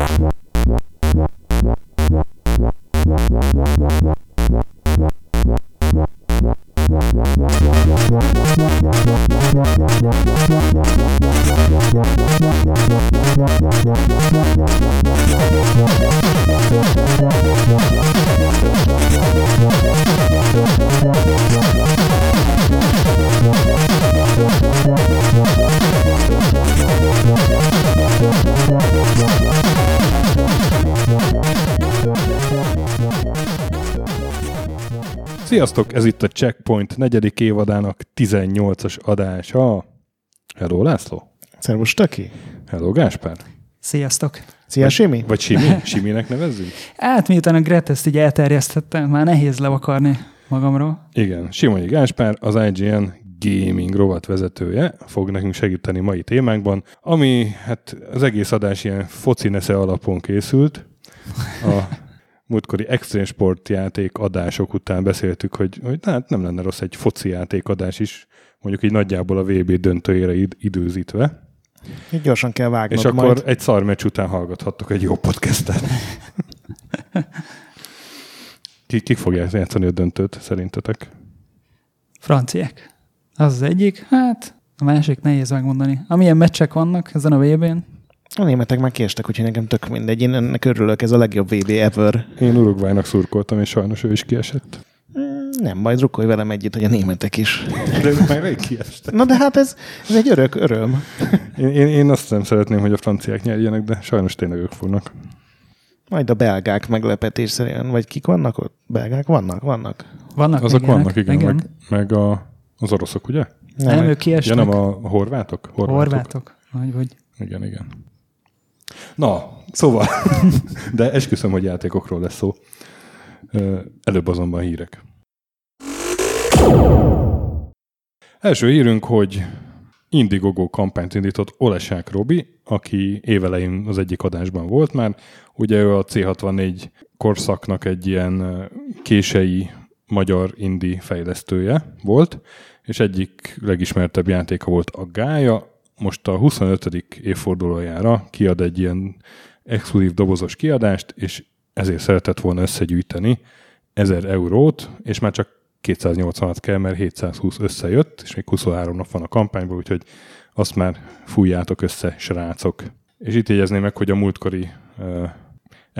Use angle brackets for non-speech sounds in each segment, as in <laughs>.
Yeah. Sziasztok, ez itt a Checkpoint negyedik évadának 18-as adása. Hello László. Szervus, Töki. Hello Gáspár. Sziasztok! Szia, Simi. Vagy Simi? <laughs> Siminek nevezzük? Hát miután a Gret ezt így elterjesztettem, már nehéz levakarni magamról. Igen, Simonyi Gáspár, az IGN gaming rovat vezetője fog nekünk segíteni mai témánkban, ami hát az egész adás ilyen foci nesze alapon készült. A múltkori extrém sportjáték adások után beszéltük, hogy, hogy hát nem lenne rossz egy foci játék adás is, mondjuk így nagyjából a VB döntőjére id- időzítve. Így gyorsan kell vágnod És akkor majd. egy szar meccs után hallgathattok egy jó podcastet. <laughs> Ki, kik fogják játszani a döntőt, szerintetek? Franciák. Az az egyik, hát a másik nehéz megmondani. Amilyen meccsek vannak ezen a VB-n, A németek már késtek, úgyhogy nekem tök mindegy. Én ennek örülök, ez a legjobb VB ever. Én Uruguaynak szurkoltam, és sajnos ő is kiesett. Mm, Nem, majd drukkolj velem együtt, hogy a németek is. De ők már rég kiestek. Na de hát ez, ez egy örök öröm. Én, én, én azt nem szeretném, hogy a franciák nyerjenek, de sajnos tényleg ők fognak. Majd a belgák meglepetés szerint. Vagy kik vannak ott? Belgák vannak? Vannak. vannak Azok még ilyenek. vannak, igen, meg, meg a, az oroszok, ugye? Nem, meg- ők kiestek. Ja, nem a horvátok? Horvátok. Vagy, vagy. Igen, igen. Na, szóval, <laughs> de esküszöm, hogy játékokról lesz szó. Előbb azonban hírek. Első hírünk, hogy Indiegogo kampányt indított Olesák Robi, aki évelején az egyik adásban volt már. Ugye ő a C64 korszaknak egy ilyen kései magyar indie fejlesztője volt, és egyik legismertebb játéka volt a Gája, most a 25. évfordulójára kiad egy ilyen exkluzív dobozos kiadást, és ezért szeretett volna összegyűjteni 1000 eurót, és már csak 286 kell, mert 720 összejött, és még 23 nap van a kampányból, úgyhogy azt már fújjátok össze, srácok. És itt jegyezném meg, hogy a múltkori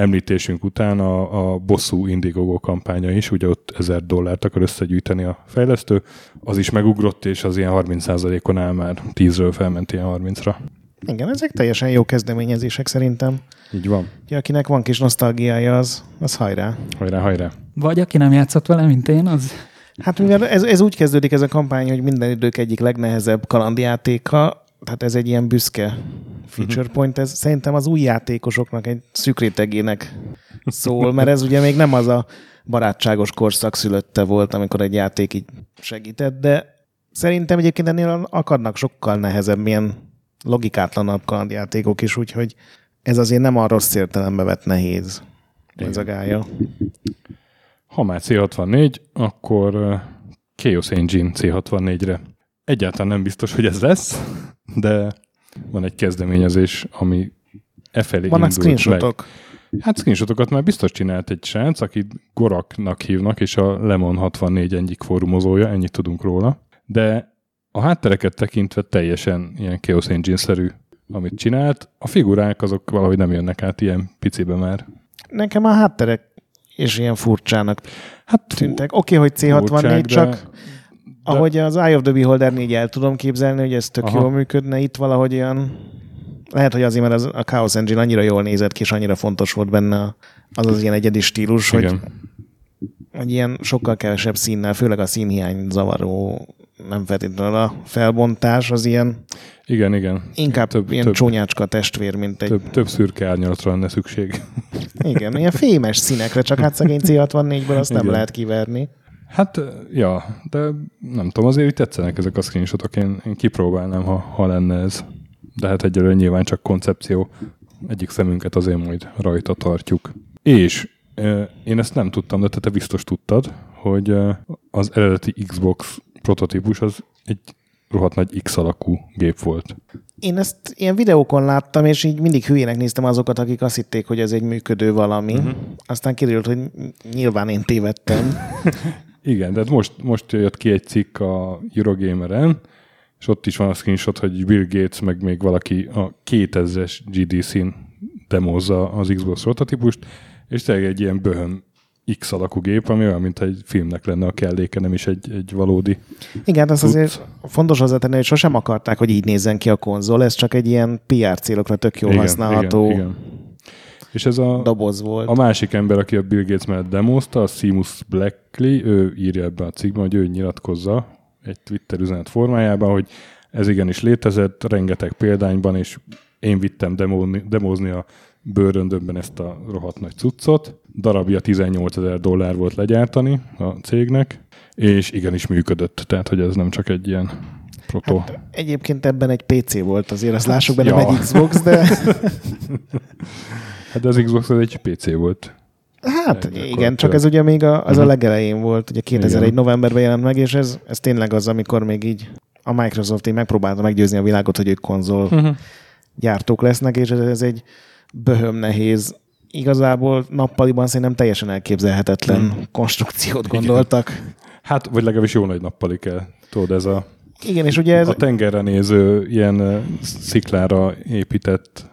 említésünk után a, a bosszú Indiegogo kampánya is, ugye ott 1000 dollárt akar összegyűjteni a fejlesztő, az is megugrott, és az ilyen 30%-on áll már 10-ről felment ilyen 30-ra. Igen, ezek teljesen jó kezdeményezések szerintem. Így van. Ja, akinek van kis nosztalgiája, az, az hajrá. Hajrá, hajrá. Vagy aki nem játszott vele, mint én, az Hát mivel ez, ez úgy kezdődik ez a kampány, hogy minden idők egyik legnehezebb kalandjátéka, tehát ez egy ilyen büszke feature point, ez szerintem az új játékosoknak egy szűk rétegének szól, mert ez ugye még nem az a barátságos korszak szülötte volt, amikor egy játék így segített, de szerintem egyébként ennél akadnak sokkal nehezebb, ilyen logikátlanabb kalandjátékok is, úgyhogy ez azért nem a rossz értelembe vett nehéz. Ez a gája. Ha már C64, akkor uh, Chaos Engine C64-re. Egyáltalán nem biztos, hogy ez lesz, de van egy kezdeményezés, ami e felé Vannak indult meg. screenshotok. Hát screenshotokat már biztos csinált egy srác, akit Goraknak hívnak, és a Lemon 64 egyik fórumozója, ennyit tudunk róla. De a háttereket tekintve teljesen ilyen Chaos Engine-szerű, amit csinált. A figurák azok valahogy nem jönnek át ilyen picibe már. Nekem a hátterek és ilyen furcsának Hát tűntek. Oké, okay, hogy C64, furcsák, csak de- ahogy az Eye of the Beholder 4 el tudom képzelni, hogy ez tök Aha. jól működne, itt valahogy olyan lehet, hogy azért, mert az, a Chaos Engine annyira jól nézett ki, és annyira fontos volt benne az az ilyen egyedi stílus, hogy, Igen. hogy ilyen sokkal kevesebb színnel, főleg a színhiány zavaró, nem feltétlenül a felbontás, az ilyen Igen, igen. inkább Több- ilyen több- csúnyácska testvér, mint egy... Több, több szürke árnyalatra lenne szükség. Igen, ilyen fémes színekre, csak hát szegény C64-ből azt nem Igen. lehet kiverni. Hát, ja, de nem tudom, azért úgy tetszenek ezek a screenshotok, én, én kipróbálnám, ha, ha lenne ez. De hát egyelőre nyilván csak koncepció. Egyik szemünket azért majd rajta tartjuk. És én ezt nem tudtam, de te, te biztos tudtad, hogy az eredeti Xbox prototípus az egy rohadt nagy X alakú gép volt. Én ezt ilyen videókon láttam, és így mindig hülyének néztem azokat, akik azt hitték, hogy ez egy működő valami. Uh-huh. Aztán kiderült, hogy nyilván én tévedtem. <laughs> Igen, de most, most jött ki egy cikk a Eurogamer-en, és ott is van a screenshot, hogy Bill Gates, meg még valaki a 2000-es GDC-n demozza az Xbox prototípust, és tényleg egy ilyen böhön X alakú gép, ami olyan, mint egy filmnek lenne a kelléke, nem is egy, egy valódi. Igen, az azért fontos hozzátenni, hogy sosem akarták, hogy így nézzen ki a konzol, ez csak egy ilyen PR célokra tök jól igen, használható igen, igen. És ez a, doboz volt. a másik ember, aki a Bill Gates mellett demozta, a Seamus Blackley, ő írja ebben a cikkben, hogy ő nyilatkozza egy Twitter üzenet formájában, hogy ez igenis létezett, rengeteg példányban, és én vittem demózni, demózni a bőröndömben ezt a rohadt nagy cuccot. Darabja 18 ezer dollár volt legyártani a cégnek, és igenis működött, tehát hogy ez nem csak egy ilyen proto. Hát, egyébként ebben egy PC volt azért, azt lássuk benne, ja. egy Xbox, de... <laughs> hát az Xbox az egy PC volt. Hát egy, igen, csak ez ugye még a, az uh-huh. a mhm. legelején volt, ugye 2001 igen. novemberben jelent meg, és ez, ez tényleg az, amikor még így a Microsoft így megpróbálta meggyőzni a világot, hogy ők konzol uh-huh. gyártók lesznek, és ez, ez egy böhöm nehéz. Igazából nappaliban szerintem teljesen elképzelhetetlen hmm. konstrukciót gondoltak. Igen. Hát, vagy legalábbis jó nagy nappali kell. Tudod, ez a, Igen, és ugye ez... a tengerre néző, ilyen sziklára épített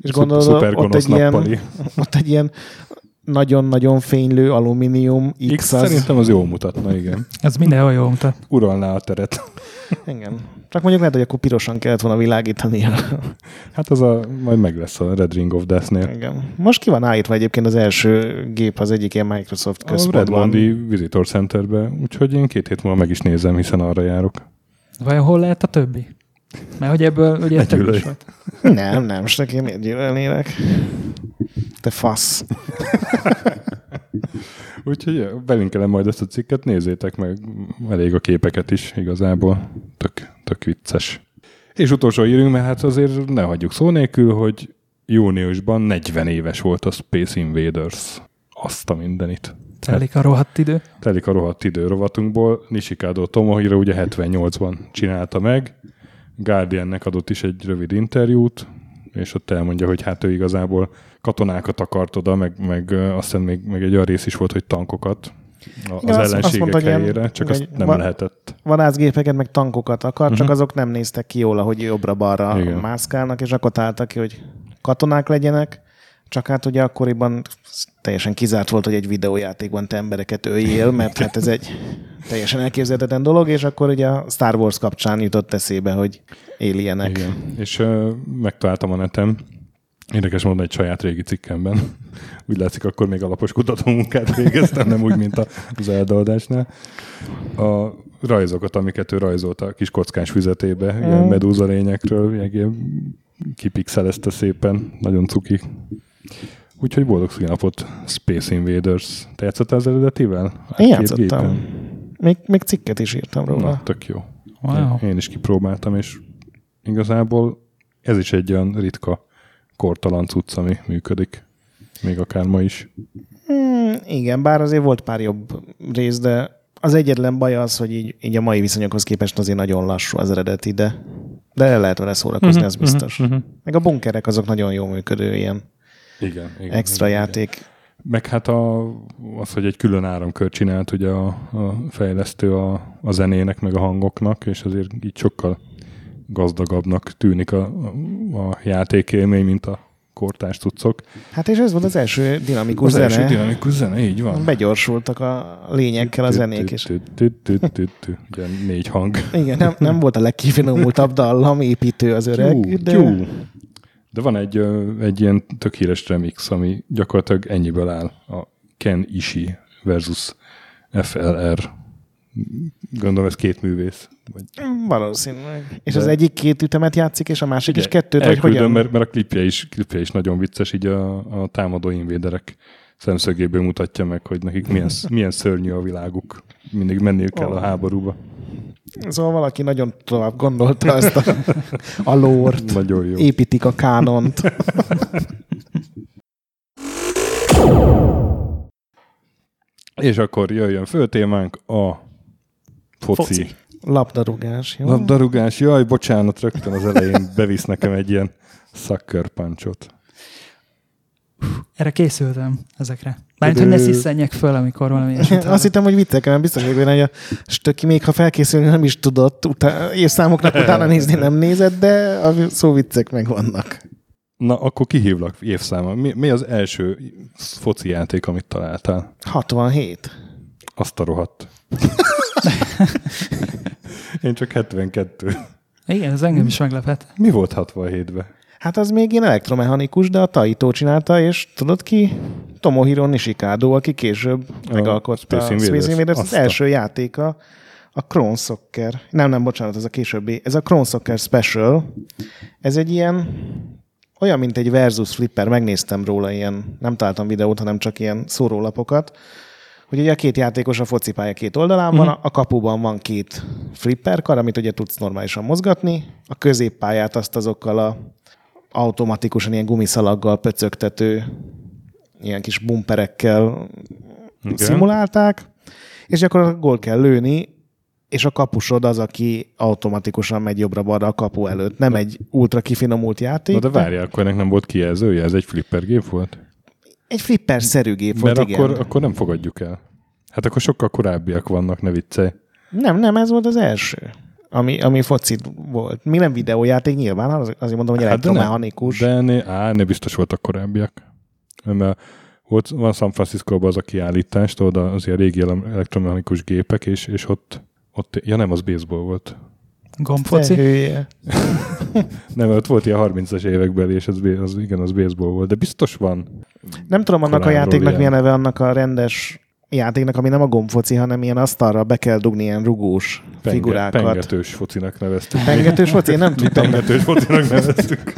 és gondolod, ott egy, nappali. ilyen, <laughs> ott egy ilyen nagyon-nagyon fénylő alumínium X, X az... Szerintem az jól mutatna, igen. Ez mindenhol jól mutat. Uralná a teret. Igen. Csak mondjuk lehet, hogy akkor pirosan kellett volna világítani. hát az a, majd meg lesz a Red Ring of Death-nél. Igen. Most ki van állítva egyébként az első gép az egyik ilyen Microsoft központban. A Redmondi Visitor Centerbe, úgyhogy én két hét múlva meg is nézem, hiszen arra járok. Vajon hol lehet a többi? Mert hogy ebből ugye több is volt. Nem, nem, most neki miért gyűlölnélek? Te fasz. <laughs> Úgyhogy belinkelem majd ezt a cikket, nézzétek meg, elég a képeket is igazából, tök, tök vicces. És utolsó írünk, mert hát azért ne hagyjuk szó nélkül, hogy júniusban 40 éves volt a Space Invaders. Azt a mindenit. Telik a rohadt idő. Telik a rohadt idő rovatunkból. Nishikado Tomohiro ugye 78-ban csinálta meg. Guardiannek adott is egy rövid interjút, és ott elmondja, hogy hát ő igazából katonákat akart oda, meg, meg azt hiszem még, még egy olyan rész is volt, hogy tankokat az Igen, ellenségek azt mondta, helyére, ilyen, csak azt nem van, lehetett. Vadászgépeket, meg tankokat akar, uh-huh. csak mhm. azok nem néztek ki jól, ahogy jobbra-balra mászkálnak, és akkor találtak ki, hogy katonák legyenek, csak hát ugye akkoriban teljesen kizárt volt, hogy egy videójátékban te embereket öljél, mert hát ez egy teljesen elképzelhetetlen dolog, és akkor ugye a Star Wars kapcsán jutott eszébe, hogy éljenek. Igen. És uh, megtaláltam a netem, Érdekes mondani egy saját régi cikkemben. <laughs> Úgy látszik, akkor még alapos kutatómunkát végeztem, nem úgy, mint az eldoldásnál. A rajzokat, amiket ő rajzolt a kis kockás füzetébe, mm. ilyen medúza lényekről, ilyen kipixelezte szépen, nagyon cuki. Úgyhogy boldog színapot Space Invaders. Te játszottál az eredetivel? Én játszottam. Még, még cikket is írtam róla. Na, tök jó. Wow. Én, is kipróbáltam, és igazából ez is egy olyan ritka kortalan cucc, ami működik. Még akár ma is. Mm, igen, bár azért volt pár jobb rész, de az egyetlen baj az, hogy így, így a mai viszonyokhoz képest azért nagyon lassú az eredeti, de, de el lehet vele szórakozni, uh-huh, az biztos. Uh-huh, uh-huh. Meg a bunkerek azok nagyon jó működő ilyen igen, igen, extra igen, játék. Igen. Meg hát a, az, hogy egy külön áramkör csinált ugye a, a fejlesztő a, a zenének, meg a hangoknak, és azért így sokkal gazdagabbnak tűnik a, a játékélmény, mint a kortárs cuccok. Hát és ez volt az első dinamikus az zene. első dinamikus zene, így van. Begyorsultak a lényekkel a zenék is. Ugye négy hang. Igen, nem, nem volt a legkifinomultabb dallam építő az öreg, de... De van egy, egy ilyen tök híres remix, ami gyakorlatilag ennyiből áll. A Ken Ishi versus FLR Gondolom ez két művész. Vagy... Valószínűleg. És De... az egyik két ütemet játszik, és a másik is kettőt, vagy hogyan? Mert, mert a klipje is, klipje is nagyon vicces, így a, a támadó invéderek szemszögéből mutatja meg, hogy nekik milyen, milyen szörnyű a világuk. Mindig menniük kell oh. a háborúba. Szóval valaki nagyon tovább gondolta ezt a, a lórt. Nagyon jó. Építik a kánont. És akkor jöjjön fő témánk a foci. foci. Labdarúgás, jó? Labdarúgás, jaj, bocsánat, rögtön az elején bevisz nekem egy ilyen sucker punchot. Erre készültem ezekre. Bármint, hogy ne sziszenjek föl, amikor valami ilyesmit Azt hittem, hogy viccek, mert biztos vagyok benne, hogy a stöki még ha felkészülni nem is tudott, utá- és számoknak <laughs> utána nézni nem nézett, de a szó viccek meg vannak. Na, akkor kihívlak évszáma. Mi, mi az első foci játék, amit találtál? 67. Azt a rohadt. <laughs> Én csak 72. Igen, ez engem is meglepett. Mi volt 67-ben? Hát az még ilyen elektromechanikus, de a Taito csinálta, és tudod ki? Tomohiro Nishikado, aki később A megalkotta Space a Invaders. Space Invaders, az a- első játéka, a Chrome Soccer. Nem, nem, bocsánat, ez a későbbi. Ez a Chrome Soccer Special. Ez egy ilyen, olyan, mint egy versus flipper, megnéztem róla ilyen, nem találtam videót, hanem csak ilyen szórólapokat, hogy ugye a két játékos a focipálya két oldalán van, a kapuban van két flipper kar, amit ugye tudsz normálisan mozgatni, a középpályát azt azokkal a automatikusan ilyen gumiszalaggal pöcögtető ilyen kis bumperekkel Igen. szimulálták, és gyakorlatilag gól kell lőni, és a kapusod az, aki automatikusan megy jobbra-balra a kapu előtt. Nem egy ultra kifinomult játék. Na de várjál, akkor ennek nem volt kijelzője? Ez egy flipper gép volt? Egy flipper-szerű gép volt, Mert igen. akkor, akkor nem fogadjuk el. Hát akkor sokkal korábbiak vannak, ne viccelj. Nem, nem, ez volt az első, ami, ami foci volt. Mi nem videójáték nyilván, az- azért mondom, hogy Hát de ne- elektromechanikus. De ne, á, ne biztos voltak korábbiak. Mert volt, van San Francisco-ban az a kiállítás, tudod, az ilyen régi ele- elektromechanikus gépek, és, és ott, ott, ja nem, az baseball volt. Gombfoci. <laughs> Nem, ott volt ilyen 30-as évekbeli, és az, az, igen, az baseball volt, de biztos van. Nem tudom annak a játéknak ilyen. milyen neve, annak a rendes játéknak, ami nem a gombfoci, hanem ilyen asztalra be kell dugni ilyen rugós Penge, figurákat. pengetős focinak neveztük. Pengetős foci? Én nem tudtam. pengetős focinak neveztük.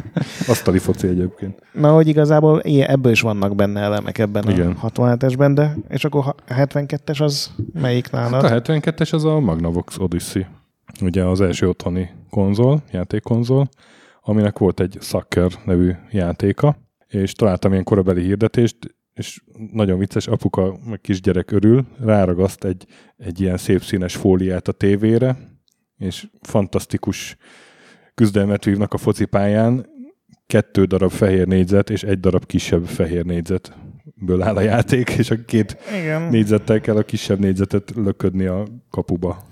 Asztali foci egyébként. Na, hogy igazából ilyen, ebből is vannak benne elemek ebben Igen. a 67-esben, de és akkor a 72-es az melyik nálad? A 72-es az a Magnavox Odyssey. Ugye az első otthoni konzol, játékkonzol, aminek volt egy Sucker nevű játéka, és találtam ilyen korabeli hirdetést, és nagyon vicces, apuka, meg kisgyerek örül, ráragaszt egy, egy ilyen szép színes fóliát a tévére, és fantasztikus küzdelmet vívnak a focipályán, kettő darab fehér négyzet és egy darab kisebb fehér négyzetből áll a játék, és a két Igen. négyzettel kell a kisebb négyzetet löködni a kapuba.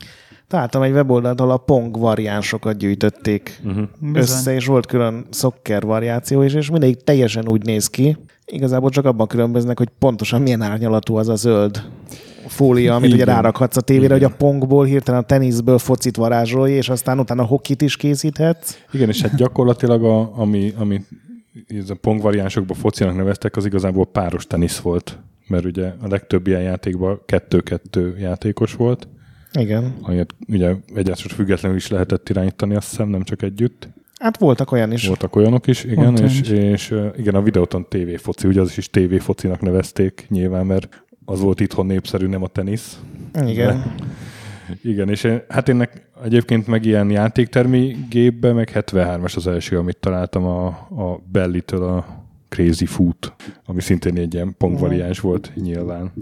Találtam egy weboldalt, ahol a Pong variánsokat gyűjtötték Uh-huh. Bizony. össze, és volt külön szokker variáció is, és mindegyik teljesen úgy néz ki. Igazából csak abban különböznek, hogy pontosan milyen árnyalatú az a zöld fólia, amit Igen. ugye rárakhatsz a tévére, Igen. hogy a pongból hirtelen a teniszből focit varázsolj, és aztán utána hokit is készíthetsz. Igen, és hát gyakorlatilag, a, ami, ami ez a Pong variánsokban focinak neveztek, az igazából páros tenisz volt. Mert ugye a legtöbb ilyen játékban kettő-kettő játékos volt, Igen. amit ugye egymástól függetlenül is lehetett irányítani, azt hiszem, nem csak együtt. Hát voltak olyan is. Voltak olyanok is, igen, Pont és, olyan és igen, a videóton TV foci, ugye az is TV focinak nevezték nyilván, mert az volt itthon népszerű, nem a tenisz. Igen. Igen, és én, hát én nek- egyébként meg ilyen játéktermi gépbe, meg 73-as az első, amit találtam a, a Belly-től a Crazy Foot, ami szintén egy ilyen pong variáns volt nyilván.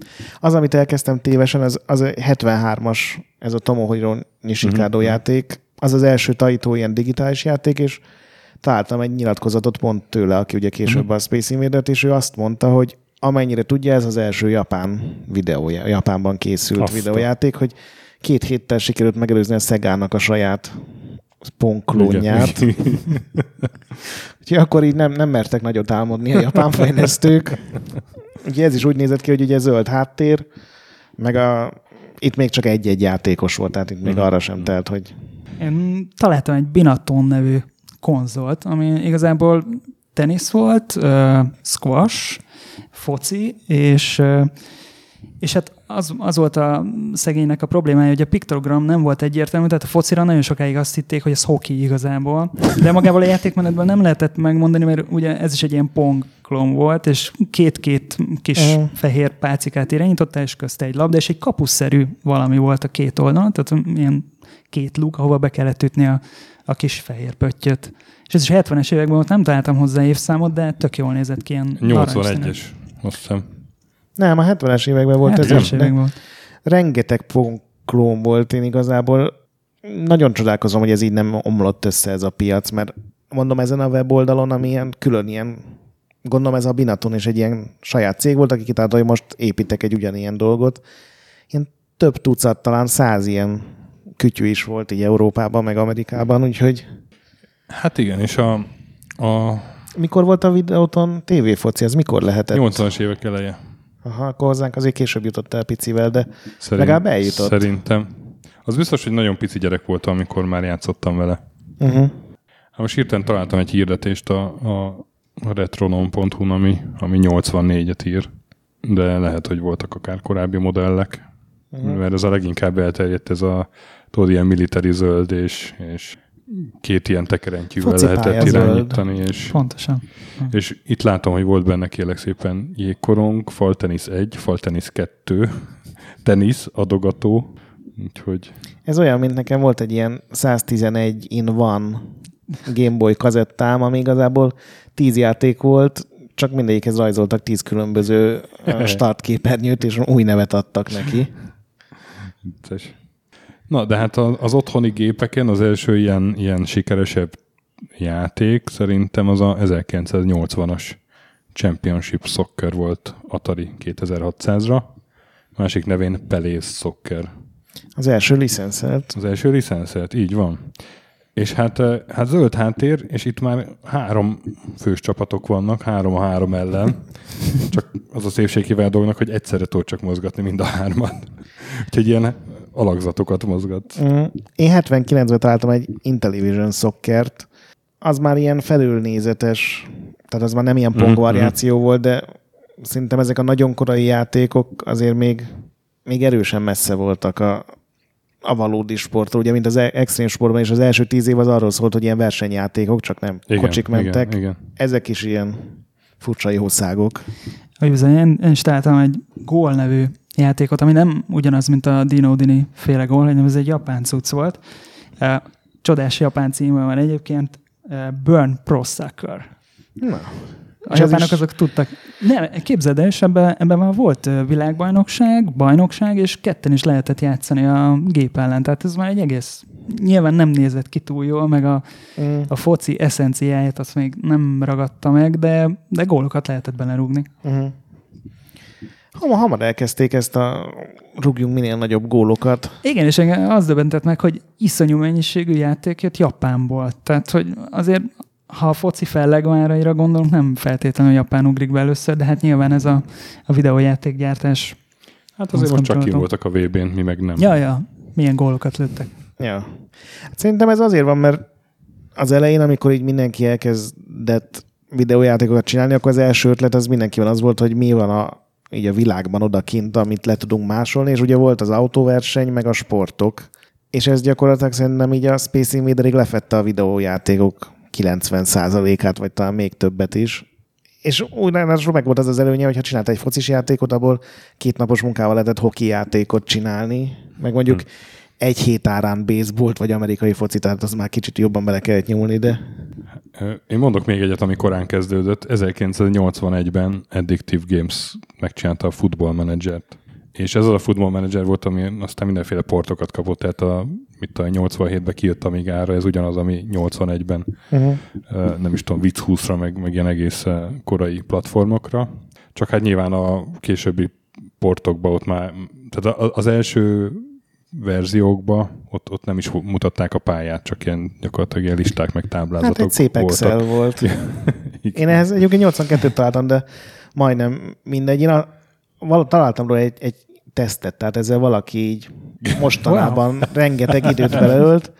Az, amit elkezdtem tévesen, az, az a 73-as, ez a Tomohiro Nishikado Mhm. játék. Az az első Taito ilyen digitális játék, és találtam egy nyilatkozatot pont tőle, aki ugye később Mhm. a Space Invader-t, és ő azt mondta, hogy amennyire tudja, ez az első japán videója, Japánban készült Azt a- videójáték, hogy két héttel sikerült megelőzni a Szegának a saját Pong klónját. Igen. <laughs> Úgyhogy akkor így nem, nem mertek nagyot álmodni a japán fejlesztők. Ugye ez is úgy nézett ki, hogy ugye zöld háttér, meg a, itt még csak egy-egy játékos volt, tehát itt még Mhm. arra sem telt, hogy Én találtam egy Binaton nevű konzolt, ami igazából tenisz volt, uh, squash, foci, és, uh, és hát az, az volt a szegénynek a problémája, hogy a piktogram nem volt egyértelmű, tehát a focira nagyon sokáig azt hitték, hogy ez hoki igazából, de magával a játékmenetben nem lehetett megmondani, mert ugye ez is egy ilyen pong klón volt, és két-két kis Mhm. fehér pálcikát irányította, és közte egy labda, és egy kapuszerű valami volt a két oldalon, tehát ilyen két luk, ahova be kellett ütni a, a kis fehér pöttyöt. És ez is 70-es években volt, nem találtam hozzá évszámot, de tök jól nézett ki ilyen narancsszínű. 81-es, azt hiszem. Nem, a 70-es években volt ez. 70-es de években volt. Rengeteg klón volt, én igazából nagyon csodálkozom, hogy ez így nem omlott össze ez a piac, mert mondom ezen a weboldalon, ami ilyen külön ilyen, gondolom ez a Binaton is egy ilyen saját cég volt, aki kitálta, hogy most építek egy ugyanilyen dolgot. Ilyen több tucat, talán száz ilyen kütyű is volt így Európában, meg Amerikában, úgyhogy... Hát igen, és a, a Mikor volt a videóton tévéfoci? Ez mikor lehetett? 80-as évek eleje. Aha, akkor hozzánk azért később jutott el picivel, de Szerint, legalább eljutott. Szerintem. Az biztos, hogy nagyon pici gyerek voltam, amikor már játszottam vele. Uh-huh. Hát most hirtelen találtam egy hirdetést a, a retronom.hu, ami, ami 84-et ír, de lehet, hogy voltak akár korábbi modellek, uh-huh. mert ez a leginkább elterjedt, ez a tudod, ilyen military zöld és, és két ilyen tekerentyűvel lehetett irányítani. És, Pontosan. És itt látom, hogy volt benne kérlek szépen jégkorong, faltenisz 1, faltenisz 2, <laughs> tenisz, adogató, úgyhogy... Ez olyan, mint nekem volt egy ilyen 111 in one Gameboy kazettám, ami igazából 10 játék volt, csak mindegyikhez rajzoltak 10 különböző <laughs> startképernyőt, és új nevet adtak neki. Vicces. Na, de hát az otthoni gépeken az első ilyen, ilyen sikeresebb játék szerintem az a 1980-as Championship Soccer volt Atari 2600-ra, másik nevén Pelész Soccer. Az első licenszert. Az első licenszert, így van. És hát, eh, hát zöld háttér, és itt már három fős csapatok vannak, három a három ellen. Csak az a szépségével dolognak, hogy egyszerre tud csak mozgatni mind a hármat. Úgyhogy ilyen alakzatokat mozgat. Mm. Én 79-ben találtam egy Intellivision szokkert, az már ilyen felülnézetes, tehát az már nem ilyen pong mm-hmm. variáció volt, de szerintem ezek a nagyon korai játékok azért még, még erősen messze voltak a, a valódi sporttól, ugye, mint az e- extrém sportban is az első tíz év az arról szólt, hogy ilyen versenyjátékok, csak nem igen, kocsik mentek. Igen, igen. Ezek is ilyen furcsa jószágok. Hogy bizony, én, én is találtam egy Gól nevű játékot, ami nem ugyanaz, mint a Dino Dini féle gól, hanem ez egy japán cucc volt. Csodás japán címe van egyébként, Burn Pro Sucker. Na. A japánok is... azok tudtak. Nem, képzeld el, és ebben, ebben már volt világbajnokság, bajnokság, és ketten is lehetett játszani a gép ellen. Tehát ez már egy egész... Nyilván nem nézett ki túl jól, meg a, mm. a foci eszenciáját azt még nem ragadta meg, de, de gólokat lehetett belerúgni. Mm. Hamar, hamar elkezdték ezt a rúgjunk minél nagyobb gólokat. Igen, és az döbbentett meg, hogy iszonyú mennyiségű játék jött Japánból. Tehát, hogy azért ha a foci fellegváraira gondolunk, nem feltétlenül Japán ugrik be először, de hát nyilván ez a, a videójátékgyártás. Hát azért most csak ki voltak a VB-n, mi meg nem. Ja, ja, milyen gólokat lőttek. Ja. Hát szerintem ez azért van, mert az elején, amikor így mindenki elkezdett videójátékokat csinálni, akkor az első ötlet az mindenkivel az volt, hogy mi van a, így a világban odakint, amit le tudunk másolni, és ugye volt az autóverseny, meg a sportok, és ez gyakorlatilag szerintem így a Space Invaderig lefette a videójátékok 90%-át, vagy talán még többet is. És úgy ráadásul meg volt az az előnye, hogy ha csinált egy focis játékot, abból két napos munkával lehetett hoki játékot csinálni, meg mondjuk hmm. Egy hét árán baseballt, vagy amerikai foci, tehát az már kicsit jobban bele kellett nyúlni, de... Én mondok még egyet, ami korán kezdődött. 1981-ben Addictive Games megcsinálta a Football Managert. És ez az a Football Manager volt, ami aztán mindenféle portokat kapott, tehát a, mit a 87-ben kijött Amigára, ez ugyanaz, ami 81-ben, uh-huh. nem is tudom, Vic 20-ra, meg, meg ilyen egész korai platformokra. Csak hát nyilván a későbbi portokban ott már, tehát az első verziókba, ott, ott nem is mutatták a pályát, csak ilyen gyakorlatilag ilyen listák meg táblázatok Hát egy szép Excel voltak. volt. <laughs> Én ehhez egyébként 82-t találtam, de majdnem mindegy. Én a, val- találtam róla egy, egy tesztet, tehát ezzel valaki így <laughs> mostanában wow. rengeteg időt beleölt.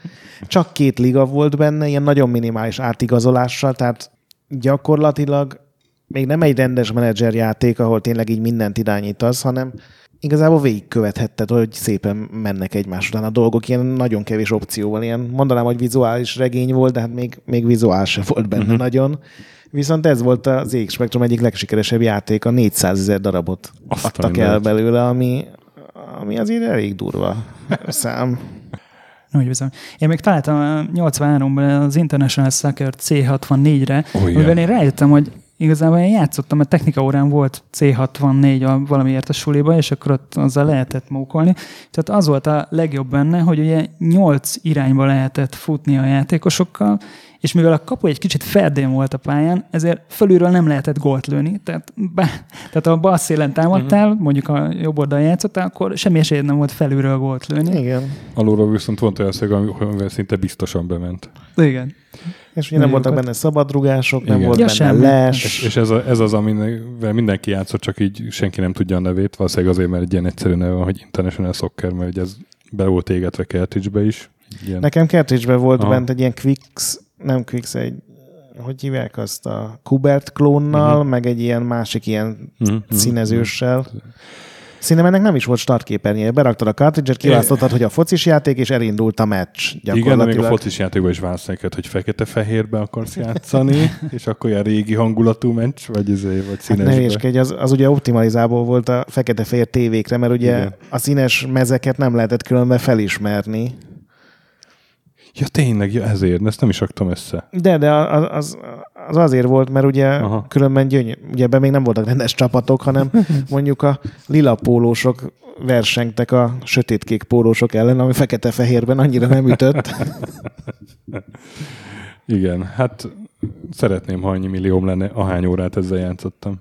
Csak két liga volt benne, ilyen nagyon minimális átigazolással, tehát gyakorlatilag még nem egy rendes menedzser játék, ahol tényleg így mindent irányítasz, hanem igazából végigkövethetted, hogy szépen mennek egymás után a dolgok, ilyen nagyon kevés opcióval, ilyen mondanám, hogy vizuális regény volt, de hát még, még vizuál se volt benne uh-huh. nagyon. Viszont ez volt az ZX Spectrum egyik legsikeresebb játék, a 400 ezer darabot Azt adtak el belőle, ami, ami azért elég durva <laughs> szám. Úgy bizony. Én még találtam 83-ban az International Soccer C64-re, amiben én rájöttem, hogy igazából én játszottam, mert technika órán volt C64 a valamiért a suliba, és akkor ott azzal lehetett mókolni. Tehát az volt a legjobb benne, hogy ugye nyolc irányba lehetett futni a játékosokkal, és mivel a kapu egy kicsit ferdén volt a pályán, ezért fölülről nem lehetett gólt lőni. Tehát, be, tehát a bal szélen támadtál, uh-huh. mondjuk a jobb oldalon játszottál, akkor semmi esélyed nem volt felülről gólt lőni. Igen. Alulról viszont volt olyan szög, amivel szinte biztosan bement. Igen. És ugye nem voltak benne szabadrugások, nem Igen. volt Ja, benne semmi. les. És, és ez, a, ez az, amivel mindenki játszott, csak így senki nem tudja a nevét, valószínűleg azért, mert egy ilyen egyszerű neve van, hogy International Soccer, mert ugye ez be volt égetve cartridge is. Ilyen. Nekem cartridge volt Aha. bent egy ilyen Quicks, nem Quicks, egy hogy hívják azt a Kubert klónnal, uh-huh. meg egy ilyen másik ilyen mhm, színezőssel. Szerintem ennek nem is volt startképernyője. Beraktad a cartridge-et, kiválasztottad, hogy a focis játék, és elindult a meccs Igen, de még a focis játékban is választani kellett, hogy fekete-fehérbe akarsz játszani, <laughs> és akkor ilyen régi hangulatú meccs, vagy, izé, vagy Hát színesbe. ne hülyeskedj, az, az ugye optimalizálból volt a fekete-fehér tévékre, mert ugye Igen. a színes mezeket nem lehetett különben felismerni. Ja, tényleg, ja, ezért, de ezt nem is raktam össze. De, de az, az, az azért volt, mert ugye Aha. Különben gyönyör, ugye ebben még nem voltak rendes csapatok, hanem <laughs> mondjuk a lila pólósok versengtek a sötétkék pólósok ellen, ami fekete-fehérben annyira nem ütött. <laughs> Igen, hát szeretném, ha annyi millióm lenne, ahány órát ezzel játszottam.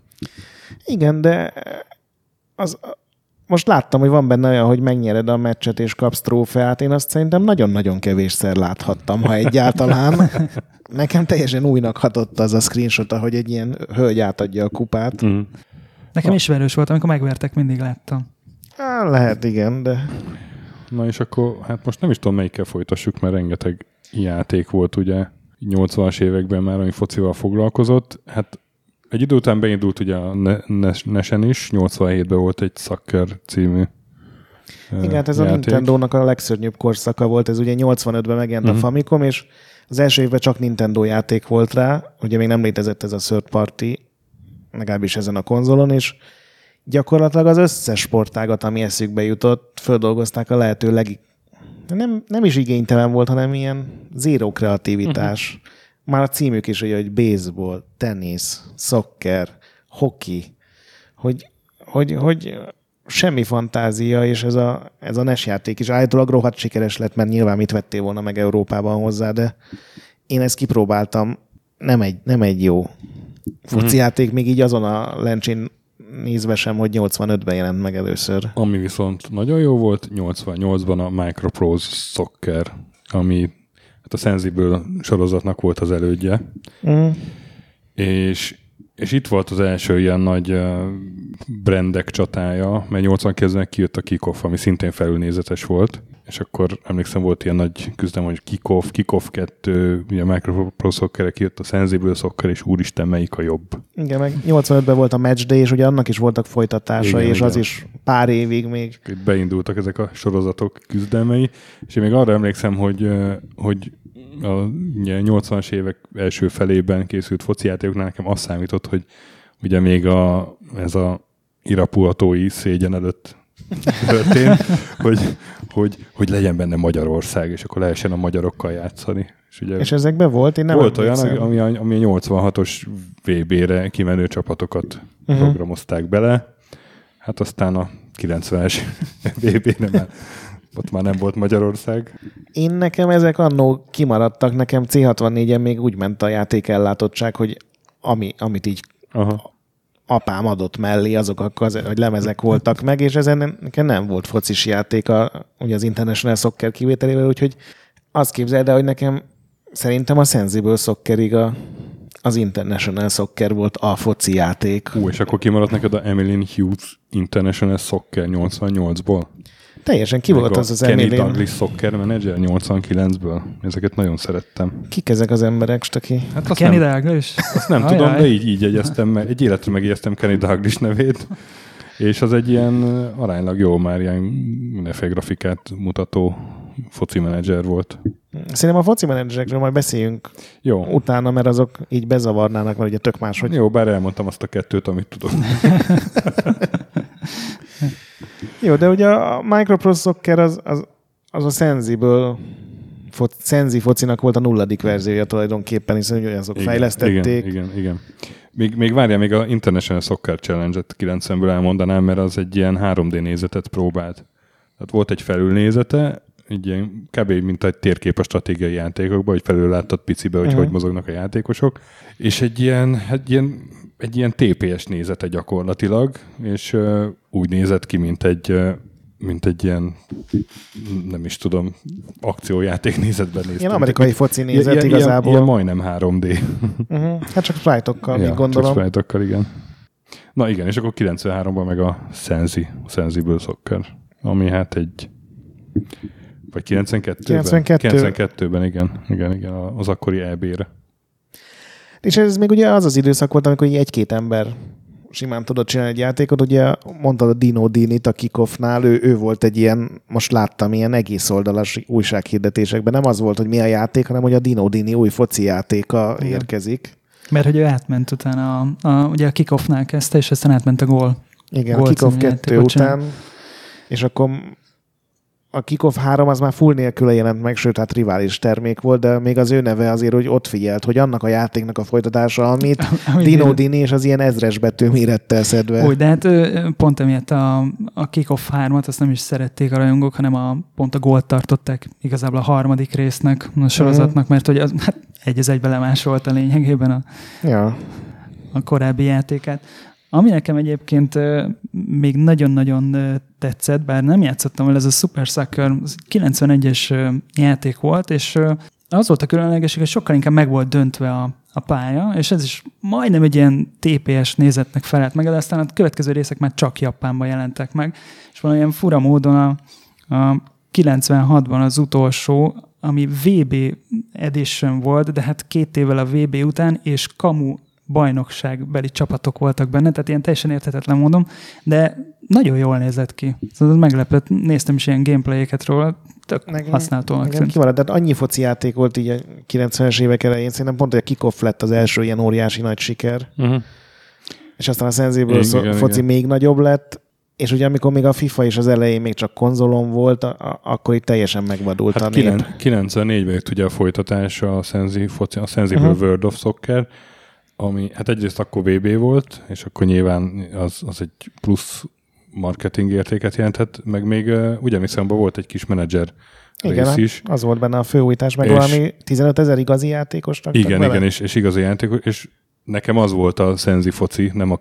Igen, de az, most láttam, hogy van benne olyan, hogy megnyered a meccset és kapsz trófeát. Én azt szerintem nagyon-nagyon kevésszer láthattam, ha egyáltalán. <laughs> Nekem teljesen újnak hatott az a screenshot, ahogy egy ilyen hölgy átadja a kupát. Mm. Nekem ismerős volt, amikor megvertek, mindig láttam. Á, lehet, igen, de Na és akkor, hát most nem is tudom, melyikkel folytassuk, mert rengeteg játék volt ugye 80-as években már, ami focival foglalkozott. Hát egy idő után beindult ugye a Ne- Nes- Nesen is, 87-ben volt egy Soccer című Igen, hát ez a játék. Nintendo-nak a legszörnyűbb korszaka volt, ez ugye 85-ben megjelent Mhm. uh-huh. a Famicom, és az első évben csak Nintendo játék volt rá, ugye még nem létezett ez a third party, legalábbis ezen a konzolon, és gyakorlatilag az összes sportágat, ami eszükbe jutott, földolgozták a lehető leg... Nem, nem is igénytelen volt, hanem ilyen zéró kreativitás. Mhm. Uh-huh. Már a címük is, ugye, hogy baseball, tenisz, szokker, hoki, hogy, hogy, hogy semmi fantázia, és ez a, ez a NES játék is állítólag rohadt sikeres lett, mert nyilván mit vettél volna meg Európában hozzá, de én ezt kipróbáltam, nem egy, nem egy jó foci Mhm. játék, még így azon a lencsén nézve sem, hogy 85-ben jelent meg először. Ami viszont nagyon jó volt, 88-ban a Microprose Soccer, ami hát a Sensible sorozatnak volt az elődje. Mm. És, és itt volt az első ilyen nagy brandek csatája, mert 89-ben kijött a Kickoff, ami szintén felülnézetes volt, és akkor emlékszem, volt ilyen nagy küzdelem, hogy Kickoff, Kickoff 2, ugye a Soccer kijött a Sensible Soccer, és úristen, melyik a jobb. Igen, meg 85-ben volt a Match Day, és ugye annak is voltak folytatásai, Igen, és igen. az is pár évig még. Itt beindultak ezek a sorozatok küzdelmei, és én még arra emlékszem, hogy, hogy a ugye, 80-as évek első felében készült foci játékoknál nekem azt számított, hogy ugye még a, ez a irapuatói szégyen előtt <laughs> történt, hogy, hogy, hogy legyen benne Magyarország, és akkor lehessen a magyarokkal játszani. És ugye És ezekben volt, én nem volt olyan, ami a, ami a 86-os VB-re kimenő csapatokat uh-huh. programozták bele. Hát aztán a 90-es VB-re már, ott már nem volt Magyarország. Én nekem ezek annó kimaradtak, nekem C64-en még úgy ment a játék ellátottság, hogy ami, amit így Aha. apám adott mellé, azok a kaz- vagy lemezek voltak meg, és ezen nekem nem volt focis játék a, ugye az International Soccer kivételével, úgyhogy azt képzeld el, hogy nekem szerintem a Sensible Soccerig a, az International Soccer volt a foci játék. Ú, és akkor kimaradt neked a Emmeline Hughes International Soccer 88-ból? Teljesen ki Meg volt az az Kenny Emilien? Douglas Soccer Manager 89-ből. Ezeket nagyon szerettem. Kik ezek az emberek, Staki? Hát azt Kenny nem, Douglas? azt nem Ajaj. tudom, de így, így jegyeztem meg. Egy életre megjegyeztem Kenny Douglas nevét. És az egy ilyen aránylag jó, már ilyen mindenféle grafikát mutató foci menedzser volt. Szerintem a foci menedzserekről majd beszéljünk Jó, utána, mert azok így bezavarnának, mert ugye tök más, hogy jó, bár elmondtam azt a kettőt, amit tudok. <laughs> Jó, de ugye a Microprose Soccer az, az, az a Sensible fo- Senzi focinak volt a nulladik verziója tulajdonképpen, hiszen azok Igen, fejlesztették. Igen, igen, igen. Még, még várjál, még a International Soccer Challenge-et 90-ből elmondanám, mert az egy ilyen 3D nézetet próbált. Tehát volt egy felülnézete, egy ilyen kb. mint egy térkép a stratégiai játékokban, hogy felül láttad picibe, hogy Mhm. hogy mozognak a játékosok, és egy ilyen, egy ilyen, egy ilyen TPS nézete gyakorlatilag, és uh, úgy nézett ki, mint egy, uh, mint egy ilyen, nem is tudom, akciójáték nézetben nézett. Ilyen amerikai foci nézet ilyen, igazából. Ilyen, ilyen majdnem 3D. Uh-huh. Hát csak sprite-okkal, ja, gondolom. Csak sprite igen. Na igen, és akkor 93-ban meg a Sensi, a Sensible Soccer, ami hát egy vagy 92-ben? 92. 92-ben, igen, igen, igen, az akkori EB-re. És ez még ugye az az időszak volt, amikor egy-két ember simán tudott csinálni egy játékot. Ugye mondtad a Dino Dinit a Kickoffnál, ő, ő volt egy ilyen, most láttam ilyen egész oldalas újsághirdetésekben. Nem az volt, hogy mi a játék, hanem hogy a Dino Dini új foci játéka Igen. érkezik. Mert hogy ő átment utána, a, a, ugye a kickoffnál kezdte, és aztán átment a gól. Igen, a Volt Kickoff című 2 játékot csinál. után, és akkor a Kickoff 3 az már full nélküle jelent meg, sőt, hát rivális termék volt, de még az ő neve azért, hogy ott figyelt, hogy annak a játéknak a folytatása, amit <laughs> Dino Dini és az ilyen ezres betű mérettel szedve. Úgy, de hát pont emiatt a, a Kick-Off 3-at azt nem is szerették a rajongók, hanem a, pont a gólt tartották igazából a harmadik résznek, a sorozatnak, mert hogy az, hát egy az egybe lemásolta lényegében a, Ja. a korábbi játékát. Ami nekem egyébként még nagyon-nagyon tetszett, bár nem játszottam vele, ez a Super Soccer az 91-es ö, játék volt, és az volt a különlegesség, hogy sokkal inkább meg volt döntve a, a pálya, és ez is majdnem egy ilyen TPS nézetnek felelt meg, de aztán a következő részek már csak Japánban jelentek meg, és valamilyen fura módon a, a 96-ban az utolsó, ami VB edition volt, de hát két évvel a VB után, és kamu bajnokságbeli csapatok voltak benne, tehát ilyen teljesen érthetetlen módon, de nagyon jól nézett ki. Szóval meglepett, néztem is ilyen gameplayeket róla, tök Nekem- használhatónak tűnt. kimaradt, tehát annyi foci játék volt így a 90-es évek elején, szerintem pont, hogy a Kickoff lett az első ilyen óriási nagy siker, Uh-huh. és aztán a Sensible Igen, szó- igen, foci igen. még nagyobb lett, és ugye amikor még a FIFA is az elején még csak konzolon volt, a- a- akkor itt teljesen megvadult Hát a nép. 94-ben jött ugye a folytatása a, Sensi, foci, a Sensible Mhm. uh-huh. World of Soccer, ami hát egyrészt akkor VB volt, és akkor nyilván az, az egy plusz marketing értéket jelentett, meg még uh, abban volt egy kis menedzser Igen, rész is. az volt benne a főújítás, meg És- valami 15 ezer igazi játékosnak. Igen, igen, és, és igazi játék, és nekem az volt a Sensi foci, nem a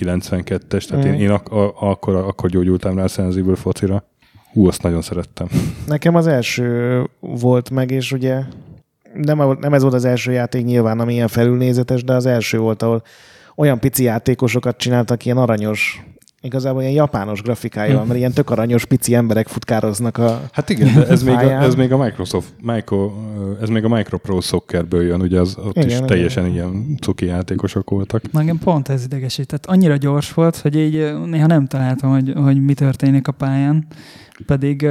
92-es, tehát Mhm. én, én ak- a, akkor, akkor gyógyultam rá a Sensible focira. Hú, azt nagyon szerettem. Nekem az első volt meg, és ugye nem, nem ez volt az első játék nyilván, ami ilyen felülnézetes, de az első volt, ahol olyan pici játékosokat csináltak, ilyen aranyos, igazából ilyen japános grafikája van, mert ilyen tök aranyos pici emberek futkároznak a... Hát igen, de ez még, a, ez még a Microsoft, Micro, ez még a Micropro Soccerből jön, ugye az, ott Igen, is igen. teljesen ilyen cuki játékosok voltak. Engem pont ez idegesített. Annyira gyors volt, hogy így néha nem találtam, hogy, hogy mi történik a pályán. Pedig,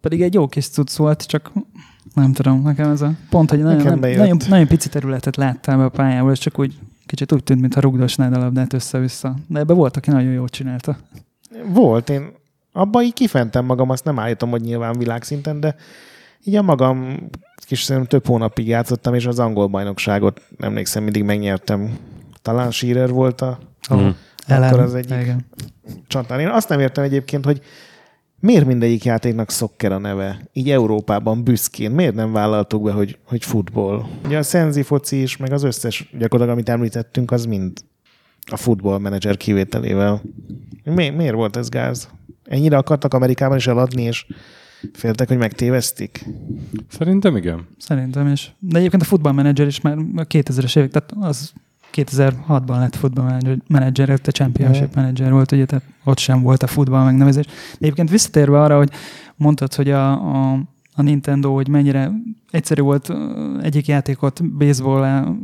pedig egy jó kis cucc volt, csak nem tudom, nekem ez a pont, hogy nagyon, nem, nagyon, nagyon pici területet láttál be a pályából, és csak úgy kicsit úgy tűnt, mintha rugdosnád a labdát össze-vissza. De ebbe volt, aki nagyon jól csinálta. Volt, én abban így kifentem magam, azt nem állítom, hogy nyilván világszinten, de így a magam kis szerintem több hónapig játszottam, és az angol bajnokságot emlékszem, mindig megnyertem. Talán Shearer volt a Mhm. Akkor az egyik. Igen. csatár. Én azt nem értem egyébként, hogy miért mindegyik játéknak szokker a neve? Így Európában büszkén. Miért nem vállaltuk be, hogy, hogy futball? Ugye a Senzi foci is, meg az összes gyakorlatilag, amit említettünk, az mind a futball menedzser kivételével. Mi, miért volt ez gáz? Ennyire akartak Amerikában is eladni, és féltek, hogy megtévesztik? Szerintem igen. Szerintem is. De egyébként a futballmenedzser is már a 2000-es évek, tehát az 2006-ban lett futballmenedzser, előtte championship Mhm. manager volt, ugye, tehát ott sem volt a futball megnevezés. De egyébként visszatérve arra, hogy mondtad, hogy a, a, a Nintendo, hogy mennyire egyszerű volt egyik játékot baseball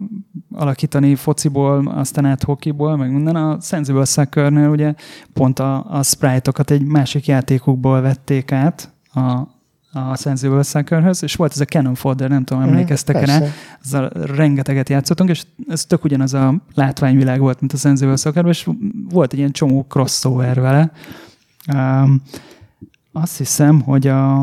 alakítani fociból, aztán át hokiból, meg minden. A Sensible Soccer-nél ugye pont a, a sprite-okat egy másik játékukból vették át a, a Sensible Soccer-höz, és volt ez a Cannon Fodder, nem tudom, emlékeztek-e rá, azzal rengeteget játszottunk, és ez tök ugyanaz a látványvilág volt, mint a Sensible soccer és volt egy ilyen csomó crossover vele. Um, azt hiszem, hogy a,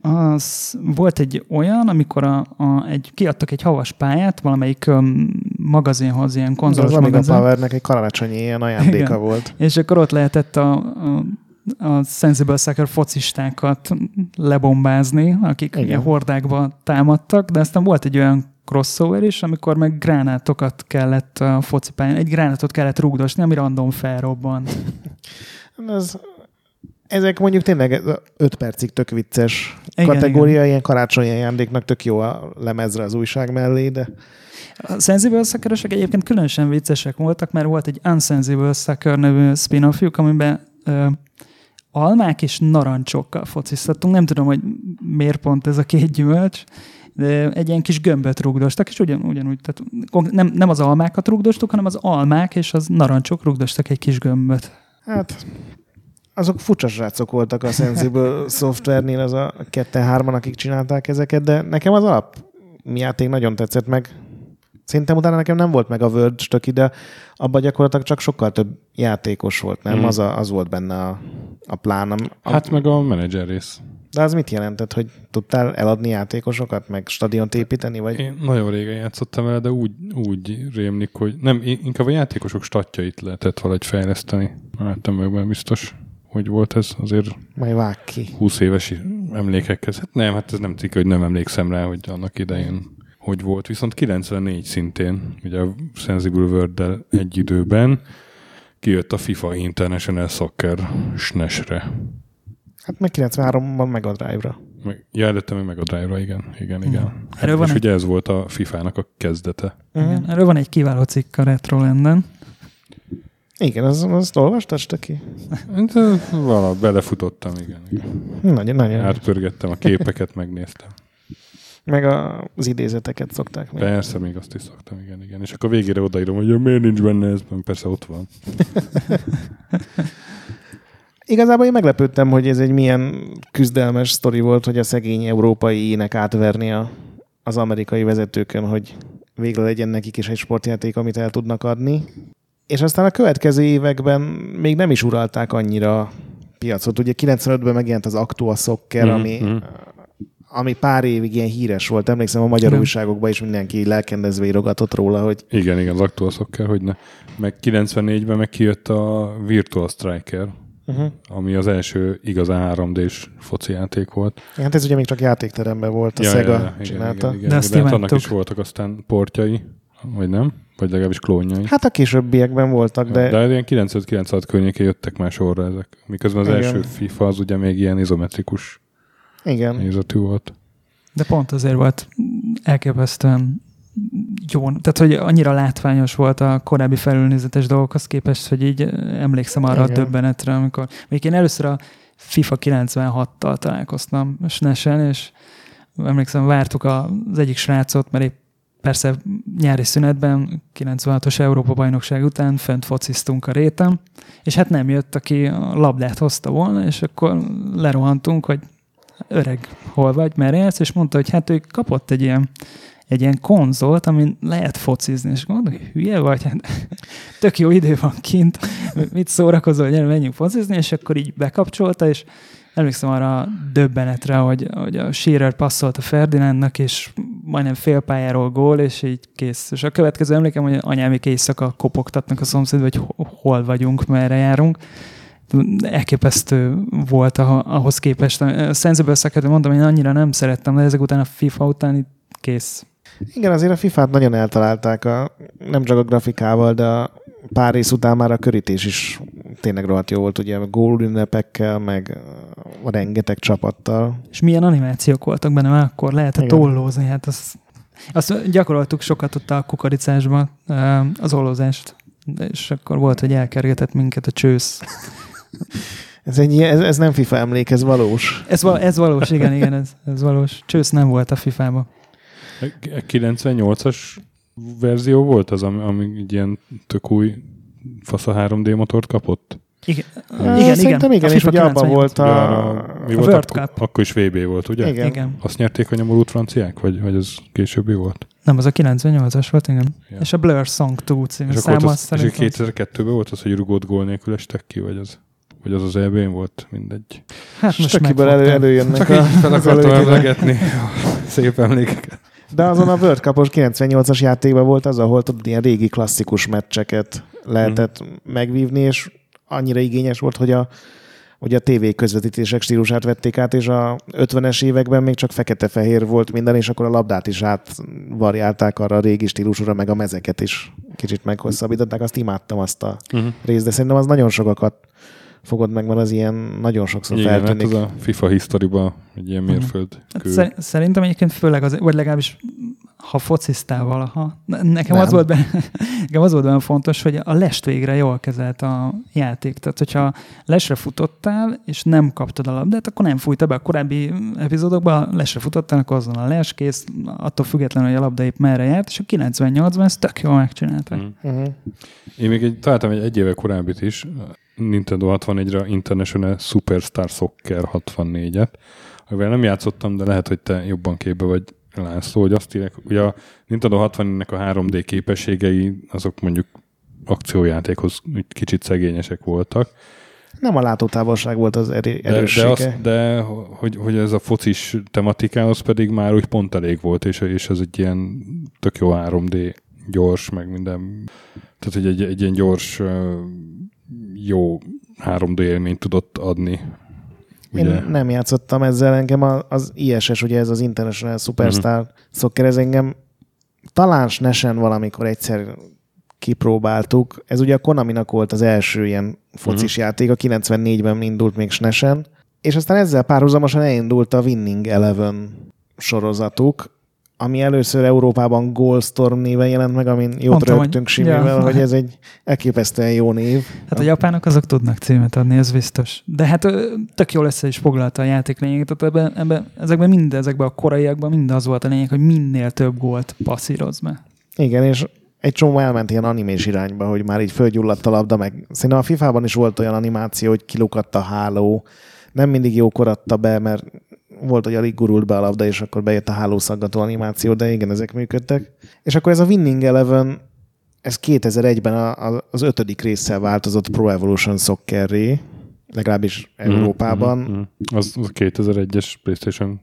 az volt egy olyan, amikor a, a, egy, kiadtak egy havas pályát valamelyik um, magazinhoz, ilyen konzolos magazin. Powernek egy karácsonyi ilyen ajándéka Igen. volt. És akkor ott lehetett a, a, a Sensible Sucker focistákat lebombázni, akik Igen. hordákba támadtak, de aztán volt egy olyan crossover is, amikor meg gránátokat kellett a focipályán, egy gránátot kellett rúgdosni, ami random felrobbant. <laughs> Ez, ezek mondjuk tényleg 5 percig tök vicces Igen, kategória, ilyen karácsonyi ajándéknak tök jó a lemezre az újság mellé, de A Sensible sucker egyébként különösen viccesek voltak, mert volt egy Unsensible Sucker nevű spin amiben ö, almák és narancsokkal fociztattunk. Nem tudom, hogy miért pont ez a két gyümölcs, de egy ilyen kis gömböt rugdostak, és ugyan, ugyanúgy, tehát nem, nem az almákat rugdostuk, hanem az almák és az narancsok rugdostak egy kis gömböt. hát azok furcsa srácok voltak a Sensible <laughs> Software-nél, az a ketten-hárman, akik csinálták ezeket, de nekem az alap játék nagyon tetszett meg. Szerintem utána nekem nem volt meg a Verge töki, de abban gyakorlatilag csak sokkal több játékos volt, nem? Mm. Az, a, az volt benne a, a plán. A, Hát meg a menedzser rész. De az mit jelentett, hogy tudtál eladni játékosokat, meg stadiont építeni, vagy? Én nagyon régen játszottam vele, de úgy, úgy rémlik, hogy nem, inkább a játékosok statjait lehetett valahogy fejleszteni. Láttam meg, mert biztos, hogy volt ez azért Majd vág ki. 20 éves emlékekhez. Hát nem, hát ez nem cikk, hogy nem emlékszem rá, hogy annak idején hogy volt. Viszont 94 szintén, ugye a Sensible world egy időben kijött a FIFA International Soccer SNES-re. Hát meg 93-ban Mega Drive-ra. Meg, ja, előtte meg Mega Drive-ra, igen, igen, igen. Hmm. Erről van És egy- ugye ez volt a FIFA-nak a kezdete. Igen. Erről van egy kiváló cikk a Retrolanden. Igen, az, azt olvastad, Stöki? Hát, Vala, belefutottam, igen. igen. Nagyon, nagyon. Átpörgettem a képeket, megnéztem. Meg a, az idézeteket szokták még. Persze, még azt is szoktam, igen, igen. És akkor végére odaírom, hogy miért nincs benne ez, mert persze ott van. <laughs> Igazából én meglepődtem, hogy ez egy milyen küzdelmes sztori volt, hogy a szegény európai ének átverni a, az amerikai vezetőkön, hogy végre legyen nekik is egy sportjáték, amit el tudnak adni. És aztán a következő években még nem is uralták annyira piacot. Ugye 95-ben megjelent az Actua Soccer, Mhm, ami, mhm. Ami pár évig ilyen híres volt. Emlékszem, a magyar Igen. újságokban is mindenki lelkendezve írogatott róla, hogy Igen, igen, az Actual Soccer, hogy ne. Meg 94-ben meg kijött a Virtual Striker, uh-huh. ami az első igazán 3D-s foci játék volt. hát ez ugye még csak játékteremben volt, a Sega csinálta. Igen, igen, De igen, azt de hát annak is voltak aztán portjai, vagy nem? Vagy legalábbis klónjai. Hát a későbbiekben voltak, de, De, de ilyen 95-96 környékén jöttek már sorra ezek. Miközben az Igen. első FIFA az ugye még ilyen izometrikus igen. nézetű volt. De pont azért volt elképesztően jó, tehát hogy annyira látványos volt a korábbi felülnézetes dolgokhoz képest, hogy így emlékszem arra Igen. a döbbenetre, amikor még én először a FIFA 96-tal találkoztam SNES-en, és emlékszem, vártuk az egyik srácot, mert épp persze nyári szünetben, 96-os Európa-bajnokság után fönt fociztunk a réten, és hát nem jött, aki a labdát hozta volna, és akkor lerohantunk, hogy öreg, hol vagy, merre jársz, és mondta, hogy hát ő kapott egy ilyen, egy ilyen konzolt, amin lehet focizni, és mondom, hogy hülye vagy, hát <laughs> tök jó idő van kint, mit szórakozol, gyere, menjünk focizni, és akkor így bekapcsolta, és emlékszem arra a döbbenetre, hogy, hogy a Shearer passzolt a Ferdinandnak, és majdnem fél pályáról gól, és így kész. És a következő emlékem, hogy anyámék éjszaka kopogtatnak a szomszédba, hogy ho- hol vagyunk, merre járunk. Elképesztő volt ah- ahhoz képest. A Sensible Sucker, mondom, én annyira nem szerettem, de ezek után a FIFA után itt kész. Igen, azért a FIFA-t nagyon eltalálták, a, nem csak a grafikával, de a pár rész után már a körítés is tényleg rohadt jó volt, ugye a gól ünnepekkel, meg a rengeteg csapattal. És milyen animációk voltak benne, már akkor lehetett Igen. ollózni, hát az, azt gyakoroltuk sokat ott a kukoricásban, az ollózást. És akkor volt, hogy elkergetett minket a csősz. <laughs> Ez, egy, ez, ez nem FIFA emlék, ez valós. Ez, val- ez valós, igen, igen, ez, ez valós. Csősz nem volt a FIFA-ban. A 98-as verzió volt az, ami, ami egy ilyen tök új fasz a 3D motort kapott? Igen, igen, igen. igen, A és ugye abban 98. volt a... arra- mi a volt World akkor, Cup. akkor is VB volt, ugye? Igen. Igen. Azt nyerték a nyomorult franciák? Vagy, vagy ez későbbi volt? Nem, az a 98-as volt, igen. Ja. És a Blur Song 2 című szám az az, és szerintem... 2002-ben volt az, hogy rugott gól nélkül estek ki, vagy az Vagy az az eb volt, mindegy. Hát most Stökiből elő, előjönnek Csak a, fel akartam emlegetni a szép emlékeket. De azon a World Cup-os 98-as játékban volt az, ahol tudod, ilyen régi klasszikus meccseket lehetett Mhm. megvívni, és annyira igényes volt, hogy a, hogy a TV közvetítések stílusát vették át, és a 50-es években még csak fekete-fehér volt minden, és akkor a labdát is átvariálták arra a régi stílusúra, meg a mezeket is kicsit meghosszabbították. Azt imádtam azt a Uh-huh. részt, de szerintem az nagyon sokakat fogod meg, mert az ilyen nagyon sokszor Igen, hát feltűnik. az a FIFA historyban egy ilyen Mhm. mérföld Hát kő. szer- szerintem egyébként főleg az, vagy legalábbis ha focisztál valaha, nekem Nem. az, volt benne, <laughs> nekem az volt benne fontos, hogy a lest végre jól kezelt a játék. Tehát, hogyha lesre futottál, és nem kaptad a labdát, akkor nem fújta be. A korábbi epizódokban lesre futottál, akkor azon a les kész, attól függetlenül, hogy a labda épp merre járt, és a 98-ban ezt tök jól megcsinálták. Mhm. Uh-huh. Én még egy, találtam egy egy éve korábbit is, Nintendo 64-re International Superstar Soccer 64-et, amivel nem játszottam, de lehet, hogy te jobban képbe vagy László, hogy azt írek, ugye a Nintendo 64-nek a 3D képességei, azok mondjuk akciójátékhoz kicsit szegényesek voltak. Nem a látótávolság volt az erő, De, de, erőssége. azt, de hogy, hogy ez a focis tematikához pedig már úgy pont elég volt, és, és ez egy ilyen tök jó 3D gyors, meg minden. Tehát, hogy egy, egy ilyen gyors, jó 3D élményt tudott adni. Ugye? Én nem játszottam ezzel, engem az ISS, ugye ez az International Superstar uh-huh. soccer, ez engem talán Snesen valamikor egyszer kipróbáltuk. Ez ugye a Konaminak volt az első ilyen focis uh-huh. játék, a 94-ben indult még Snesen, és aztán ezzel párhuzamosan elindult a Winning Eleven sorozatuk, ami először Európában Goalstorm néven jelent meg, amin jót Mondtam, hogy- rögtünk Simivel, Ja. hogy ez egy <laughs> elképesztően jó név. Hát a japánok azok tudnak címet adni, ez biztos. De hát tök jól össze is foglalta a játék lényeget. Tehát ebben, ebben, ezekben mind, ezekben a koraiakban mind az volt a lényeg, hogy minél több gólt passzíroz be. Igen, és egy csomó elment ilyen animés irányba, hogy már így fölgyulladt a labda, meg szerintem a FIFA-ban is volt olyan animáció, hogy kilukadt a háló, nem mindig jókor adta be, mert volt, hogy alig gurult be a labda, és akkor bejött a hálószaggató animáció, de igen, ezek működtek. És akkor ez a Winning Eleven, ez 2001-ben a, a, az ötödik résszel változott Pro Evolution Soccerré, legalábbis Mhm, Európában. mhm, mhm. Az, az a 2001-es PlayStation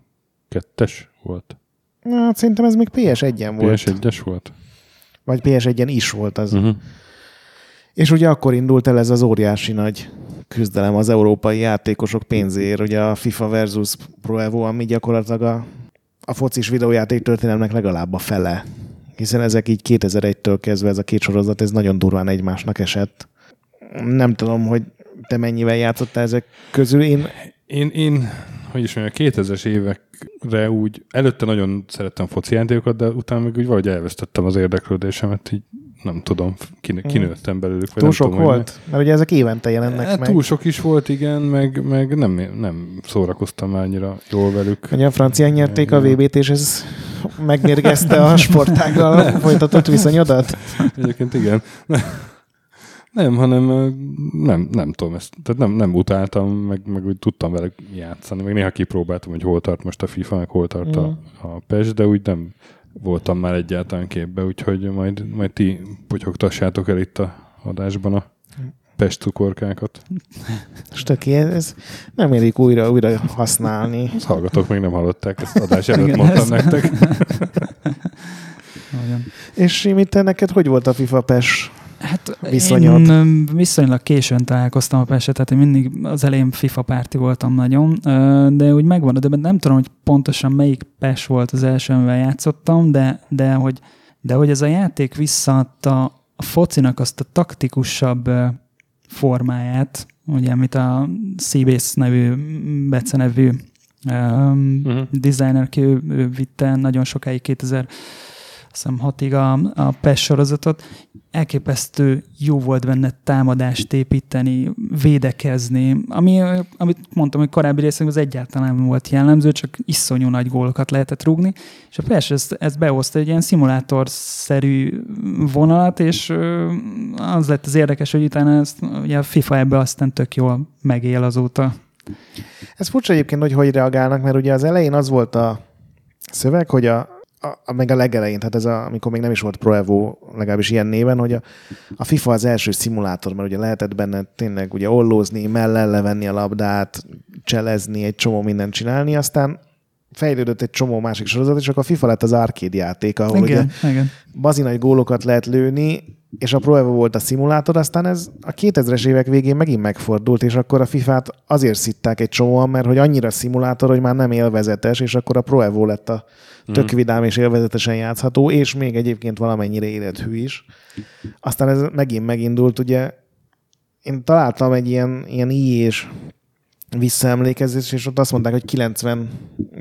2-es volt? Na, hát szerintem ez még PS1-en volt. PS1-es volt? Vagy PS1-en is volt az. Uh-huh. És ugye akkor indult el ez az óriási nagy küzdelem az európai játékosok pénzéért, ugye a FIFA versus Pro Evo, ami gyakorlatilag a, a focis videójáték történelmnek legalább a fele. Hiszen ezek így 2001-től kezdve ez a két sorozat, ez nagyon durván egymásnak esett. Nem tudom, hogy te mennyivel játszottál ezek közül. Én Én, én hogy is mondjam, a 2000-es évekre úgy, előtte nagyon szerettem foci játékokat, de utána meg úgy valahogy elvesztettem az érdeklődésemet, így nem tudom, kinő, kinőttem belőlük. Vagy túl sok tudom, hogy volt? Mert ugye ezek évente jelennek Hát meg. túl sok is volt, igen, meg, meg nem, nem szórakoztam már annyira jól velük. Ugye a franciák nyerték a VB-t, és ez megmérgezte a sportággal folytatott viszonyodat? Egyébként igen. Nem, hanem nem, nem tudom ezt. Tehát nem, nem utáltam, meg, meg úgy tudtam vele játszani. Meg néha kipróbáltam, hogy hol tart most a FIFA, meg hol tart a, Mm. a PES, de úgy nem voltam már egyáltalán képbe, úgyhogy majd, majd ti potyogtassátok el itt a adásban a PES cukorkákat. Stöki, ez nem érik újra, újra használni. Azt hallgatók még nem hallották, ezt adás előtt Igen, mondtam ez- nektek. <laughs> Nagyon. És Simi, te neked hogy volt a FIFA PES? Hát Viszonyod. én ö, viszonylag későn találkoztam a persze, tehát én mindig az elején FIFA párti voltam nagyon, de úgy megvan, de nem tudom, hogy pontosan melyik PES volt az első, amivel játszottam, de, de, hogy, de hogy ez a játék visszaadta a focinak azt a taktikusabb formáját, ugye, amit a Seabase nevű, Bece nevű um, Mhm. designer, ki ő, ő vitte nagyon sokáig 2000 azt hiszem hatig a, a PES sorozatot, elképesztő jó volt benne támadást építeni, védekezni, ami, amit mondtam, hogy korábbi részekben az egyáltalán nem volt jellemző, csak iszonyú nagy gólokat lehetett rúgni, és a PES ezt, ezt behozta egy ilyen szimulátorszerű vonalat, és az lett az érdekes, hogy utána ezt, ugye a FIFA ebbe aztán tök jól megél azóta. Ez furcsa egyébként, hogy hogy reagálnak, mert ugye az elején az volt a szöveg, hogy a a, meg a legelején, tehát ez a, amikor még nem is volt Pro Evo, legalábbis ilyen néven, hogy a, a FIFA az első szimulátor, mert ugye lehetett benne tényleg ugye ollózni, mellel levenni a labdát, cselezni, egy csomó mindent csinálni, aztán fejlődött egy csomó másik sorozat, és akkor a FIFA lett az arcade játék, ahol Igen, ugye igen. bazinai gólokat lehet lőni, és a Pro Evo volt a szimulátor, aztán ez a 2000-es évek végén megint megfordult, és akkor a FIFA-t azért szitták egy csomóan, mert hogy annyira szimulátor, hogy már nem élvezetes, és akkor a Pro Evo lett a tök vidám és élvezetesen játszható, és még egyébként valamennyire élethű is. Aztán ez megint megindult, ugye én találtam egy ilyen, ilyen és visszaemlékezés, és ott azt mondták, hogy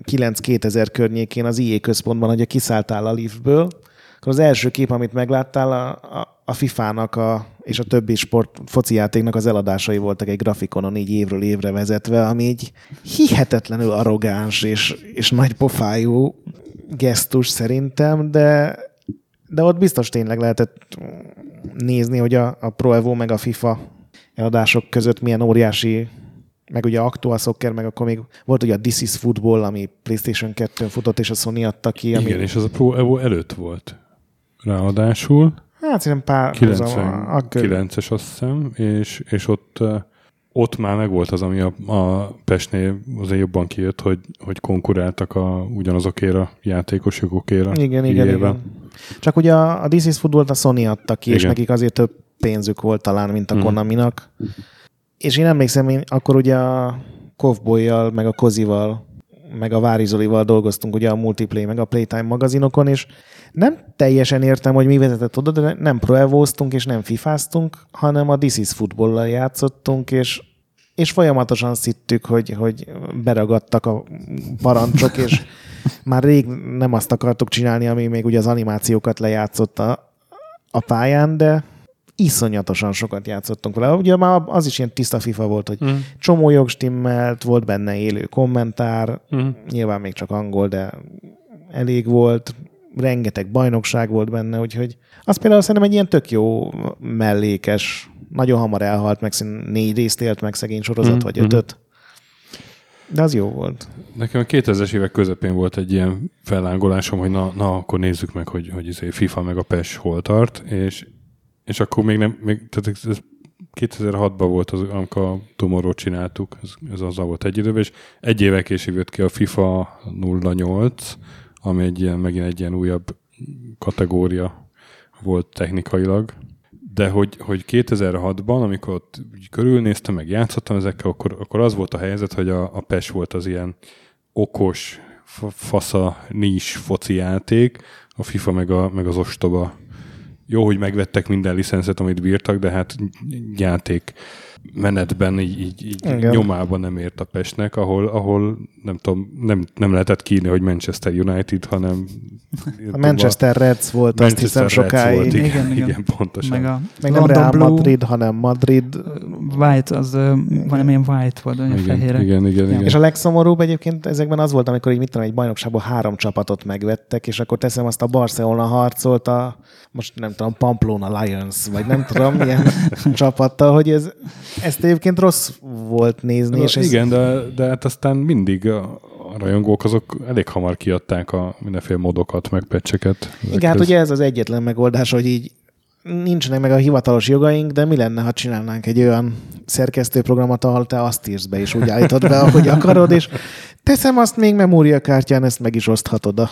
99-2000 környékén az IE központban, hogy kiszálltál a liftből, akkor az első kép, amit megláttál, a, a, a FIFA-nak a, és a többi sport foci játéknak az eladásai voltak egy grafikonon így évről évre vezetve, ami egy hihetetlenül arrogáns és, és nagy pofájú gesztus szerintem, de, de ott biztos tényleg lehetett nézni, hogy a, a Pro Evo meg a FIFA eladások között milyen óriási meg ugye Actual Soccer, meg akkor még volt ugye a This is Football, ami PlayStation 2-n futott, és a Sony adta ki. Ami, Igen, és az a Pro Evo előtt volt. Ráadásul hát szerintem pár... 99-es azt hiszem, és, és ott, ott már megvolt az, ami a, a Pestnél azért jobban kijött, hogy, hogy konkuráltak a, ugyanazokért a játékos jogokért. Igen, igen, igen. Csak ugye a, a This is Football a Sony adta ki, igen. és nekik azért több pénzük volt talán, mint a hmm. Konaminak. És én emlékszem, én akkor ugye a Kovbolyjal, meg a Kozival, meg a Vári Zolival dolgoztunk ugye a Multiplay, meg a Playtime magazinokon, és nem teljesen értem, hogy mi vezetett oda, de nem pro és nem fifáztunk, hanem a This is Football-lal játszottunk, és, és folyamatosan szittük, hogy, hogy beragadtak a parancsok, és már rég nem azt akartuk csinálni, ami még ugye az animációkat lejátszott a, pályán, de iszonyatosan sokat játszottunk vele. Ugye már az is ilyen tiszta FIFA volt, hogy mm. csomó jog stimmelt, volt benne élő kommentár, mm. nyilván még csak angol, de elég volt, rengeteg bajnokság volt benne, úgyhogy az például szerintem egy ilyen tök jó mellékes, nagyon hamar elhalt, meg négy részt élt meg szegény sorozat, mm. vagy ötöt. De az jó volt. Nekem a 2000-es évek közepén volt egy ilyen fellángolásom, hogy na, na akkor nézzük meg, hogy, hogy izé FIFA meg a PES hol tart, és és akkor még nem, még, tehát ez 2006-ban volt, az, amikor a Tomorrow csináltuk, ez, ez azzal volt egy időben, és egy éve később jött ki a FIFA 08, ami egy ilyen, megint egy ilyen újabb kategória volt technikailag, de hogy, hogy 2006-ban, amikor ott körülnéztem, meg játszottam ezekkel, akkor, akkor az volt a helyzet, hogy a, a PES volt az ilyen okos, fasza, nis foci játék, a FIFA meg, a, meg az ostoba. Jó, hogy megvettek minden licenszet, amit bírtak, de hát játék menetben így, így, így nyomában nem ért a Pestnek, ahol, ahol nem tudom, nem, nem lehetett kínni, hogy Manchester United, hanem a Manchester Reds volt, Manchester azt hiszem Reds sokáig. Volt, igen, igen, igen, igen, pontosan. Meg, a meg nem Real Blue, Madrid, hanem Madrid. White, az valamilyen White volt, olyan igen, fehére. Igen, igen, igen. És a legszomorúbb egyébként ezekben az volt, amikor így mit tudom, egy bajnokságból három csapatot megvettek, és akkor teszem azt a Barcelona harcolt a, most nem tudom, Pamplona Lions, vagy nem tudom, milyen <laughs> csapattal, hogy ez, ezt egyébként rossz volt nézni. És igen, ez... de, de hát aztán mindig a, rajongók azok elég hamar kiadták a mindenféle modokat, meg pecseket. Igen, hát ugye ez az egyetlen megoldás, hogy így nincsenek meg a hivatalos jogaink, de mi lenne, ha csinálnánk egy olyan szerkesztőprogramot, ahol te azt írsz be, és úgy állítod be, ahogy akarod, és teszem azt még memóriakártyán, ezt meg is oszthatod a,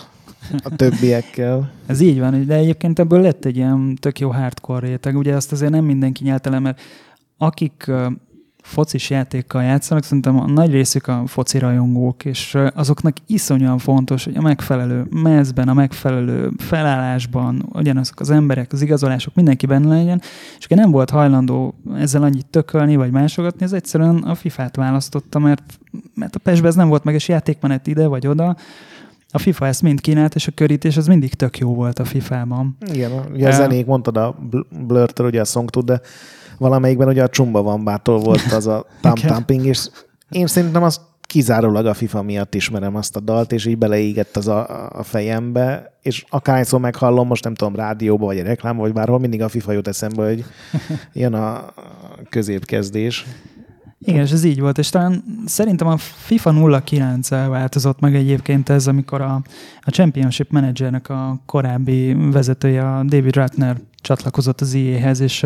a többiekkel. Ez így van, de egyébként ebből lett egy ilyen tök jó hardcore réteg. Ugye azt azért nem mindenki nyerte le, mert akik focis játékkal játszanak, szerintem a nagy részük a foci rajongók, és azoknak iszonyúan fontos, hogy a megfelelő mezben, a megfelelő felállásban ugyanazok az emberek, az igazolások, mindenki benne legyen, és aki nem volt hajlandó ezzel annyit tökölni, vagy másogatni, ez egyszerűen a FIFA-t választotta, mert, mert a PES-ben ez nem volt meg, és játékmenet ide vagy oda, a FIFA ezt mind kínált, és a körítés az mindig tök jó volt a FIFA-ban. Igen, ugye a zenék, mondtad a blur ugye a song de valamelyikben ugye a Csumba van bától volt az a <laughs> thumping, és én szerintem azt kizárólag a FIFA miatt ismerem azt a dalt, és így beleégett az a, a fejembe, és akárhányszor meghallom, most nem tudom, rádióba, vagy a reklámba, vagy bárhol, mindig a FIFA jut eszembe, hogy <laughs> jön a középkezdés. Igen, és ez így volt, és talán szerintem a FIFA 09 változott meg egyébként ez, amikor a, a Championship Managernek a korábbi vezetője, a David Ratner csatlakozott az EA-hez, és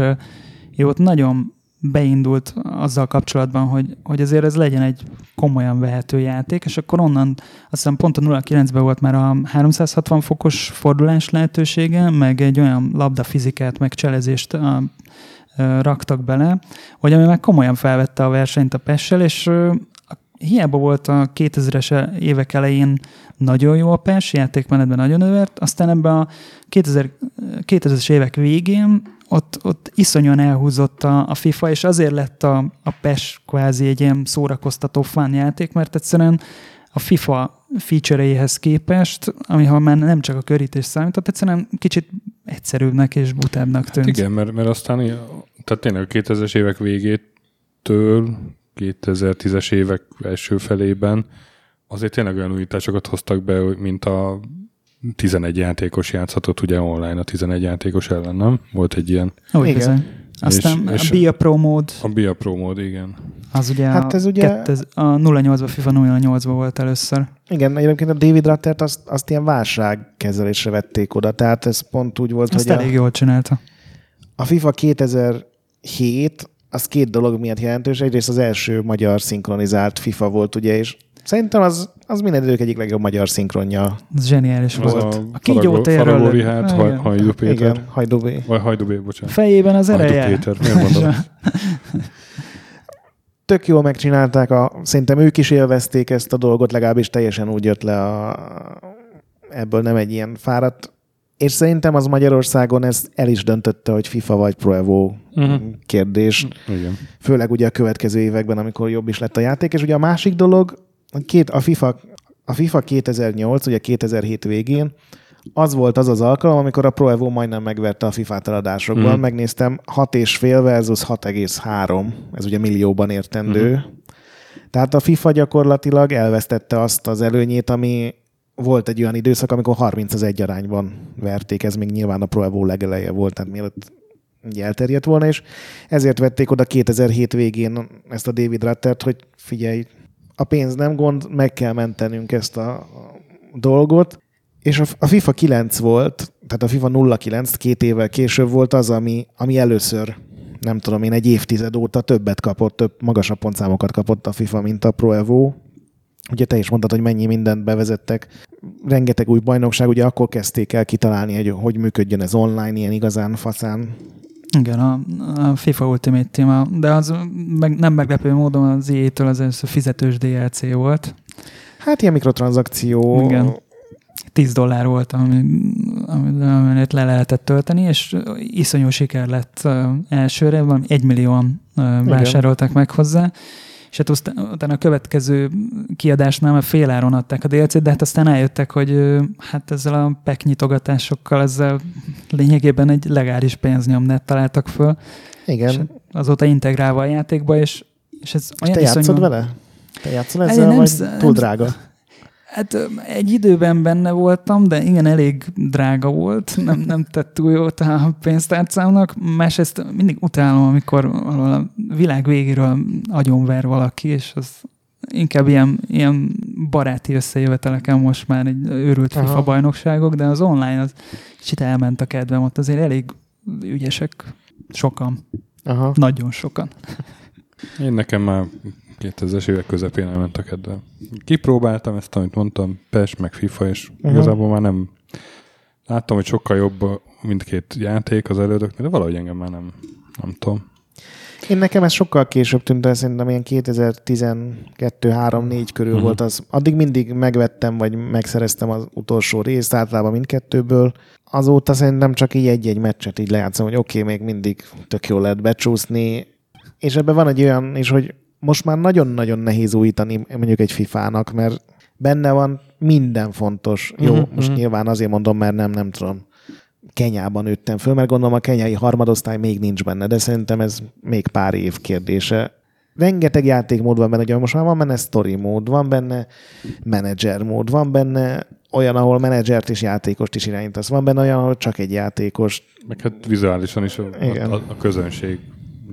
ő ott nagyon beindult azzal kapcsolatban, hogy, hogy azért ez legyen egy komolyan vehető játék, és akkor onnan azt hiszem pont a 09-ben volt már a 360 fokos fordulás lehetősége, meg egy olyan labda fizikát, meg cselezést a, a, raktak bele, hogy ami meg komolyan felvette a versenyt a Pessel, és hiába volt a 2000-es évek elején nagyon jó a PES, játékmenetben nagyon övert, aztán ebben a 2000, 2000-es évek végén ott, ott iszonyan elhúzott a, a FIFA, és azért lett a, a PES kvázi egy ilyen szórakoztató fán játék, mert egyszerűen a FIFA feature-eihez képest, ami ha már nem csak a körítés számított, egyszerűen kicsit egyszerűbbnek és butábbnak tűnt. Hát igen, mert, mert aztán tehát tényleg a 2000-es évek végétől 2010-es évek első felében azért tényleg olyan újításokat hoztak be, mint a 11 játékos játszhatott ugye online a 11 játékos ellen, nem? Volt egy ilyen. Úgy igen. Aztán és, a Bia Pro mód. A Bia Pro mód, igen. Az ugye hát ez a, ugye... Kettez, a 08-ban, FIFA 08-ban volt először. Igen, egyébként a David Rattert azt, azt ilyen válságkezelésre vették oda, tehát ez pont úgy volt, azt hogy elég a, jól csinálta. A FIFA 2007 az két dolog miatt jelentős. Egyrészt az első magyar szinkronizált FIFA volt, ugye, és Szerintem az, az minden idők egyik legjobb magyar szinkronja. Ez zseniális az volt. A, a kígyó térről. hát, haj, Hajdú Péter. Igen, Hajdú B. Vagy Hajdú B, bocsánat. Fejében az ereje. Hajdú Péter, miért <laughs> mondom? <laughs> Tök jól megcsinálták, a, szerintem ők is élvezték ezt a dolgot, legalábbis teljesen úgy jött le a, ebből nem egy ilyen fáradt és szerintem az Magyarországon ez el is döntötte, hogy FIFA vagy Pro Evo uh-huh. kérdés. Igen. Főleg ugye a következő években, amikor jobb is lett a játék. És ugye a másik dolog, két, a, FIFA, a FIFA 2008, ugye 2007 végén, az volt az az alkalom, amikor a Pro Evo majdnem megverte a FIFA eladásokban. Mm. Megnéztem 6,5 versus 6,3, ez ugye millióban értendő. Mm. Tehát a FIFA gyakorlatilag elvesztette azt az előnyét, ami volt egy olyan időszak, amikor 30 az egy arányban verték, ez még nyilván a Pro Evo legeleje volt, tehát mielőtt elterjedt volna, és ezért vették oda 2007 végén ezt a David Rattert, hogy figyelj, a pénz nem gond, meg kell mentenünk ezt a dolgot, és a FIFA 9 volt, tehát a FIFA 09 két évvel később volt az, ami, ami először, nem tudom én, egy évtized óta többet kapott, több magasabb pontszámokat kapott a FIFA, mint a Pro Evo. Ugye te is mondtad, hogy mennyi mindent bevezettek. Rengeteg új bajnokság, ugye akkor kezdték el kitalálni, hogy hogy működjön ez online, ilyen igazán faszán. Igen, a, a FIFA Ultimate Team, de az meg, nem meglepő módon az EA-től az először fizetős DLC volt. Hát ilyen mikrotranszakció. Igen. 10 dollár volt, ami, amit le lehetett tölteni, és iszonyú siker lett elsőre, valami egy millióan vásárolták meg hozzá, és hát utána a következő kiadásnál már féláron adták a DLC-t, de hát aztán eljöttek, hogy hát ezzel a nyitogatásokkal ezzel lényegében egy legális pénznyomnet találtak föl. Igen. És azóta integrálva a játékba, és, és ez és olyan te játszod vele? Te játszol ezzel, nem, vagy túl drága? Hát egy időben benne voltam, de igen, elég drága volt, <laughs> nem, nem tett túl jót a pénztárcámnak. Másrészt mindig utálom, amikor a világ végéről agyonver valaki, és az inkább ilyen, ilyen baráti összejöveteleken most már egy őrült FIFA Aha. bajnokságok, de az online az kicsit elment a kedvem, ott azért elég ügyesek sokan. Aha. Nagyon sokan. Én nekem már 2000-es évek közepén elment a kedve. Kipróbáltam ezt, amit mondtam, PES, meg FIFA, és uh-huh. igazából már nem... Láttam, hogy sokkal jobb mindkét játék az elődöknél, de valahogy engem már nem, nem tudom. Én nekem ez sokkal később tűnt el, szerintem ilyen 2012-3-4 körül uh-huh. volt az. Addig mindig megvettem, vagy megszereztem az utolsó részt, általában mindkettőből. Azóta szerintem csak így egy-egy meccset így lejátszom, hogy oké, okay, még mindig tök jól lehet becsúszni. És ebben van egy olyan is, hogy most már nagyon-nagyon nehéz újítani mondjuk egy FIFA-nak, mert benne van minden fontos. Jó, uh-huh, most uh-huh. nyilván azért mondom, mert nem, nem tudom, Kenyában nőttem föl, mert gondolom a kenyai harmadosztály még nincs benne, de szerintem ez még pár év kérdése. Rengeteg játékmód van benne, ugye most már van benne story mód, van benne menedzser mód, van benne olyan, ahol menedzsert és játékost is irányítasz, van benne olyan, ahol csak egy játékos. Meg hát vizuálisan is a, a, a közönség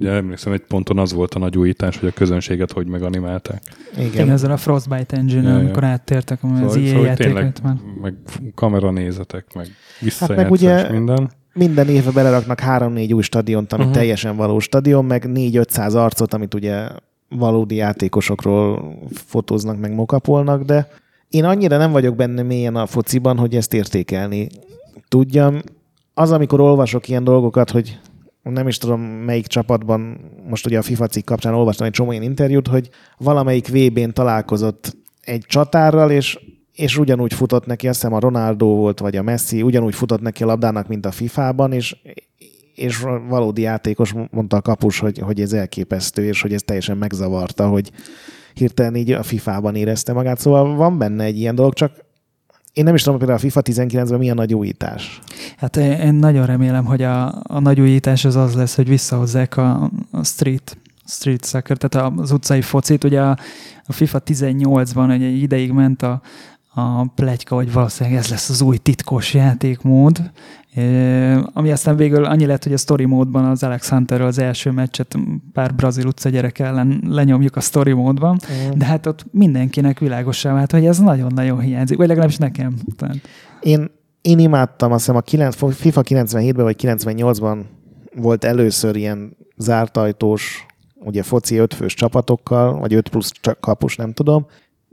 ugye emlékszem, egy ponton az volt a nagy újítás, hogy a közönséget hogy meganimálták. Igen, ezzel a Frostbite engine Ja, amikor áttértek az Szóval, ilyen szóval játékot már. meg kameranézetek, meg visszajátszás, meg ugye- minden. Minden évben beleraknak három-négy új stadiont, ami uh-huh. teljesen valós stadion, meg 4-500 arcot, amit ugye valódi játékosokról fotóznak, meg mokapolnak, de én annyira nem vagyok benne mélyen a fociban, hogy ezt értékelni tudjam. Az, amikor olvasok ilyen dolgokat, hogy nem is tudom melyik csapatban, most ugye a FIFA cikk kapcsán olvastam egy csomó ilyen interjút, hogy valamelyik VB-n találkozott egy csatárral, és, és ugyanúgy futott neki, azt hiszem a Ronaldo volt, vagy a Messi, ugyanúgy futott neki a labdának, mint a FIFA-ban, és, és valódi játékos mondta a kapus, hogy, hogy ez elképesztő, és hogy ez teljesen megzavarta, hogy hirtelen így a FIFA-ban érezte magát. Szóval van benne egy ilyen dolog, csak én nem is tudom, például a FIFA 19-ben milyen nagy újítás. Hát én én nagyon remélem, hogy a, a nagy újítás az az lesz, hogy visszahozzák a, a street, street soccer, tehát az utcai focit. Ugye a, a FIFA 18-ban egy ideig ment a, a plegyka, hogy valószínűleg ez lesz az új titkos játékmód, ami aztán végül annyi lett, hogy a story módban az Alex Hunterről az első meccset pár brazil utca gyerek ellen lenyomjuk a story módban, de hát ott mindenkinek világosá vált, hogy ez nagyon-nagyon hiányzik, vagy legalábbis nekem. Én, én imádtam, azt hiszem a 9, FIFA 97-ben vagy 98-ban volt először ilyen zártajtós, ugye foci ötfős csapatokkal, vagy 5 plusz kapus, nem tudom,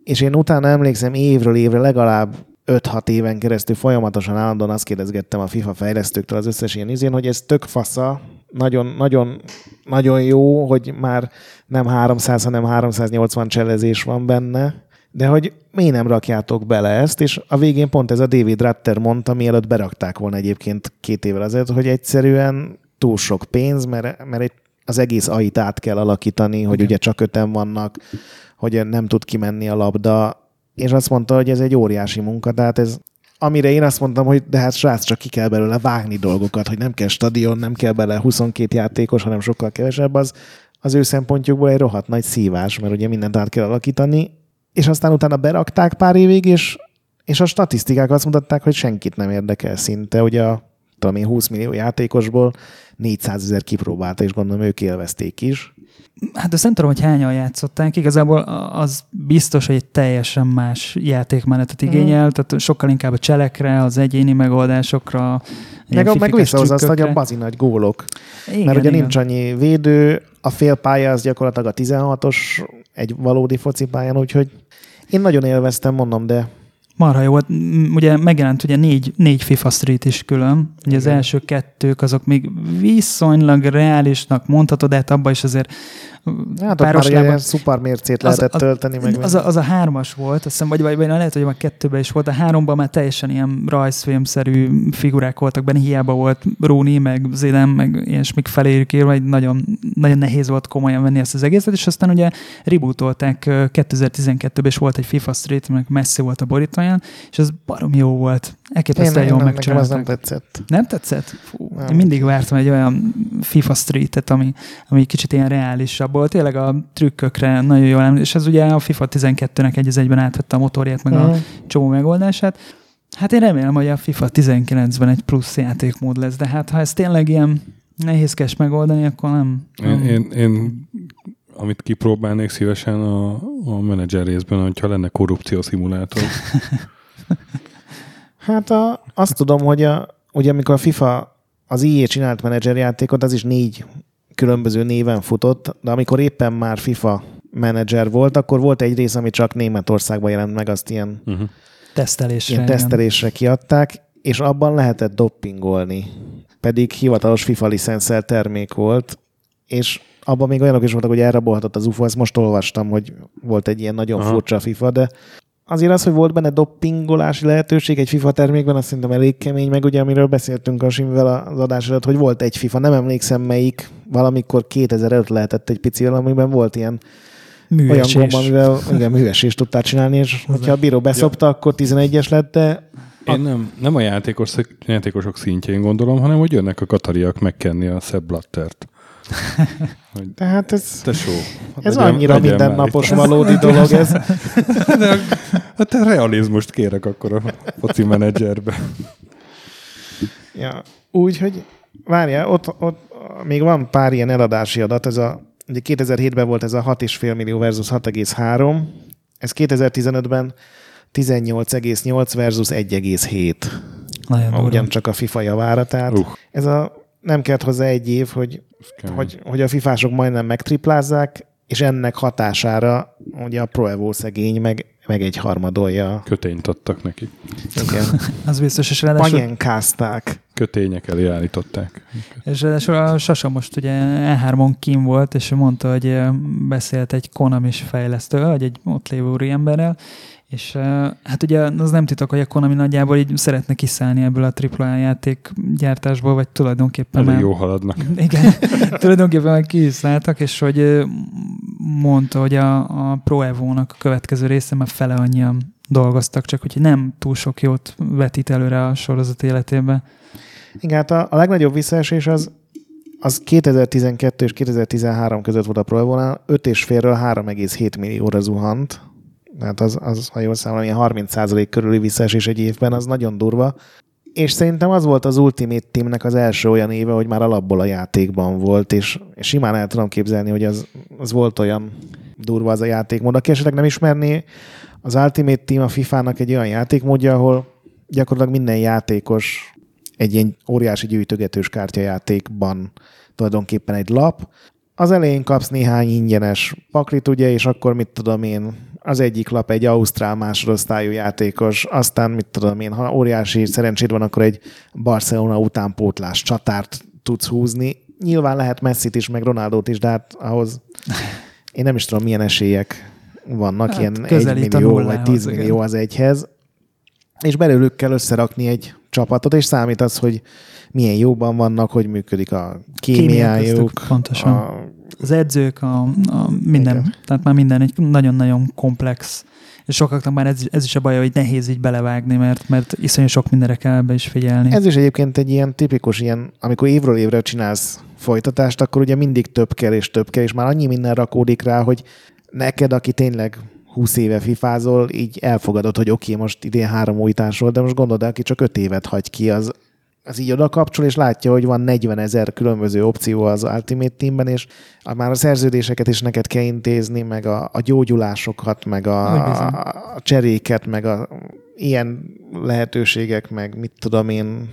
és én utána emlékszem évről évre legalább 5-6 éven keresztül folyamatosan állandóan azt kérdezgettem a FIFA fejlesztőktől az összes ilyen izén, hogy ez tök fasza, nagyon, nagyon, nagyon jó, hogy már nem 300, hanem 380 cselezés van benne, de hogy miért nem rakjátok bele ezt, és a végén pont ez a David Ratter mondta, mielőtt berakták volna egyébként két évvel azért, hogy egyszerűen túl sok pénz, mert, mert egy, az egész ait át kell alakítani, hogy Igen. ugye csak öten vannak, hogy nem tud kimenni a labda, és azt mondta, hogy ez egy óriási munka, tehát ez amire én azt mondtam, hogy de hát srác, csak ki kell belőle vágni dolgokat, hogy nem kell stadion, nem kell bele 22 játékos, hanem sokkal kevesebb, az az ő szempontjukból egy rohadt nagy szívás, mert ugye mindent át kell alakítani, és aztán utána berakták pár évig, és, és a statisztikák azt mutatták, hogy senkit nem érdekel szinte, ugye a tudom én, 20 millió játékosból 400 ezer kipróbálta, és gondolom ők élvezték is. Hát azt nem tudom, hogy hányan játszották. Igazából az biztos, hogy egy teljesen más játékmenetet igényel, tehát sokkal inkább a cselekre, az egyéni megoldásokra, Meg, meg fifikás visszahozza azt, hogy a bazi nagy gólok. Igen, Mert ugye igen. nincs annyi védő, a félpálya az gyakorlatilag a 16-os egy valódi focipályán, úgyhogy én nagyon élveztem, mondom, de Marha jó volt. M- Ugye megjelent ugye négy, négy FIFA Street is külön. Ugye az első kettők azok még viszonylag reálisnak mondhatod, de hát abban is azért hát páros már ilyen szuper mércét lehetett az, tölteni. Meg az, a, az a hármas volt, azt hiszem, vagy, vagy, vagy lehet, hogy már kettőben is volt, a háromban már teljesen ilyen rajzfilmszerű figurák voltak benne, hiába volt Rooney, meg Zidane, meg ilyesmik felérjük írva, egy nagyon, nagyon nehéz volt komolyan venni ezt az egészet, és aztán ugye rebootolták ö, 2012-ben, és volt egy FIFA Street, meg messzi volt a borítóján, és az barom jó volt. Elképesztően jól nekem az nem megcsinálták. tetszett. Nem tetszett? Fú, Nem. én mindig vártam egy olyan FIFA Street-et, ami, ami kicsit ilyen reálisabb volt. Tényleg a trükkökre nagyon jól emlékszem, és ez ugye a FIFA 12-nek egy az egyben átvette a motorját, meg a Mhm. csomó megoldását. Hát én remélem, hogy a FIFA 19-ben egy plusz játékmód lesz, de hát ha ez tényleg ilyen nehézkes megoldani, akkor nem. Én, nem. én, én amit kipróbálnék szívesen a, a menedzser részben, hogyha lenne korrupció szimulátor. <laughs> Hát a, azt tudom, hogy a, ugye amikor a FIFA az IE csinált menedzserjátékot, az is négy különböző néven futott, de amikor éppen már FIFA menedzser volt, akkor volt egy rész, ami csak Németországban jelent meg, azt ilyen, Uh-huh. Tesztelésre. ilyen igen. tesztelésre kiadták, és abban lehetett doppingolni. Pedig hivatalos FIFA licenszel termék volt, és abban még olyanok is voltak, hogy elrabolhatott az UFO, ezt most olvastam, hogy volt egy ilyen nagyon Aha. furcsa FIFA, de azért az, hogy volt benne doppingolási lehetőség egy FIFA termékben, azt szerintem elég kemény, meg ugye amiről beszéltünk a Simivel az adás előtt, hogy volt egy FIFA, nem emlékszem melyik, valamikor 2000 előtt lehetett egy picivel, amiben volt ilyen olyan Műesés. gomb, amivel igen, műesést tudtál csinálni, és hogyha a bíró beszopta, akkor 11-es lett, de Én nem, nem a játékos, játékosok szintjén gondolom, hanem hogy jönnek a katariak megkenni a Sepp Blattert. Tehát ez, Tesó. ez legyen- annyira legyen mindennapos valódi <laughs> dolog ez. <laughs> De, hát te realizmust kérek akkor a foci menedzserbe. Ja, úgy, hogy várjál, ott, ott még van pár ilyen eladási adat, ez a, ugye 2007-ben volt ez a 6,5 millió versus 6,3, ez 2015-ben 18,8 versus 1,7. Nagyon. Ugyancsak a FIFA javára, tehát Uh. ez a nem kellett hozzá egy év, hogy. Hogy, hogy a fifások majdnem megtriplázzák, és ennek hatására ugye a Pro Evo szegény meg, meg egy harmadolja. Kötényt adtak neki. Igen. <laughs> Az biztos, és ráadásul, Panyenkázták. Kötények elé állították. és ráadásul a Sasa most ugye E3-on kim volt, és mondta, hogy beszélt egy Konami-s fejlesztővel, vagy egy ott lévő úriemberrel, és hát ugye az nem titok, hogy a Konami nagyjából így szeretne kiszállni ebből a AAA játék gyártásból, vagy tulajdonképpen Elég már- jó haladnak. <laughs> Igen, <laughs> tulajdonképpen már ki is szálltak, és hogy mondta, hogy a, a Pro Evo-nak a következő része már fele annyian dolgoztak, csak hogy nem túl sok jót vetít előre a sorozat életében. Igen, hát a, a legnagyobb visszaesés az, az 2012 és 2013 között volt a Pro Evo-nál, 5,5-ről 3,7 millióra zuhant. Tehát az, az ha jól számolom, ilyen 30% körüli visszaesés egy évben, az nagyon durva. És szerintem az volt az Ultimate Teamnek az első olyan éve, hogy már alapból a játékban volt, és simán el tudom képzelni, hogy az, az volt olyan durva az a játékmód. Aki esetleg nem ismerné, az Ultimate Team a FIFA-nak egy olyan játékmódja, ahol gyakorlatilag minden játékos egy ilyen óriási gyűjtögetős kártyajátékban tulajdonképpen egy lap. Az elején kapsz néhány ingyenes paklit, ugye, és akkor mit tudom én, az egyik lap egy ausztrál másodosztályú játékos, aztán mit tudom én, ha óriási szerencséd van, akkor egy Barcelona utánpótlás csatárt tudsz húzni. Nyilván lehet Messit is, meg Ronaldót is, de hát ahhoz én nem is tudom, milyen esélyek vannak, Hát ilyen egy millió vagy nullához, 10 igen. millió az egyhez, és belőlük kell összerakni egy csapatot, és számít az, hogy milyen jóban vannak, hogy működik a kémiájuk, pontosan. a, Az edzők, a, a minden, Igen. tehát már minden egy nagyon-nagyon komplex, és sokaknak már ez, ez is a baj, hogy nehéz így belevágni, mert, mert iszonyú sok mindenre kell be is figyelni. Ez is egyébként egy ilyen tipikus ilyen, amikor évről évre csinálsz folytatást, akkor ugye mindig több kell és több kell, és már annyi minden rakódik rá, hogy neked, aki tényleg 20 éve fifázol, így elfogadod, hogy oké, okay, most idén három újítás volt, de most gondolod el, aki csak 5 évet hagy ki, az, az így oda kapcsol, és látja, hogy van 40 ezer különböző opció az Ultimate Teamben, és már a szerződéseket is neked kell intézni, meg a, a gyógyulásokat, meg a, a cseréket, meg a ilyen lehetőségek, meg mit tudom én,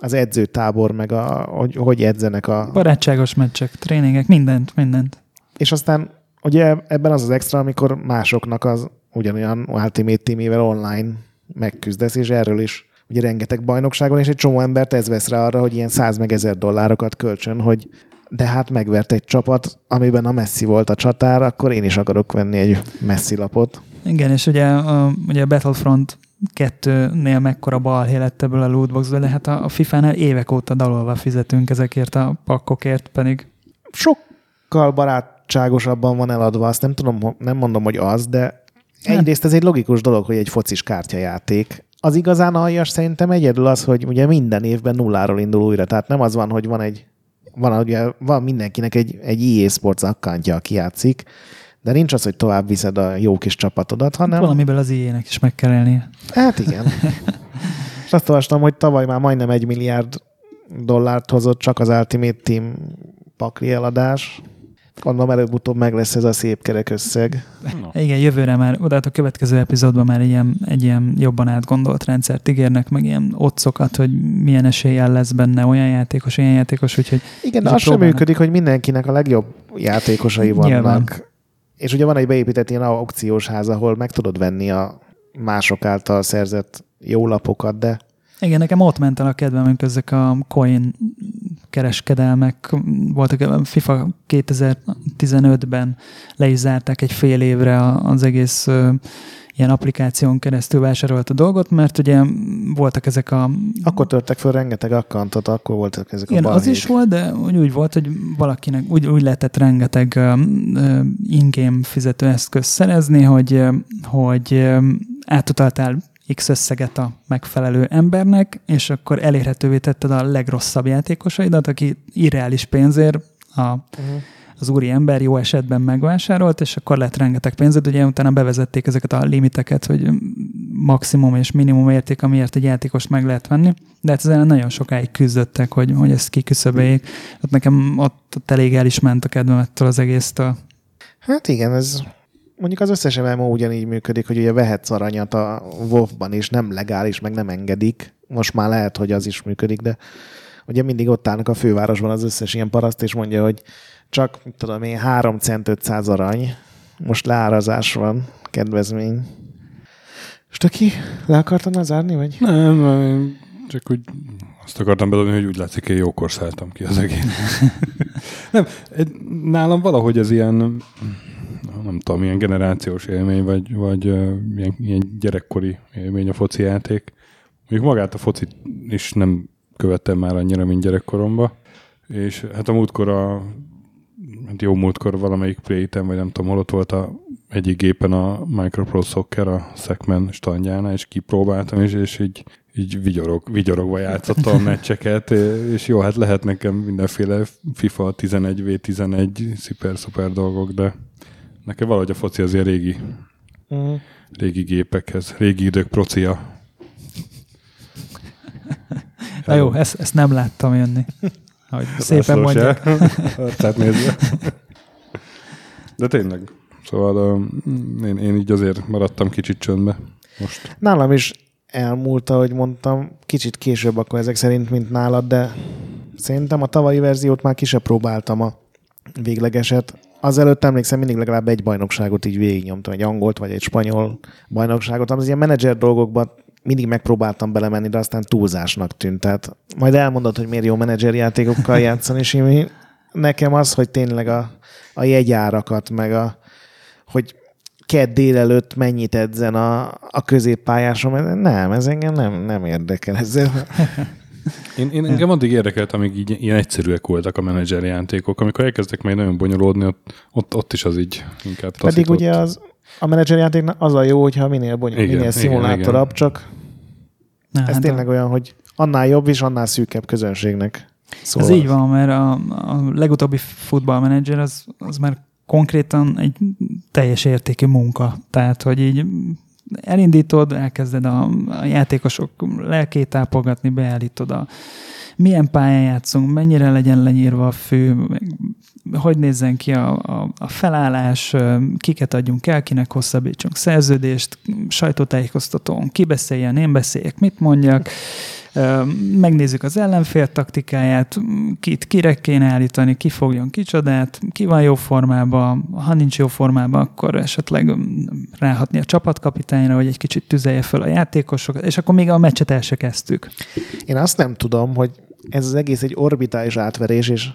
az edzőtábor, meg a, hogy, hogy edzenek a... Barátságos meccsek, tréningek, mindent, mindent. És aztán ugye ebben az az extra, amikor másoknak az ugyanolyan Ultimate Teamével online megküzdesz, és erről is ugye rengeteg bajnokságon, és egy csomó embert ez vesz rá arra, hogy ilyen 100 meg 1000 dollárokat kölcsön, hogy de hát megvert egy csapat, amiben a Messi volt a csatár, akkor én is akarok venni egy Messi lapot. Igen, és ugye a, ugye a Battlefront 2-nél mekkora balhé lett ebből a lootboxból, de hát a, a FIFA-nál évek óta dalolva fizetünk ezekért a pakkokért, pedig Sokkal barátságosabban van eladva, azt nem tudom, nem mondom, hogy az, de egyrészt ez egy logikus dolog, hogy egy focis kártyajáték. Az igazán aljas szerintem egyedül az, hogy ugye minden évben nulláról indul újra, tehát nem az van, hogy van egy van, ugye, van mindenkinek egy, egy EA Sports akkantja, aki játszik, de nincs az, hogy tovább viszed a jó kis csapatodat, hanem... valamiből az ilyenek is meg kell élnie. Hát igen. És <laughs> azt olvastam, hogy tavaly már majdnem egy milliárd dollárt hozott csak az Ultimate Team pakli eladás. Gondolom előbb-utóbb meg lesz ez a szép kerek összeg. Na. Igen, jövőre már, oda a következő epizódban már ilyen, egy ilyen jobban átgondolt rendszert ígérnek, meg ilyen otcokat, hogy milyen eséllyel lesz benne olyan játékos, olyan játékos, úgyhogy Igen, az sem működik, hogy mindenkinek a legjobb játékosai vannak. Nyilván. És ugye van egy beépített ilyen aukciós ház, ahol meg tudod venni a mások által szerzett jó lapokat, de Igen, nekem ott ment el a kedvem, amikor ezek a coin kereskedelmek voltak. A FIFA 2015-ben le is zárták egy fél évre az egész ilyen applikáción keresztül vásárolt a dolgot, mert ugye voltak ezek a... akkor törtek föl rengeteg akkantot, akkor voltak ezek Igen, a az balhék. is volt, de úgy, úgy volt, hogy valakinek úgy, úgy lehetett rengeteg uh, in-game fizetőeszköz szerezni, hogy, hogy átutaltál X összeget a megfelelő embernek, és akkor elérhetővé tetted a legrosszabb játékosaidat, aki irreális pénzért a, Uh-huh. az úri ember jó esetben megvásárolt, és akkor lett rengeteg pénzed, ugye utána bevezették ezeket a limiteket, hogy maximum és minimum érték, amiért egy játékost meg lehet venni, de hát ezen nagyon sokáig küzdöttek, hogy, hogy ezt kiküszöböljék. Hát nekem ott, ott elég el is ment a kedvem ettől az egésztől. Hát igen, ez mondjuk az összes MMO ugyanígy működik, hogy ugye vehetsz aranyat a WoW-ban is, nem legális, meg nem engedik. Most már lehet, hogy az is működik, de ugye mindig ott állnak a fővárosban az összes ilyen paraszt, és mondja, hogy csak, tudom én, 3 cent 500 arany, most leárazás van, kedvezmény. És te ki? Le akartam zárni, vagy? Nem, csak úgy azt akartam bedobni, hogy úgy látszik, hogy jókor szálltam ki az egész. <laughs> nem, nálam valahogy ez ilyen, nem tudom, ilyen generációs élmény, vagy, vagy ilyen, ilyen gyerekkori élmény a foci játék. Mondjuk magát a focit is nem követtem már annyira, mint gyerekkoromban. És hát a múltkor a hát jó múltkor valamelyik play vagy nem tudom, hol ott volt a egyik gépen a Micropro Soccer a Szekmen standjánál, és kipróbáltam, és, és így, így vigyorog, vigyorogva játszottam a meccseket, és jó, hát lehet nekem mindenféle FIFA 11v11 szuper-szuper dolgok, de nekem valahogy a foci az ilyen régi, uh-huh. régi gépekhez, régi idők procia. Na jó, ezt, ezt nem láttam jönni. Hogy szépen mondják. <laughs> Tehát nézve. De tényleg. Szóval én, én így azért maradtam kicsit csöndbe most. Nálam is elmúlt, ahogy mondtam, kicsit később akkor ezek szerint, mint nálad, de szerintem a tavalyi verziót már ki próbáltam a véglegeset. Azelőtt emlékszem, mindig legalább egy bajnokságot így végignyomtam, egy angolt vagy egy spanyol bajnokságot. Az ilyen menedzser dolgokban mindig megpróbáltam belemenni, de aztán túlzásnak tűnt. Tehát majd elmondod, hogy miért jó menedzserjátékokkal játszani, Simi. Nekem az, hogy tényleg a, a jegyárakat, meg a, hogy kedd délelőtt mennyit edzen a, a középpályásom, nem, ez engem nem, nem érdekel ezzel. Én, én engem addig érdekelt, amíg így, ilyen egyszerűek voltak a menedzserjátékok. Amikor elkezdtek még nagyon bonyolódni, ott, ott, ott is az így inkább taszított. Pedig ugye az, a menedzserjáték az a jó, hogyha minél bonyolult, minél szimulátorabb, csak Na, ez hát tényleg a... olyan, hogy annál jobb és annál szűkebb közönségnek. Szóval ez így van, mert a, a legutóbbi futballmenedzser az, az már konkrétan egy teljes értékű munka. Tehát, hogy így elindítod, elkezded a, a játékosok lelkét tápolgatni, beállítod a milyen pályán játszunk, mennyire legyen lenyírva a fő, hogy nézzen ki a, a, a felállás, kiket adjunk el, kinek hosszabbítsunk szerződést, sajtótájékoztatón, ki beszéljen, én beszéljek, mit mondjak, megnézzük az ellenfél taktikáját, kit kire kéne állítani, ki fogjon kicsodát, ki van jó formában, ha nincs jó formában, akkor esetleg ráhatni a csapatkapitányra, hogy egy kicsit tüzelje fel a játékosokat, és akkor még a meccset el se kezdtük. Én azt nem tudom, hogy ez az egész egy orbitális átverés, és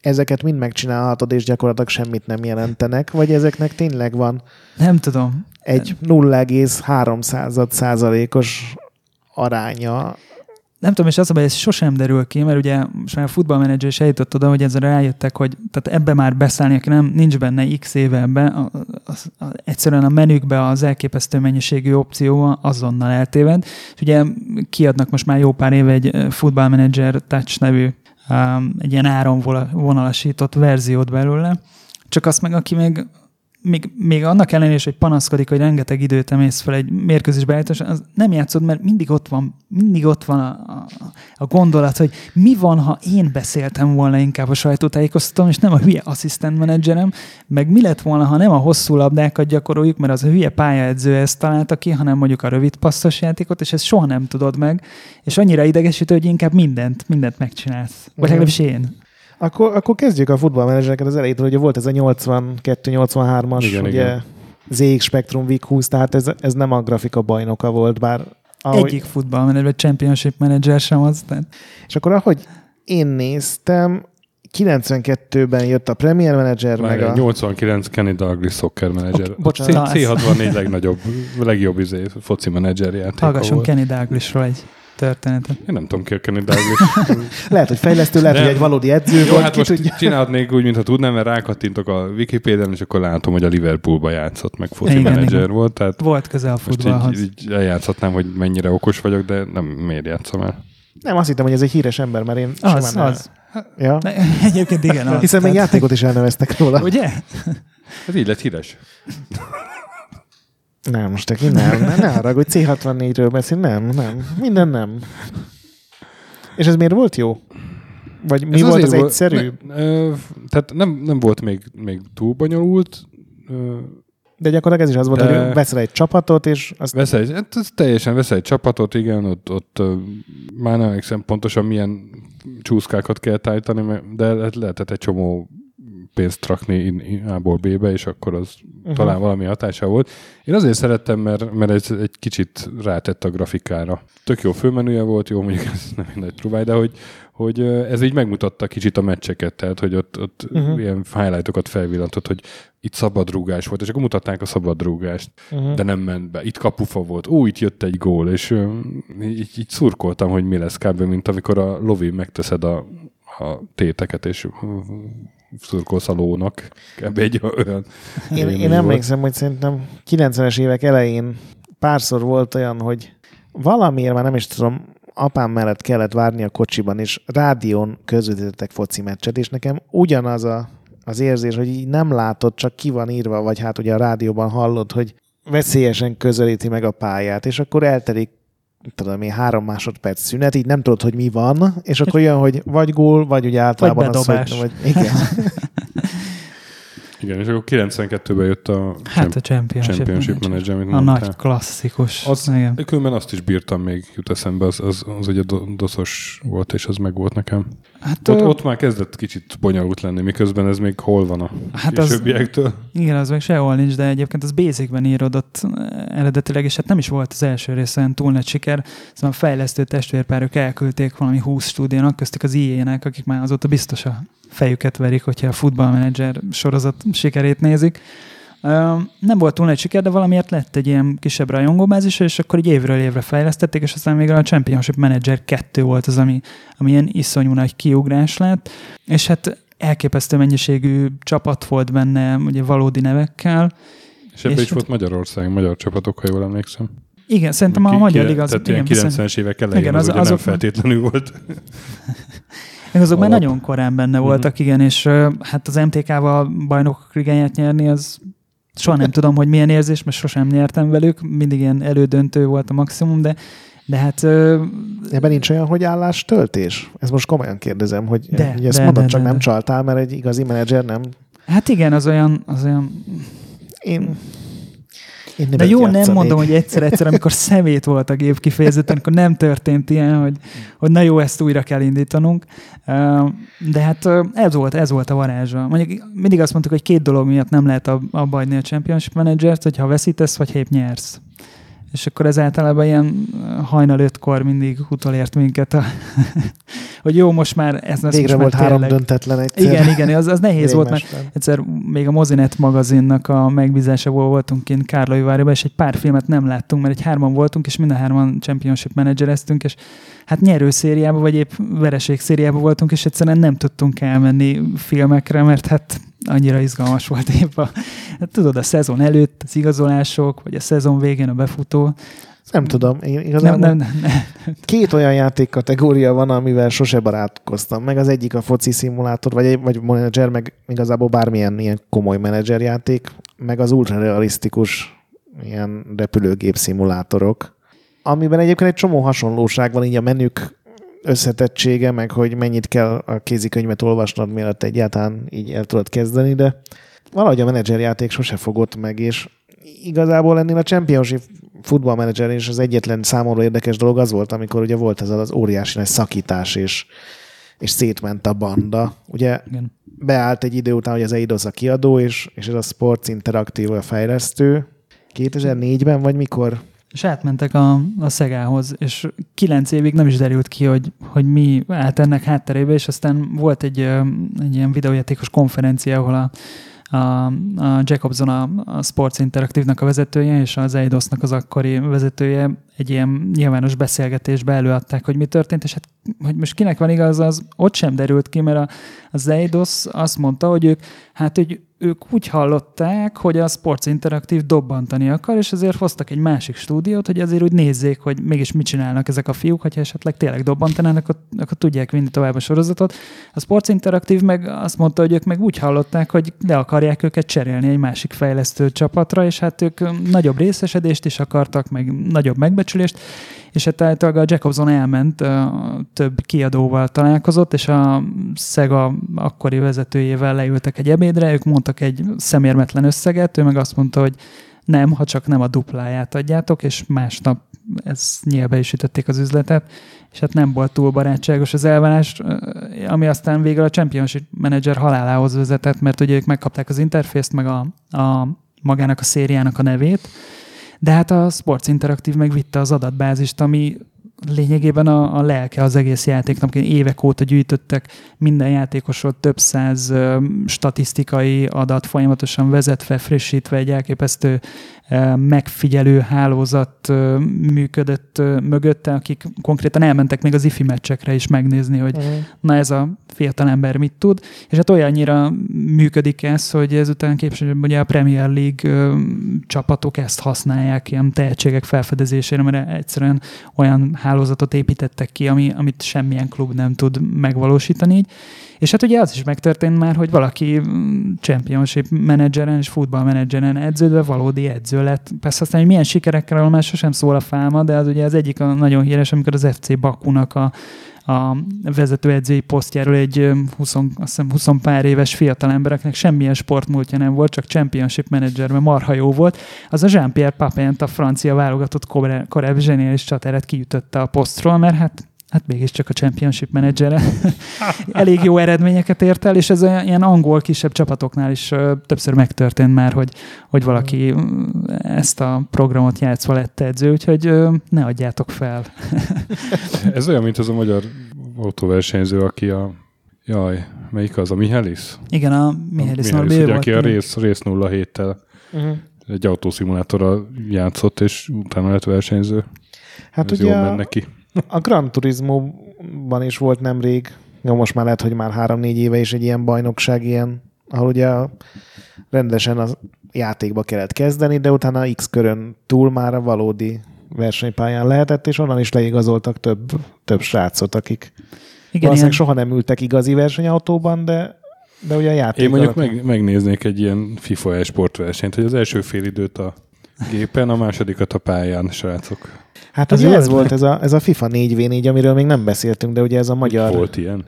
ezeket mind megcsinálhatod, és gyakorlatilag semmit nem jelentenek, vagy ezeknek tényleg van nem tudom. egy 0,3 százalékos aránya nem tudom, és az a baj, ez sosem derül ki, mert ugye most már a futballmenedzser is eljutott oda, hogy ezzel rájöttek, hogy tehát ebbe már beszállni, aki nem, nincs benne x éve ebbe, a, a, a, egyszerűen a menükbe az elképesztő mennyiségű opció azonnal eltéved. És ugye kiadnak most már jó pár éve egy futballmenedzser touch nevű um, egy ilyen áronvonalasított verziót belőle, csak azt meg, aki meg még, még annak ellenére is, hogy panaszkodik, hogy rengeteg időt emész fel egy mérkőzés beállítás, az nem játszod, mert mindig ott van, mindig ott van a, a, a gondolat, hogy mi van, ha én beszéltem volna inkább a sajtótájékoztatom, és nem a hülye asszisztent menedzserem, meg mi lett volna, ha nem a hosszú labdákat gyakoroljuk, mert az a hülye pályaedző ezt találta ki, hanem mondjuk a rövid passzos játékot, és ezt soha nem tudod meg, és annyira idegesítő, hogy inkább mindent, mindent megcsinálsz. Vagy mhm. legalábbis én. Akkor, akkor kezdjük a futballmenedzsereket az elejétől, ugye volt ez a 82-83-as, igen, ugye igen. ZX Spectrum Week 20, tehát ez, ez nem a grafika bajnoka volt, bár... Ahogy... Egyik futballmenedzser, vagy championship manager sem az. Tehát... És akkor ahogy én néztem, 92-ben jött a Premier Manager, Már meg a... 89 Kenny Douglas Soccer Manager. Okay, bocsánat. C64 legnagyobb, legjobb izé, foci menedzser játék. Hallgassunk Kenny Douglasról egy történetet. Én nem tudom ki a Kenny lehet, hogy fejlesztő, lehet, De... hogy egy valódi edző Jó, volt. hát most tudja. csinálhatnék úgy, mintha tudnám, mert rákattintok a Wikipédián, és akkor látom, hogy a Liverpoolba játszott, meg foci igen, menedzser igen. volt. Tehát volt közel a futballhoz. Így, így eljátszhatnám, hogy mennyire okos vagyok, de nem miért játszom el. Nem, azt hittem, hogy ez egy híres ember, mert én Az, simán el- az. Ja? Ne, <laughs> Egyébként igen. <laughs> Az, Hiszen még Tehát- játékot is elneveztek róla. Ugye? Ez így lett híres. <laughs> Nem, most te ki nem, ne, ne haragudj, C64-ről beszél, nem, nem, minden nem. És ez miért volt jó? Vagy mi Ez volt az egyszerű? Ne, ö, tehát nem, nem volt még, még túl bonyolult. Ö, De gyakorlatilag ez is az volt, De- hogy veszel egy csapatot, és azt Veszel egy, hát ez teljesen veszel egy csapatot, igen, ott, ott már nem emlékszem pontosan milyen csúszkákat kell tájtani, de le- lehetett egy csomó pénzt rakni A-ból B-be, és akkor az Mhm. uh-huh. talán valami hatása volt. Én azért szerettem, mert, mert ez egy kicsit rátett a grafikára. Tök jó főmenüje volt, jó, mondjuk ez nem egy nagy próbáj, de hogy, hogy ez így megmutatta kicsit a meccseket, tehát hogy ott, ott Mhm. uh-huh. ilyen highlightokat felvillantott, hogy itt szabadrúgás volt, és akkor mutatnák a szabadrúgást uh-huh. de nem ment be. Itt kapufa volt. Ó, itt jött egy gól, és így, így szurkoltam, hogy mi lesz kb. mint amikor a lovi megteszed a, a téteket, és szurkolsz a lónak. Kb. egy olyan Én, én volt. emlékszem, hogy szerintem 90-es évek elején párszor volt olyan, hogy valamiért már nem is tudom, apám mellett kellett várni a kocsiban, és rádión közvetítettek foci meccset, és nekem ugyanaz a, az érzés, hogy így nem látod, csak ki van írva, vagy hát ugye a rádióban hallod, hogy veszélyesen közelíti meg a pályát, és akkor eltelik tudom én, három másodperc szünet, így nem tudod, hogy mi van, és akkor jön, hogy vagy gól, vagy ugye általában az, bedobás. hogy, vagy, igen. Igen, és akkor 92-ben jött a Hát a Championship, Championship Manager. Amit A mondtál. nagy klasszikus. Az, Igen. különben azt is bírtam még, jut eszembe, az, az, az ugye do- doszos volt, és az meg volt nekem. Hát, Ott, ö, ott már kezdett kicsit bonyolult lenni, miközben ez még hol van a Hát az- későbbiektől. Igen, az meg sehol nincs, de egyébként az Basicben íródott eh, eredetileg, és hát nem is volt az első részen túl nagy siker, szóval a fejlesztő testvérpárok elküldték valami 20 stúdiónak, köztük az IE-nek, akik már azóta biztos a fejüket verik, hogyha a futballmenedzser sorozat sikerét nézik. Nem volt túl nagy siker, de valamiért lett egy ilyen kisebb rajongóbázis, és akkor így évről évre fejlesztették, és aztán végül a Championship Manager 2 volt az, ami, ami ilyen iszonyú nagy kiugrás lett, és hát elképesztő mennyiségű csapat volt benne, ugye valódi nevekkel. És ebben is volt Magyarország, magyar csapatok, ha jól emlékszem. Igen, szerintem a magyar liga az, Tehát igen, viszont- 90-es évek elején Igen, az, az- az ugye nem azok- feltétlenül volt. Meg azok már alap. nagyon korán benne Mhm. voltak, igen, és hát az MTK-val bajnokok ligáját nyerni, az soha nem tudom, hogy milyen érzés, mert sosem nyertem velük, mindig ilyen elődöntő volt a maximum, de, de hát ö, Ebben nincs olyan, hogy állástöltés? Ezt most komolyan kérdezem, hogy De, ugye ezt de, mondod, de, csak de, nem de. csaltál, mert egy igazi menedzser nem. hát igen, az olyan, az olyan Én, én de jó, nem mondom, hogy egyszer-egyszer, amikor szemét volt a gép kifejezetten, akkor nem történt ilyen, hogy, hogy na jó, ezt újra kell indítanunk. De hát ez volt, ez volt a varázsa. Mondjuk mindig azt mondtuk, hogy két dolog miatt nem lehet ab- abba a Championship Managert, hogy ha veszítesz, vagy épp nyersz. És akkor ez általában ilyen hajnal ötkor mindig utolért minket, a, <laughs> hogy jó, most már ez lesz Végre volt három tényleg. döntetlen egyszer. Igen, igen, az, az nehéz volt, mert egyszer még a Mozinet magazinnak a megbízásából voltunk kint Kárlóiváriban, és egy pár filmet nem láttunk, mert egy hárman voltunk, és mind a hárman championship managereztünk, és hát nyerő szériába, vagy épp vereség szériába voltunk, és egyszerűen nem tudtunk elmenni filmekre, mert hát annyira izgalmas volt épp a, tudod, a szezon előtt az igazolások, vagy a szezon végén a befutó. Nem tudom, én Nem, igazából nem, nem, nem. két olyan játékkategória van, amivel sose barátkoztam. Meg az egyik a foci szimulátor, vagy, vagy menedzser, meg igazából bármilyen ilyen komoly menedzserjáték, meg az ultrarealisztikus ilyen repülőgép szimulátorok, amiben egyébként egy csomó hasonlóság van, így a menük összetettsége, meg hogy mennyit kell a kézikönyvet olvasnod, mielőtt egyáltalán így el tudod kezdeni, de valahogy a menedzserjáték sose fogott meg, és igazából ennél a Championship Football Manager és az egyetlen számomra érdekes dolog az volt, amikor ugye volt ez az óriási nagy szakítás, és, és szétment a banda. Ugye Igen. beállt egy idő után, hogy az Eidos a kiadó, és, és ez a Sports Interactive a fejlesztő. 2004-ben vagy mikor? És átmentek a, a Szegához, és kilenc évig nem is derült ki, hogy, hogy mi állt ennek hátterébe, és aztán volt egy, egy ilyen videójátékos konferencia, ahol a, a, a Jacobson a, a Sports Interactive-nak a vezetője, és az Eidosnak az akkori vezetője egy ilyen nyilvános beszélgetésbe előadták, hogy mi történt, és hát hogy most kinek van igaz, az ott sem derült ki, mert a, az Eidos azt mondta, hogy ők, hát hogy ők úgy hallották, hogy a Sports Interactive dobbantani akar, és ezért hoztak egy másik stúdiót, hogy azért úgy nézzék, hogy mégis mit csinálnak ezek a fiúk, hogyha esetleg tényleg dobbantanának, akkor, akkor tudják vinni tovább a sorozatot. A Sports Interactive meg azt mondta, hogy ők meg úgy hallották, hogy le akarják őket cserélni egy másik fejlesztő csapatra, és hát ők nagyobb részesedést is akartak, meg nagyobb megbecsülést, és hát általában a Jacobson elment, több kiadóval találkozott, és a Sega akkori vezetőjével leültek egy ebédre, ők mondtak egy szemérmetlen összeget, ő meg azt mondta, hogy nem, ha csak nem a dupláját adjátok, és másnap ez nyilván is ütötték az üzletet, és hát nem volt túl barátságos az elvárás, ami aztán végül a Championship Manager halálához vezetett, mert ugye ők megkapták az interfészt, meg a, a magának a szériának a nevét, de hát a Sports Interactive megvitte az adatbázist, ami lényegében a, a lelke az egész játéknak. Évek óta gyűjtöttek minden játékosról több száz ö, statisztikai adat folyamatosan vezetve, frissítve egy elképesztő megfigyelő hálózat működött mögötte, akik konkrétan elmentek még az ifi meccsekre is megnézni, hogy uh-huh. na ez a fiatal ember mit tud, és hát olyannyira működik ez, hogy ezután képviselően ugye a Premier League csapatok ezt használják ilyen tehetségek felfedezésére, mert egyszerűen olyan hálózatot építettek ki, ami, amit semmilyen klub nem tud megvalósítani és hát ugye az is megtörtént már, hogy valaki mm, championship menedzseren és menedzseren edződve valódi edző lett. Persze aztán, hogy milyen sikerekkel már sosem szól a fálma, de az ugye az egyik a nagyon híres, amikor az FC Bakunak a a vezetőedzői posztjáról egy 20, azt hiszem 20 pár éves fiatal embereknek semmilyen sportmúltja nem volt, csak championship manager, mert marha jó volt. Az a Jean-Pierre Papent, a francia válogatott korábbi zseniális csateret kiütötte a posztról, mert hát hát mégiscsak a championship menedzsere <laughs> elég jó eredményeket ért el, és ez ilyen angol kisebb csapatoknál is többször megtörtént már, hogy, hogy valaki ezt a programot játszva lett edző, úgyhogy ne adjátok fel. <laughs> ez olyan, mint az a magyar autóversenyző, aki a Jaj, melyik az? A Mihelis? Igen, a Mihelis, a Mihelis ugye, aki a rész, rész 07-tel uh-huh. egy autószimulátorra játszott, és utána lett versenyző. Hát Ez ugye jól a... neki. A Gran Turismo-ban is volt nemrég, jó, most már lehet, hogy már három-négy éve is egy ilyen bajnokság, ilyen, ahol ugye rendesen a játékba kellett kezdeni, de utána X körön túl már a valódi versenypályán lehetett, és onnan is leigazoltak több, több srácot, akik igen, valószínűleg ilyen... soha nem ültek igazi versenyautóban, de, de ugye a játék Én mondjuk meg, megnéznék egy ilyen FIFA sportversenyt, hogy az első fél időt a gépen, a másodikat a pályán, srácok. Hát ugye ez volt ez a, ez a FIFA 4v4, amiről még nem beszéltünk, de ugye ez a magyar... Volt ilyen?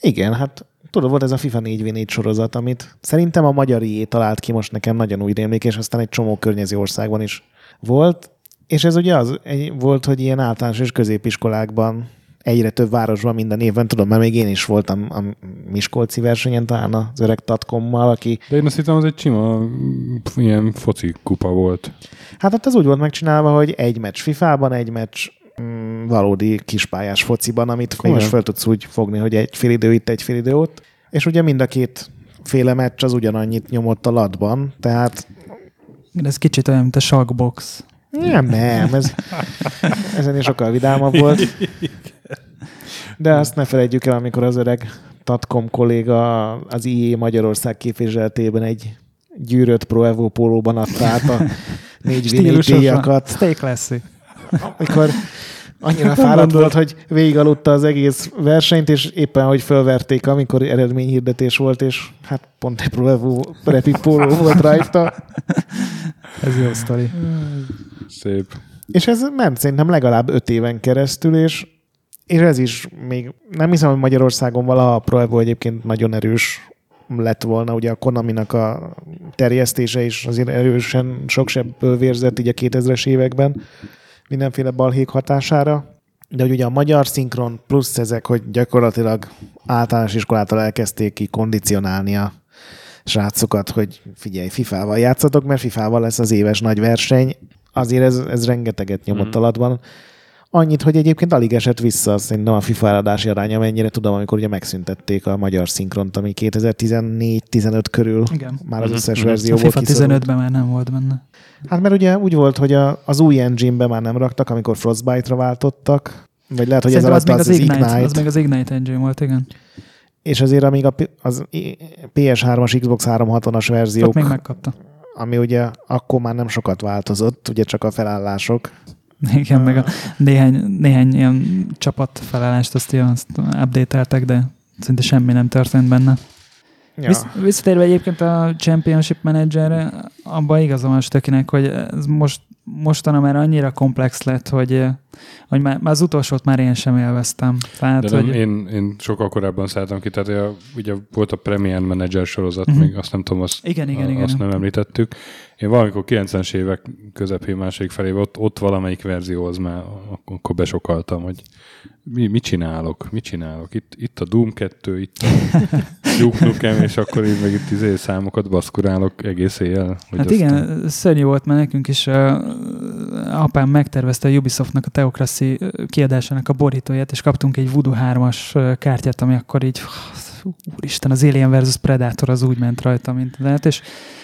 Igen, hát tudod, volt ez a FIFA 4v4 sorozat, amit szerintem a magyar IE talált ki most nekem nagyon új rémlék, és aztán egy csomó környező országban is volt. És ez ugye az egy, volt, hogy ilyen általános és középiskolákban egyre több városban minden évben, tudom, mert még én is voltam a Miskolci versenyen, talán az öreg Tatkommal, aki... De én azt hittem, az egy sima ilyen foci kupa volt. Hát ott az úgy volt megcsinálva, hogy egy meccs FIFA-ban, egy meccs mm, valódi kispályás fociban, amit Komolyan. mégis fel tudsz úgy fogni, hogy egy fél idő itt, egy fél idő ott. És ugye mind a két féle meccs az ugyanannyit nyomott a ladban, tehát... Ez kicsit olyan, mint a shockbox. Nem, nem, ez, ezen is sokkal vidámabb volt. De azt ne felejtjük el, amikor az öreg Tatkom kolléga az IE Magyarország képviseletében egy gyűrött Pro Evo pólóban adta át a négy díjakat. Stay classy. Amikor annyira fáradt volt, hogy végigaludta az egész versenyt, és éppen, hogy fölverték, amikor eredményhirdetés volt, és hát pont egy Pro Evo repi póló volt rajta. Ez jó sztori. Szép. És ez ment szerintem legalább öt éven keresztül, és és ez is még nem hiszem, hogy Magyarországon valaha a Pro Evo egyébként nagyon erős lett volna, ugye a Konaminak a terjesztése is azért erősen sok sebből vérzett így a 2000-es években mindenféle balhék hatására. De hogy ugye a magyar szinkron plusz ezek, hogy gyakorlatilag általános iskolától elkezdték ki kondicionálni a srácokat, hogy figyelj, FIFA-val játszatok, mert FIFA-val lesz az éves nagy verseny. Azért ez, ez rengeteget nyomott mm. alatban. Annyit, hogy egyébként alig esett vissza, szerintem a FIFA eladási aránya, mennyire tudom, amikor ugye megszüntették a magyar szinkront, ami 2014-15 körül Igen. már az mhm. összes uh-huh. verzió volt. A FIFA 15-ben már nem volt benne. Hát mert ugye úgy volt, hogy a, az új engine-be már nem raktak, amikor Frostbite-ra váltottak, vagy lehet, hogy Szerintem ez az, az, az, az, Ignite, Ignite. Az még az Ignite engine volt, igen. és azért amíg a, az i- PS3-as, Xbox 360-as Ott verziók, még megkapta. ami ugye akkor már nem sokat változott, ugye csak a felállások. <laughs> Igen, meg a néhány, néhány ilyen csapat felállást azt, ilyen, azt update de szinte semmi nem történt benne. Ja. Visz, visszatérve egyébként a Championship Managerre, abban igazam van Stökinek, hogy ez most, mostana már annyira komplex lett, hogy, hogy már, már az utolsót már én sem élveztem. Tehát, De nem, hogy, én, én sokkal korábban szálltam ki, tehát a, ugye volt a Premier Manager sorozat, uh-huh. még azt nem tudom, azt, Igen, igen, a, igen. azt nem említettük. Én valamikor 90-es évek közepén második felé ott, ott valamelyik verzió az már, ak- akkor besokaltam, hogy mi, mit csinálok, mit csinálok. Itt, itt a Doom 2, itt a <laughs> Duke Nukem, és akkor én meg itt izé számokat baszkurálok egész éjjel. Hát igen, szörnyű volt, mert nekünk is uh, apám megtervezte a Ubisoftnak a Theocracy kiadásának a borítóját, és kaptunk egy Voodoo 3-as kártyát, ami akkor így, úristen, az Alien vs. Predator az úgy ment rajta, mint lehet, és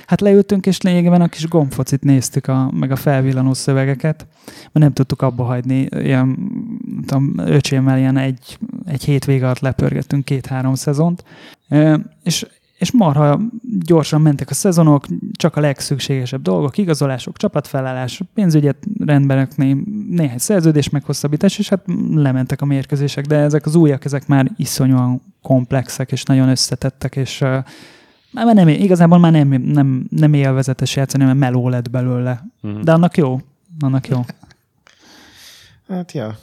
hát leültünk, és lényegében a kis gombfocit néztük, a, meg a felvillanó szövegeket, mert nem tudtuk abba hagyni, ilyen, tudom, öcsémmel ilyen egy, egy hétvége alatt lepörgettünk két-három szezont, és és marha gyorsan mentek a szezonok, csak a legszükségesebb dolgok, igazolások, csapatfelállás, pénzügyet rendbe rakni, néhány szerződés meghosszabbítás, és hát lementek a mérkőzések, de ezek az újak, ezek már iszonyúan komplexek, és nagyon összetettek, és uh, már nem, igazából már nem, nem, nem élvezetes játszani, mert meló lett belőle. Mhm. De annak jó. Annak jó. <laughs> Hát ja.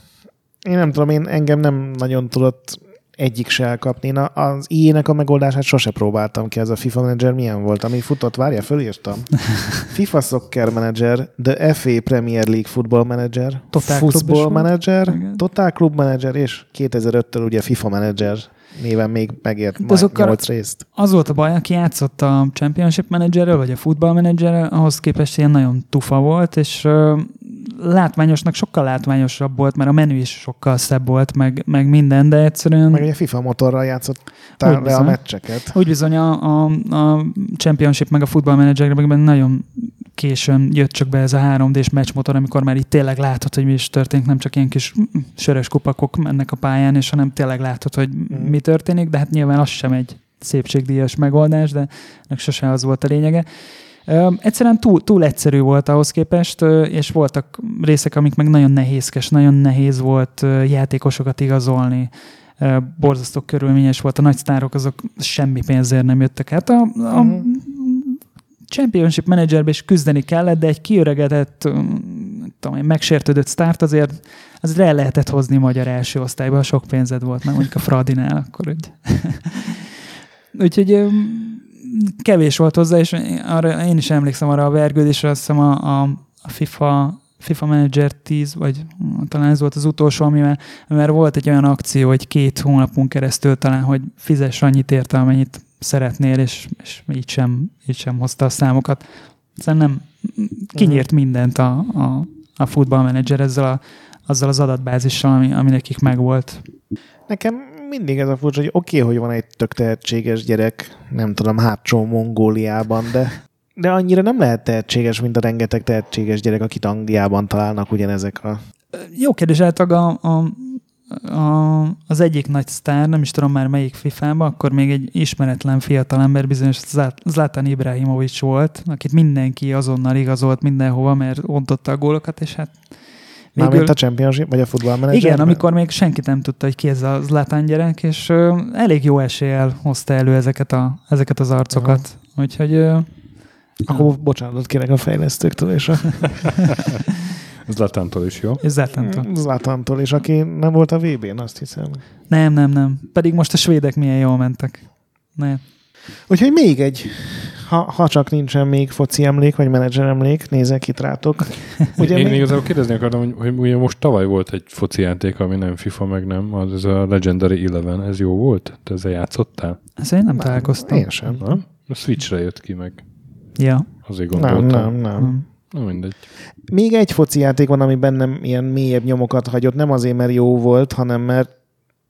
Én nem tudom, én engem nem nagyon tudott egyik se elkapni. Én az IE-nek a megoldását sose próbáltam ki. Ez a FIFA Manager milyen volt? Ami futott, várja, fölírtam. <laughs> FIFA Soccer Manager, The FA Premier League Football Manager, is Football. Manager. Total Club Manager, és 2005-től ugye FIFA Manager néven még megért De majd azokkal- 8 részt. Az volt a baj, aki játszott a Championship Managerrel, vagy a Football Managerrel, ahhoz képest ilyen nagyon tufa volt, és látványosnak sokkal látványosabb volt, mert a menü is sokkal szebb volt, meg, meg minden, de egyszerűen Meg ugye FIFA motorral játszottál Hogy le a meccseket. úgy bizony a, a, a Championship meg a Football Managerben nagyon későn jött csak be ez a 3D-s meccsmotor, amikor már itt tényleg látod, hogy mi is történik, nem csak ilyen kis mm, sörös kupakok mennek a pályán, és hanem tényleg látod, hogy Mhm. mi történik, de hát nyilván az sem egy szépségdíjas megoldás, de ennek sose az volt a lényege. Egyszerűen túl, túl egyszerű volt ahhoz képest, és voltak részek, amik meg nagyon nehézkes, nagyon nehéz volt játékosokat igazolni. Borzasztó körülményes volt, a nagy sztárok azok semmi pénzért nem jöttek át. A, a Mhm. Championship Managerbe is küzdeni kellett, de egy kiöregedett, tudom, én, megsértődött sztárt azért az el lehetett hozni magyar első osztályba, ha sok pénzed volt, nem mondjuk a Fradinál, akkor úgy. <laughs> Úgyhogy kevés volt hozzá, és arra, én is emlékszem arra a vergődésre, azt hiszem a, a, FIFA, FIFA Manager 10, vagy talán ez volt az utolsó, amivel, amivel volt egy olyan akció, hogy két hónapon keresztül talán, hogy fizess annyit érte, amennyit szeretnél, és, és így, sem, így sem hozta a számokat. Szerintem nem kinyírt mindent a, a, a Football Manager ezzel a, azzal az adatbázissal, ami, ami nekik megvolt. Nekem mindig ez a furcsa, hogy oké, okay, hogy van egy tök tehetséges gyerek, nem tudom, hátsó Mongóliában, de, de annyira nem lehet tehetséges, mint a rengeteg tehetséges gyerek, akit Angliában találnak ugyanezek a... Jó kérdés, általában a, a, a, az egyik nagy sztár, nem is tudom már melyik FIFA-ba, akkor még egy ismeretlen fiatalember, bizonyos Zlát- Zlatan Ibrahimovic volt, akit mindenki azonnal igazolt mindenhova, mert ontotta a gólokat, és hát Mármint a Championship, vagy a Football Manager? igen, amikor még senki nem tudta, hogy ki ez a Zlatan gyerek, és ö, elég jó eséllyel hozta elő ezeket, a, ezeket az arcokat. Úgyhogy ö, Akkor bocsánatot kérek a fejlesztőktől és a <laughs> Ez Latántól is jó. és Zlatantól. Zlatantól, és aki nem volt a VB-n, azt hiszem. Nem, nem, nem. Pedig most a svédek milyen jól mentek. Nem. Úgyhogy még egy, ha, ha csak nincsen még foci emlék, vagy menedzser emlék, nézek itt rátok. <laughs> Ugye Én még, igazából kérdezni akartam, hogy, hogy ugye most tavaly volt egy foci játék, ami nem FIFA, meg nem, az ez a Legendary Eleven, ez jó volt? Te ezzel játszottál? Ezt én nem, találkoztam. Én sem. Nem? A Switchre jött ki meg. Ja. Azért Nem, gondoltam. nem, nem. Nem. Na mindegy. Még egy foci játék van, ami bennem ilyen mélyebb nyomokat hagyott, nem azért, mert jó volt, hanem mert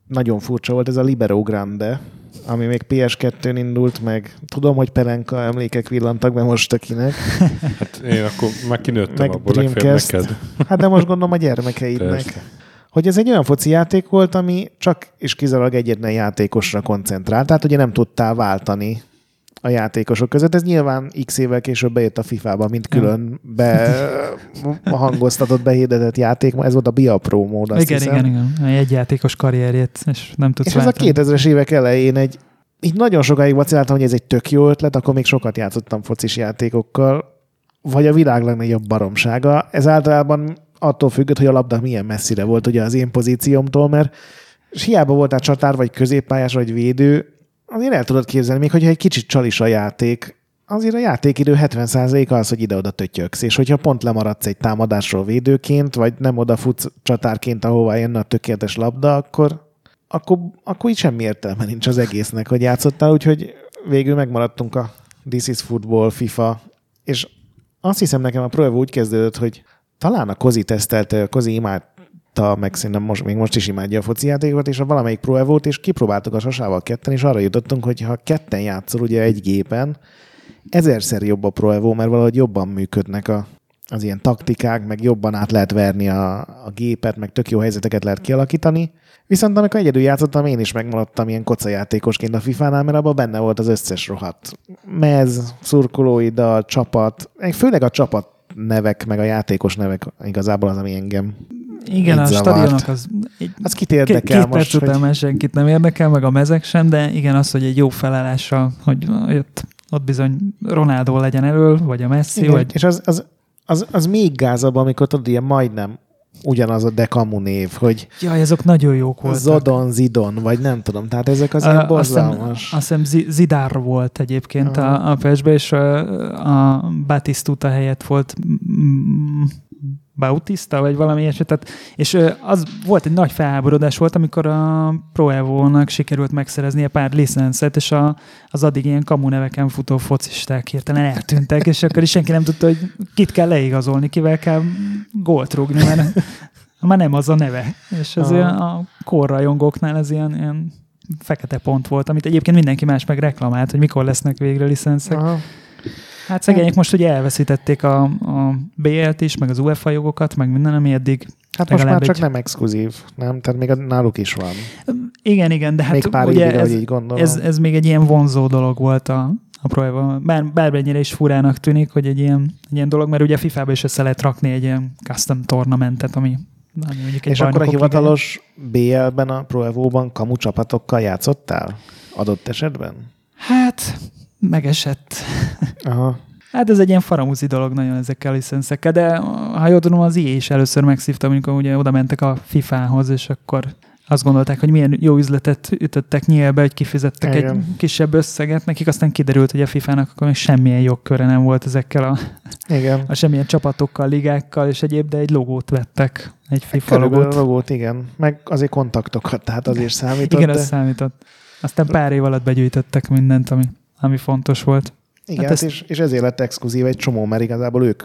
nagyon furcsa volt, ez a Libero Grande, ami még PS2-n indult meg. Tudom, hogy Pelenka emlékek villantak be most akinek. <laughs> Hát én akkor már kinőttem Meg abból, Dreamcast. neked. Hát de most gondolom a gyermekeidnek. Persze. hogy ez egy olyan foci játék volt, ami csak és kizárólag egyetlen játékosra koncentrált, tehát ugye nem tudtál váltani a játékosok között. Ez nyilván x évvel később bejött a FIFA-ba, mint külön be <laughs> hangoztatott, behirdetett játék. Ez volt a Bia Pro mód, azt igen, hiszem. igen, igen. Egy játékos karrierjét, és nem tudsz És ez a váltani. 2000-es évek elején egy, így nagyon sokáig vaciláltam, hogy ez egy tök jó ötlet, akkor még sokat játszottam focis játékokkal, vagy a világ legnagyobb baromsága. Ez általában attól függött, hogy a labda milyen messzire volt ugye az én pozíciómtól, mert és hiába voltál csatár, vagy középpályás, vagy védő, azért el tudod képzelni, még hogyha egy kicsit csalis a játék, azért a játékidő 70% az, hogy ide-oda tötyöksz, és hogyha pont lemaradsz egy támadásról védőként, vagy nem odafutsz csatárként, ahová jönne a tökéletes labda, akkor, akkor, akkor így semmi értelme nincs az egésznek, hogy játszottál, úgyhogy végül megmaradtunk a This is Football, FIFA, és azt hiszem nekem a Evo úgy kezdődött, hogy talán a Kozi tesztelte, a Kozi imádta, meg szerintem most, még most is imádja a foci játékokat, és a valamelyik Pro Evo-t, és kipróbáltuk a sasával ketten, és arra jutottunk, hogy ha ketten játszol ugye egy gépen, ezerszer jobb a Pro Evo, mert valahogy jobban működnek a, az ilyen taktikák, meg jobban át lehet verni a, a gépet, meg tök jó helyzeteket lehet kialakítani. Viszont amikor egyedül játszottam, én is megmaradtam ilyen kocajátékosként a FIFA-nál, mert abban benne volt az összes rohadt mez, szurkolóiddal, csapat, főleg a csapat nevek, meg a játékos nevek igazából az, ami engem Igen, a zavart. stadionok az... Egy, az kit két, érdekel két perc most, után hogy... senkit nem érdekel, meg a mezek sem, de igen, az, hogy egy jó felállással, hogy ott, ott bizony Ronaldo legyen elől, vagy a Messi, Igen, vagy és az, az, az, az még gázabb, amikor tudod, ilyen majdnem ugyanaz a Dekamu név, hogy Jaj, azok nagyon jók voltak. Zodon, Zidon, vagy nem tudom, tehát ezek az ilyen borzalmas. Azt hiszem Zi- Zidár volt egyébként Aha. a, a PES-be, és a, a Batistuta helyett volt Bautista, vagy valami ilyesmi. Tehát, és az volt egy nagy felháborodás volt, amikor a Pro Evo-nak sikerült megszereznie pár licenszet, és a, az addig ilyen kamu neveken futó focisták hirtelen eltűntek, és akkor is senki nem tudta, hogy kit kell leigazolni, kivel kell gólt rúgni, mert már nem az a neve. És ez ilyen a korrajongóknál ez ilyen, ilyen fekete pont volt, amit egyébként mindenki más meg reklamált, hogy mikor lesznek végre licenszek. Aha. Hát szegények most ugye elveszítették a, a BL-t is, meg az UEFA jogokat, meg minden, ami eddig. Hát most már csak egy- nem exkluzív, nem? Tehát még náluk is van. Igen, igen, de hát még pár ugye évig, ez, így gondolom. ez, ez még egy ilyen vonzó dolog volt a, a Evo. Bár, bármennyire is furának tűnik, hogy egy ilyen, egy ilyen dolog, mert ugye a FIFA-ba is össze lehet rakni egy ilyen custom tornamentet, ami, ami mondjuk egy és akkor a hivatalos BL-ben, a Pro Evo-ban kamu csapatokkal játszottál? Adott esetben? Hát, megesett. Aha. Hát ez egy ilyen faramuzi dolog nagyon ezekkel a licenszekkel, de ha jól tudom, az EA is először megszívta, amikor ugye oda mentek a FIFA-hoz, és akkor azt gondolták, hogy milyen jó üzletet ütöttek nyílbe, hogy kifizettek Igen. egy kisebb összeget, nekik aztán kiderült, hogy a FIFA-nak akkor még semmilyen jogköre nem volt ezekkel a, Igen. a semmilyen csapatokkal, ligákkal és egyéb, de egy logót vettek, egy FIFA Körülbelül logót. a logót, igen. Meg azért kontaktokat, tehát azért számított. Igen, de... az számított. Aztán pár év alatt begyűjtöttek mindent, ami, ami fontos volt. Igen, Hát hát ezt- és, és ezért lett exkluzív egy csomó, mert igazából ők,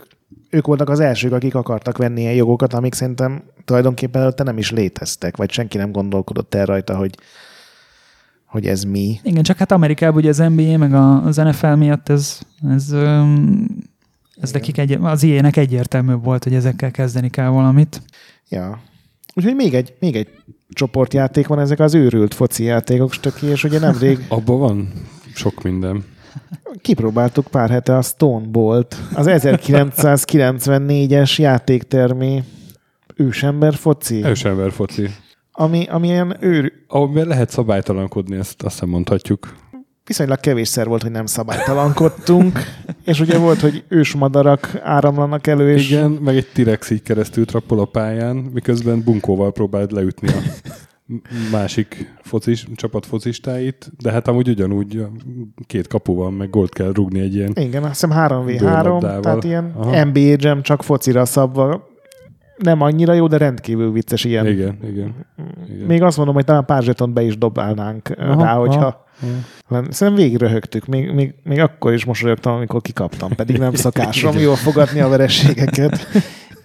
ők voltak az elsők, akik akartak venni ilyen jogokat, amik szerintem tulajdonképpen előtte nem is léteztek, vagy senki nem gondolkodott el rajta, hogy, hogy ez mi. Igen, csak hát Amerikában ugye az NBA meg a- az NFL miatt ez, ez, ez nekik egy, az ilyenek egyértelműbb volt, hogy ezekkel kezdeni kell valamit. Ja. Úgyhogy még egy, még egy csoportjáték van, ezek az őrült foci játékok, stöki, és ugye nemrég Abban van sok minden. kipróbáltuk pár hete a Stone Bolt, az 1994-es játéktermi ősember foci, Ősember foci. ami, ami ilyen őr, Ahol lehet szabálytalankodni, ezt azt mondhatjuk. viszonylag kevésszer volt, hogy nem szabálytalankodtunk, és ugye volt, hogy ősmadarak áramlanak elő, és Igen, meg egy T-rex így keresztül trappol a pályán, miközben bunkóval próbáld leütni a másik focis, csapat focistáit, de hát amúgy ugyanúgy két kapu van, meg gólt kell rúgni egy ilyen. igen, azt hiszem 3v3, Gólabdával. tehát ilyen Aha. NBA Jam csak focira szabva. Nem annyira jó, de rendkívül vicces ilyen. Igen, igen. igen. Még azt mondom, hogy talán pár zsetont be is dobálnánk Aha, rá, hogyha aha. Szerintem végig röhögtük. Még, még, még akkor is mosolyogtam, amikor kikaptam, pedig nem <laughs> szokásom jól fogadni a verességeket. <laughs>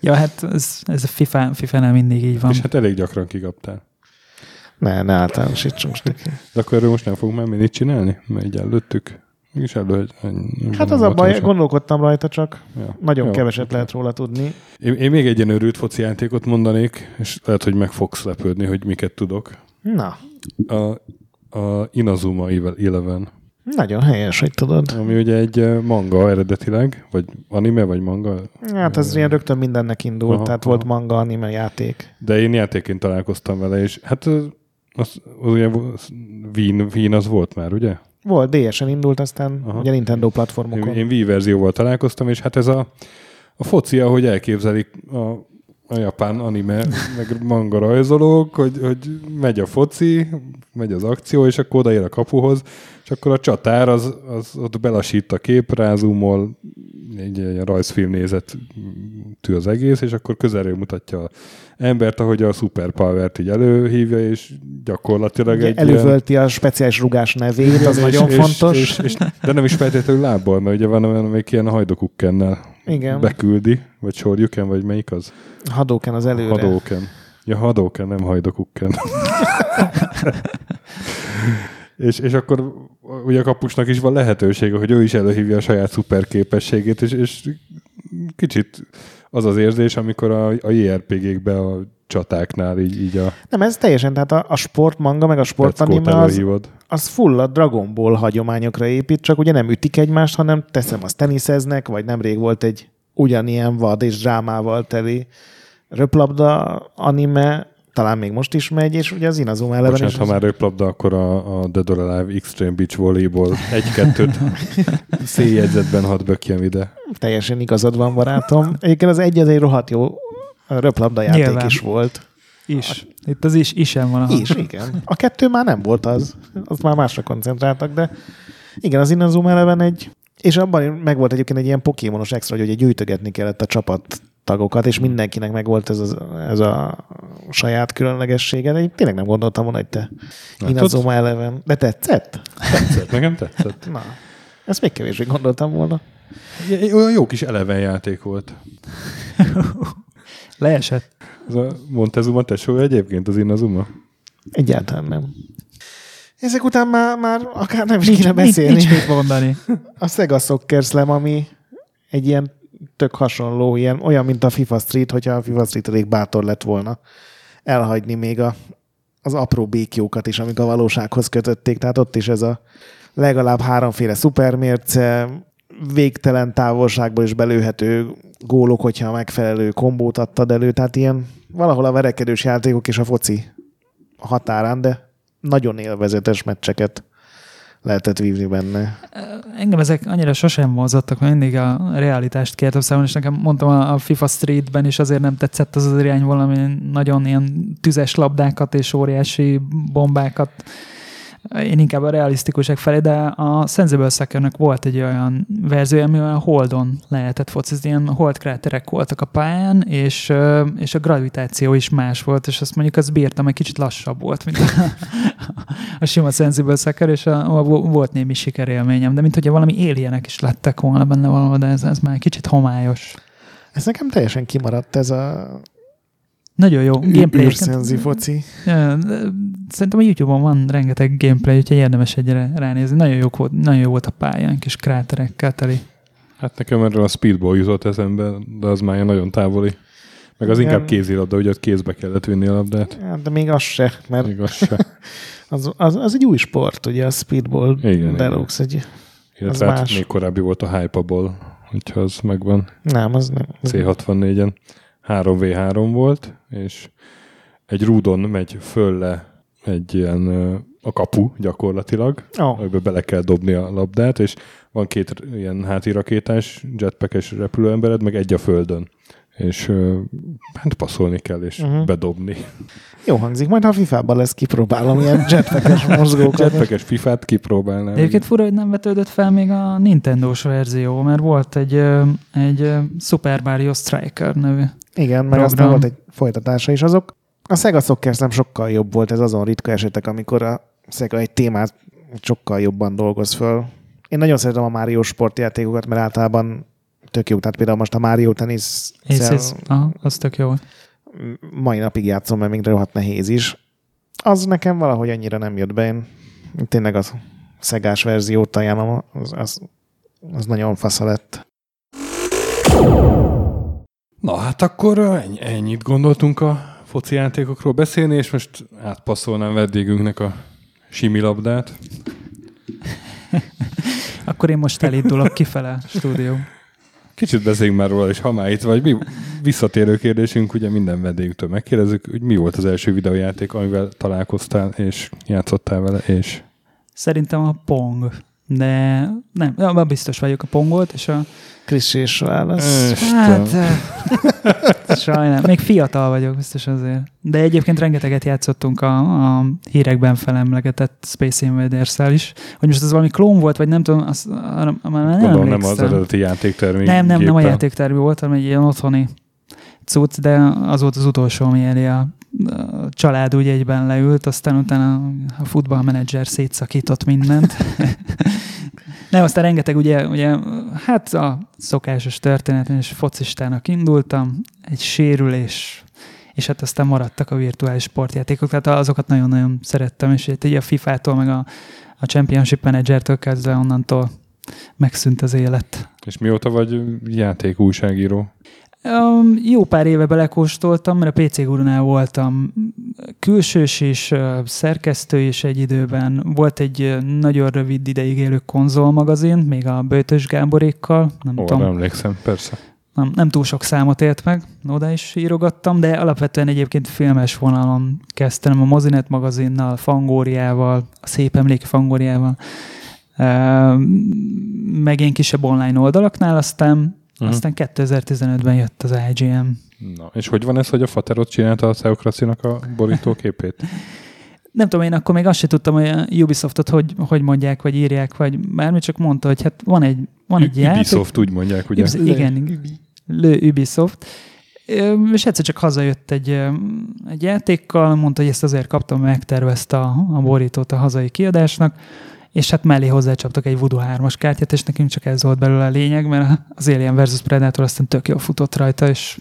Ja, hát ez, ez a FIFA, FIFA-nál mindig így van. És hát elég gyakran kikaptál. Ne, ne általánosítsunk neki. De akkor erről most nem fogunk már minit csinálni? Mert így előttük. Mégis elő, Hát az a baj, gondolkodtam rajta, csak Ja. nagyon Jó. keveset lehet róla tudni. Én, én még egy ilyen őrült foci játékot mondanék, és lehet, hogy meg fogsz lepődni, hogy miket tudok. Na, A, a Inazuma Eleven, nagyon helyes, hogy tudod. ami ugye egy eh, manga eredetileg, vagy anime, vagy manga, Hát ez ilyen rögtön mindennek indult, Aha, tehát aha. volt manga, anime játék. de én játékként találkoztam vele, és hát az, az, ugye Wien, Wien az volt már, ugye? Volt, DS-en indult, aztán Aha. ugye Nintendo Én, platformokon. én Wii verzióval találkoztam, és hát ez a, a foci, ahogy elképzelik a, a japán anime, meg manga rajzolók, hogy, hogy megy a foci, megy az akció, és akkor odaér a kapuhoz, és akkor a csatár az, az ott belasít a kép, rázumol, egy, egy rajzfilm nézet tű az egész, és akkor közelről mutatja a embert, ahogy a superpower-t így előhívja, és gyakorlatilag Ugye egy ilyen- elővölti a speciális rugás nevét, az és- nagyon és, fontos. És, és, de nem is feltétlenül lábbal, mert ugye van olyan, amelyik ilyen hajdokukkennel Igen. beküldi, vagy sorjuken, vagy melyik az? Hadóken az előre. Hadóken. Ja, hadóken, nem hajdokukken. <laughs> és, és akkor ugye a kapusnak is van lehetősége, hogy ő is előhívja a saját szuperképességét, és, és kicsit az az érzés, amikor a, a JRPG-kbe a csatáknál így, így a Nem, ez teljesen, tehát a, a sportmanga, meg a sportanime az, az full a Dragon Ball hagyományokra épít, csak ugye nem ütik egymást, hanem teszem, azt teniszeznek, vagy nemrég volt egy ugyanilyen vad és drámával teli röplabda anime, talán még most is megy, és ugye az Inazuma Eleven Bocsánat, is ha már röplabda, akkor a, a Dead or Alive Extreme Beach Volleyball egy-kettőt <laughs> széljegyzetben hadd bökjem ide. teljesen igazad van, barátom. Egyébként az egy az egy rohadt jó röplabda játék Nyilván. is volt. Is. Itt az is, isen van. A Is, igen. A kettő már nem volt az. Az már másra koncentráltak, de igen, az Inazuma Eleven egy, és abban meg volt egyébként egy ilyen pokémonos extra, hogy ugye gyűjtögetni kellett a csapat tagokat, és mindenkinek meg volt ez, az, ez a saját különlegessége, de én tényleg nem gondoltam volna, hogy te? Inazuma Eleven. De tetszett? Tetszett, nekem tetszett. Na, ezt még kevésbé gondoltam volna. Egy- Olyan jó kis eleven játék volt. <laughs> Leesett. Ez a Montezuma tesó egyébként az Inazuma. Egyáltalán nem. Ezek után már, már akár nem is Nincs, kéne nincs, beszélni. nincs mit mondani. A Sega Soccer Slam, ami egy ilyen tök hasonló, ilyen, olyan, mint a FIFA Street, hogyha a FIFA Street elég bátor lett volna elhagyni még a, az apró békjókat is, amik a valósághoz kötötték. Tehát ott is ez a legalább háromféle szupermérce, végtelen távolságból is belőhető gólok, hogyha a megfelelő kombót adtad elő. Tehát ilyen valahol a verekedős játékok és a foci határán, de nagyon élvezetes meccseket lehetett vívni benne. Engem ezek annyira sosem mozottak, mert mindig a realitást kértem számon, és nekem mondtam a FIFA Streetben is azért nem tetszett az az irány valami nagyon ilyen tüzes labdákat és óriási bombákat. Én inkább a realisztikusak felé, de a Sensible Soccernek volt egy olyan verzió, ami olyan holdon lehetett focizni, ilyen holdkráterek voltak a pályán, és, és a gravitáció is más volt, és azt mondjuk azt bírtam, egy kicsit lassabb volt, mint a, <laughs> a sima Sensible Soccer, és a, a, volt némi sikerélményem, de mint hogyha valami alienek is lettek volna benne valahol, de ez, ez már kicsit homályos. Ez nekem teljesen kimaradt ez a Nagyon jó gameplay. űrszenzi foci. Szerintem a YouTube-on van rengeteg gameplay, úgyhogy érdemes egyre ránézni. Nagyon jó volt, nagyon jó volt a pályán, kis kráterekkel teli. Hát nekem erről a speedball jutott eszembe, de az már nagyon távoli. Meg az Igen. inkább kézilabda, hogy ott kézbe kellett vinni a labdát. Ja, de még az se, mert Még az se. <laughs> az, az, az egy új sport, ugye a speedball Igen, deluxe. Egy, Illetve Az hát más. még korábbi volt a Hypable, hogyha az megvan. nem, az nem. Az C64-en 3v3 volt, és egy rúdon megy föl le egy ilyen a kapu gyakorlatilag, Oh, bele kell dobni a labdát, és van két ilyen hátirakétás, jetpackes repülőembered, meg egy a földön. És hát passzolni kell, és uh-huh. bedobni. jó hangzik, majd ha a FIFA-ban lesz, kipróbálom ilyen jetpackes <laughs> mozgókat. Jetpackes fifát kipróbálnám. Egyébként fura, hogy nem vetődött fel még a Nintendo-s verzió, mert volt egy, egy Super Mario Striker nevű. Igen, meg program. aztán volt egy folytatása is azok. A Sega Soccer nem sokkal jobb volt, ez azon ritka esetek, amikor a Sega egy témát sokkal jobban dolgoz föl. Én nagyon szeretem a Mario sportjátékokat, mert általában tök jó. Tehát például most a Mario tenisz Ez, aha, az tök jó. mai napig játszom, mert még rohadt nehéz is. Az nekem valahogy annyira nem jött be. Én tényleg az szegás verziót ajánlom, az, az, az nagyon fasza lett. Na hát akkor ennyi, ennyit gondoltunk a foci játékokról beszélni, és most átpasszolnám vendégünknek a similabdát. <laughs> Akkor én most elindulok kifele a stúdió. Kicsit beszéljünk már róla, és ha már itt vagy, mi visszatérő kérdésünk, ugye minden vendégtől megkérdezzük, hogy mi volt az első videójáték, amivel találkoztál, és játszottál vele, és... Szerintem a Pong, de nem, nem biztos vagyok a Pong volt, és a... Krisz és válasz. Hát, <laughs> sajnálom. Még fiatal vagyok, biztos azért. De egyébként rengeteget játszottunk a, a hírekben felemlegetett Space invaders is. Hogy most ez valami klón volt, vagy nem tudom, az, arra, már nem Gondolom nem az eredeti játéktermék. Nem, nem, géppel. nem a játéktermű volt, hanem egy ilyen otthoni cucc, de az volt az utolsó, ami elé a a család úgy egyben leült, aztán utána a futballmenedzser szétszakított mindent. <laughs> Nem, aztán rengeteg, ugye, ugye, hát a szokásos történet, és focistának indultam, egy sérülés, és hát aztán maradtak a virtuális sportjátékok, tehát azokat nagyon-nagyon szerettem, és így a FIFA-tól, meg a, a Championship Manager-től kezdve onnantól megszűnt az élet. És mióta vagy játék újságíró? Um, jó pár éve belekóstoltam, mert a PC Gurunál voltam külsős és uh, szerkesztő is egy időben. Volt egy uh, nagyon rövid ideig élő konzolmagazin, még a Böjtös Gáborékkal. Nem Ó, tudom, emlékszem, persze. nem, nem túl sok számot élt meg, oda is írogattam, de alapvetően egyébként filmes vonalon kezdtem a Mozinet magazinnal, Fangóriával, a Szép Emlék Fangóriával, uh, meg én kisebb online oldalaknál, aztán Mhm. aztán 2015-ben jött az IGM. Na, és hogy van ez, hogy a Faterot csinálta a Szeokracinak a borítóképét? <laughs> Nem tudom, én akkor még azt sem tudtam, hogy a Ubisoftot hogy, hogy mondják, vagy írják, vagy bármi, csak mondta, hogy hát van egy, van egy játék. Ubisoft úgy mondják, ugye? Ubis- igen. Lő Ubisoft. És egyszer csak hazajött egy, egy játékkal, mondta, hogy ezt azért kaptam, megtervezte a, a borítót a hazai kiadásnak, és hát mellé hozzácsaptak egy Voodoo 3-as kártyát, és nekünk csak ez volt belőle a lényeg, mert az Alien vs. Predator aztán tök jól futott rajta, és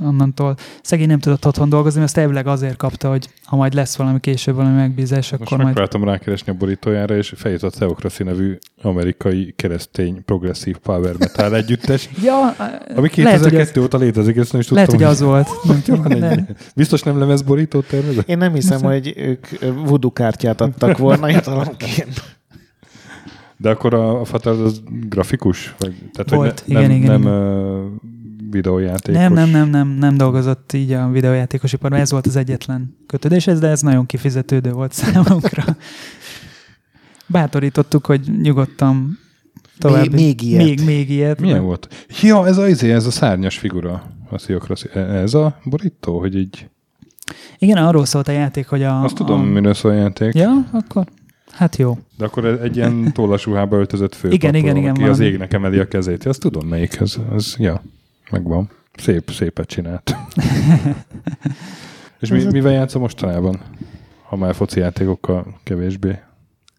onnantól szegény nem tudott otthon dolgozni, mert azt elvileg azért kapta, hogy ha majd lesz valami később valami megbízás, Most akkor majd... megpróbáltam rákeresni a borítójára, és feljutott Theocracy nevű amerikai keresztény progresszív power metal együttes, <laughs> Ja, ami lehet, hogy 2002 az, óta létezik, ezt nem is tudtam. lehet, hogy az volt. <laughs> Nem tudom, nem. Biztos nem lemezborítót tervezett? Én nem hiszem, hogy ők voodoo kártyát adtak volna <laughs> jutalomként. De akkor a, a Fater az grafikus? Vagy, tehát, Volt, hogy ne, igen, nem, igen, nem igen. Videójátékos. Nem, nem, nem, nem, nem dolgozott így a videójátékos iparban, ez volt az egyetlen kötődés, ez, de ez nagyon kifizetődő volt <laughs> számunkra. Bátorítottuk, hogy nyugodtan tovább. Még- még ilyet. Még, még ilyet. Milyen volt? Ja, ez a, izé, ez a szárnyas figura. A Theocracy. E- Ez a borító, hogy így... Igen, arról szólt a játék, hogy a... Azt tudom, a... miről szól a játék. Ja, akkor hát jó. De akkor egy ilyen tollasúhába öltözött fő. Igen, igen, igen, Aki az valami. égnek emeli a kezét. Azt tudom melyik. Ez, ez ja, megvan. Szép, szépet csinált. <laughs> És mi, mivel játszom mostanában? Ha már foci játékokkal kevésbé.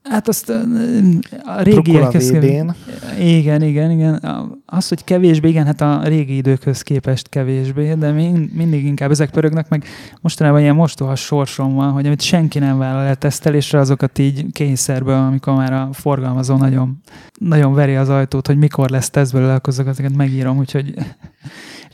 Hát azt a régiekhez... Igen, igen, igen. Az, hogy kevésbé, igen, hát a régi időkhöz képest kevésbé, de még mindig inkább ezek pörögnek, meg mostanában ilyen mostohas sorsom van, hogy amit senki nem vállal el tesztelésre, azokat így kényszerből, amikor már a forgalmazó nagyon, nagyon veri az ajtót, hogy mikor lesz tesz belőle, akkor azokat megírom, úgyhogy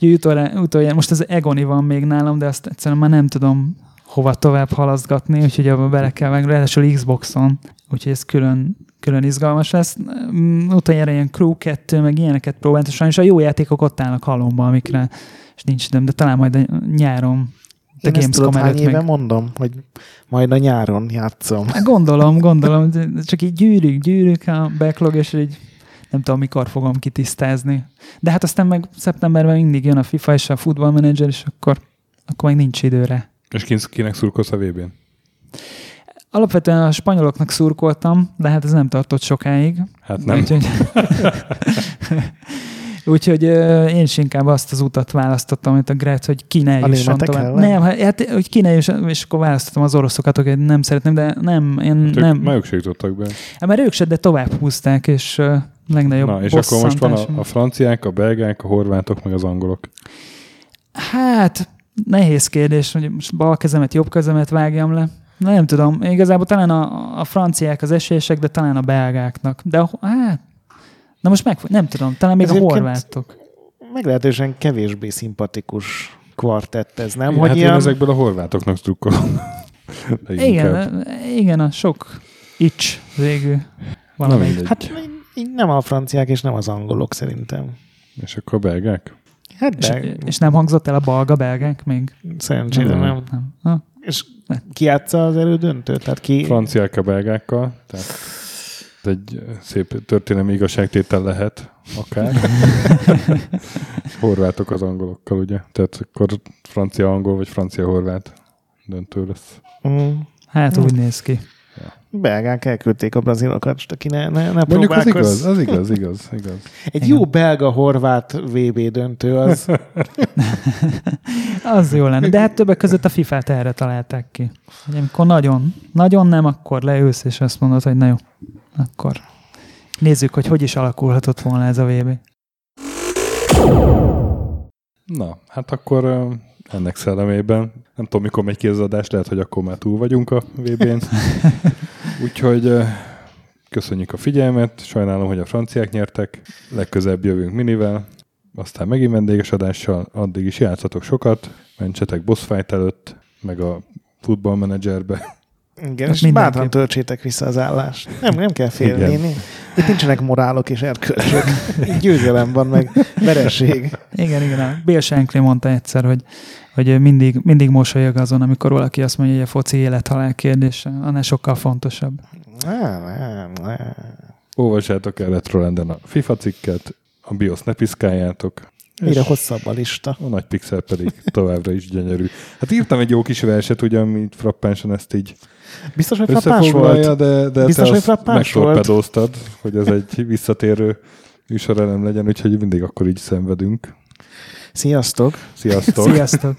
<laughs> utoljára, utoljára, most az Egoni van még nálam, de azt egyszerűen már nem tudom hova tovább halaszgatni, úgyhogy abba bele kell meg, ráadásul Xboxon, úgyhogy ez külön, külön izgalmas lesz. Mm, Utoljára ilyen Crew 2, meg ilyeneket próbáltam, sajnos a jó játékok ott állnak halomba, amikre és nincs időm, de talán majd a nyáron de Én ezt tudod, Gamescom hány előtt éve még. mondom, hogy majd a nyáron játszom. Hát gondolom, gondolom, csak így gyűrűk, gyűrűk a backlog, és így nem tudom, mikor fogom kitisztázni. De hát aztán meg szeptemberben mindig jön a FIFA és a Football Manager, és akkor, akkor meg nincs időre. És kin- kinek szurkolsz a VB-n? Alapvetően a spanyoloknak szurkoltam, de hát ez nem tartott sokáig. Hát nem. Úgyhogy, <laughs> úgyhogy én is inkább azt az utat választottam, amit a Gret, hogy ki ne A jusson tovább. Nem, hát, hogy ki ne jusson, és akkor választottam az oroszokat, hogy nem szeretném, de nem, én Hát ők nem. Már ők se jutottak be. Hát már ők se, de tovább húzták, és legnagyobb Na, és akkor most van a, a franciák, a belgák, a horvátok, meg az angolok. Hát, nehéz kérdés, hogy most bal kezemet, jobb kezemet vágjam le. Nem tudom, igazából talán a, a franciák az esélyesek, de talán a belgáknak. De a, hát, na most meg, nem tudom, talán még Ez a horvátok. Meglehetősen kevésbé szimpatikus kvartett ez, nem? Hogy hát ilyen... én ezekből a horvátoknak drukkolom. <laughs> Igen, igen, a sok ics végül Na valamelyik. Hát nem a franciák és nem az angolok szerintem. És akkor a belgák? Hát És, de és nem hangzott el a balga belgák még? szerencsére Nem. nem. Nem. Ha? És ki játsza az elődöntőt? Tehát ki... Franciák a belgákkal, tehát ez egy szép történelmi igazságtétel lehet, akár. <laughs> Horvátok az angolokkal, ugye? Tehát akkor francia-angol vagy francia-horvát döntő lesz. Mm. Hát úgy néz ki. Belgák elküldték a brazilokat, most aki ne, ne, ne Mondjuk az igaz, az igaz, igaz, igaz. Egy Igen. jó belga-horvát VB döntő az. <laughs> Az jó lenne. De hát többek között a FIFA-t erre találták ki. Hogy amikor nagyon, nagyon nem, akkor leülsz, és azt mondod, hogy na jó, akkor nézzük, hogy hogy is alakulhatott volna ez a VB. Na, hát akkor ennek szellemében, nem tudom, mikor megy ki az adás, lehet, hogy akkor már túl vagyunk a VB-n. <laughs> Úgyhogy ö, köszönjük a figyelmet, sajnálom, hogy a franciák nyertek, legközebb jövünk minivel, aztán megint vendéges adással, addig is játszatok sokat, mentsetek boss fight előtt, meg a futballmenedzserbe. Igen, és mindenképp. bátran töltsétek vissza az állást. Nem, nem kell félni. Igen. Itt nincsenek morálok és erkölcsök. <laughs> Győzelem van, meg vereség. Igen, igen. A Bill Shankly mondta egyszer, hogy, hogy mindig, mindig mosolyog azon, amikor valaki azt mondja, hogy a foci élet-halál kérdés, annál sokkal fontosabb. Nem, nem, nem. Olvassátok el Retrolanden a FIFA cikket, a BIOS ne piszkáljátok, Mire hosszabb a lista. A nagy pixel pedig továbbra is gyönyörű. Hát írtam egy jó kis verset, ugye, amit frappánsan ezt így Biztos, hogy összefoglalja, volt? de, de Biztos, hogy azt frappás volt? hogy ez egy visszatérő műsorelem legyen, úgyhogy mindig akkor így szenvedünk. Sziasztok! Sziasztok! Sziasztok!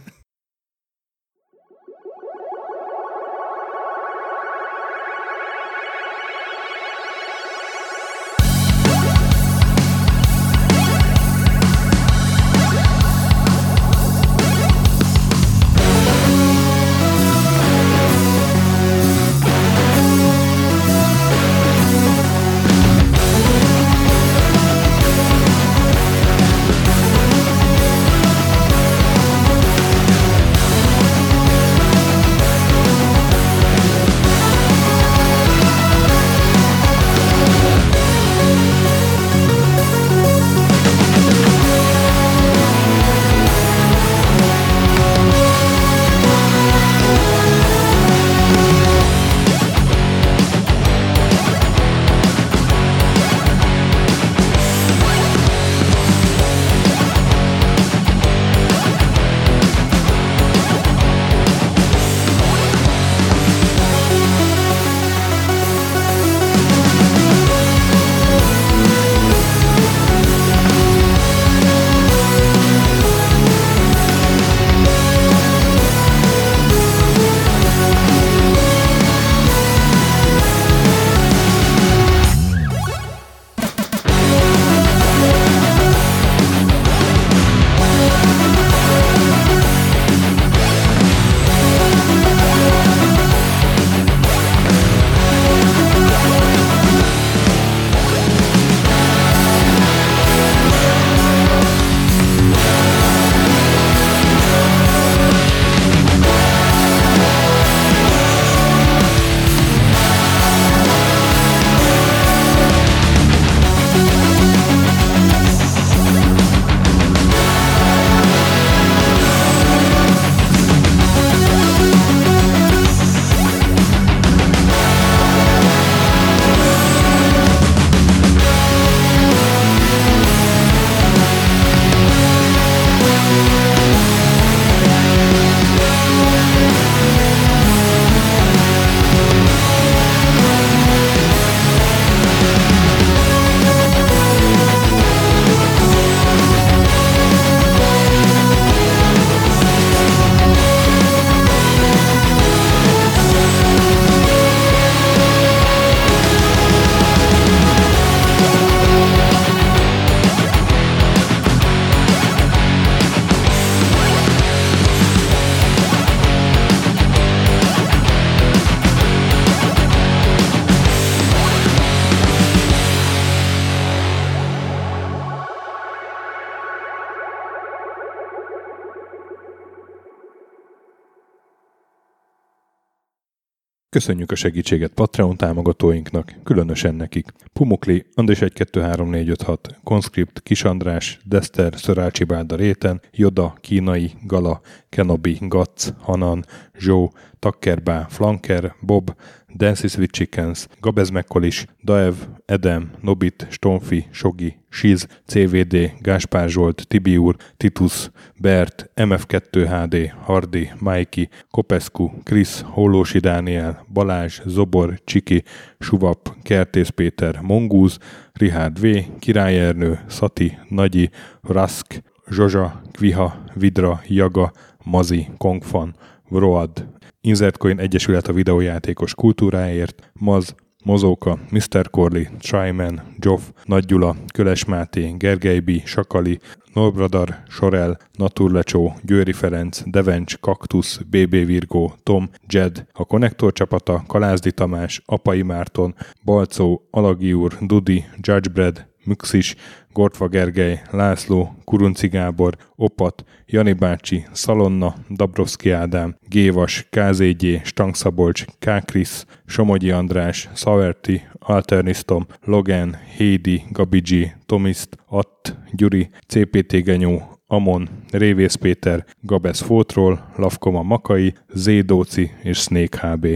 Köszönjük a segítséget Patreon támogatóinknak, különösen nekik. Pumukli, Andris 1 2 3 4 5 6, Conscript, Kisandrás, Dester, Szörácsi Bálda Réten, Joda, Kínai, Gala, Kenobi, Gatz, Hanan, Zsó, Takkerbá, Flanker, Bob, Dancy Sweet Chickens, Gabez Mekkolis, Daev, Edem, Nobit, Stonfi, Sogi, Siz, CVD, Gáspár Zsolt, Tibiur, Titus, Bert, MF2HD, Hardi, Mikey, Kopescu, Krisz, Hollósi Dániel, Balázs, Zobor, Csiki, Suvap, Kertész Péter, Mongúz, Rihárd V, Király Ernő, Szati, Nagyi, Rask, Zsozsa, Kviha, Vidra, Jaga, Mazi, Kongfan, Vroad, Inzertcoin Egyesület a videójátékos kultúráért, Maz, Mozóka, Mr. Corley, Tryman, Joff, Nagy Gyula, Köles Máté, Gergely B., Sakali, Norbradar, Sorel, Naturlecsó, Győri Ferenc, Devencs, Kaktusz, BB Virgó, Tom, Jed, a Konnektor csapata, Kalázdi Tamás, Apai Márton, Balcó, Alagi úr, Dudi, Judgebred, Müxis, Gortva Gergely, László, Kurunci Gábor, Opat, Jani bácsi, Szalonna, Dabrowski Ádám, Gévas, KZG, Stangszabolcs, Kákris, Somogyi András, Szaverti, Alternisztom, Logan, Hédi, Gabigi, Tomiszt, Att, Gyuri, CPT Genyó, Amon, Révész Péter, Gabesz Fótról, Lavkoma Makai, Zédóci és Snake HB.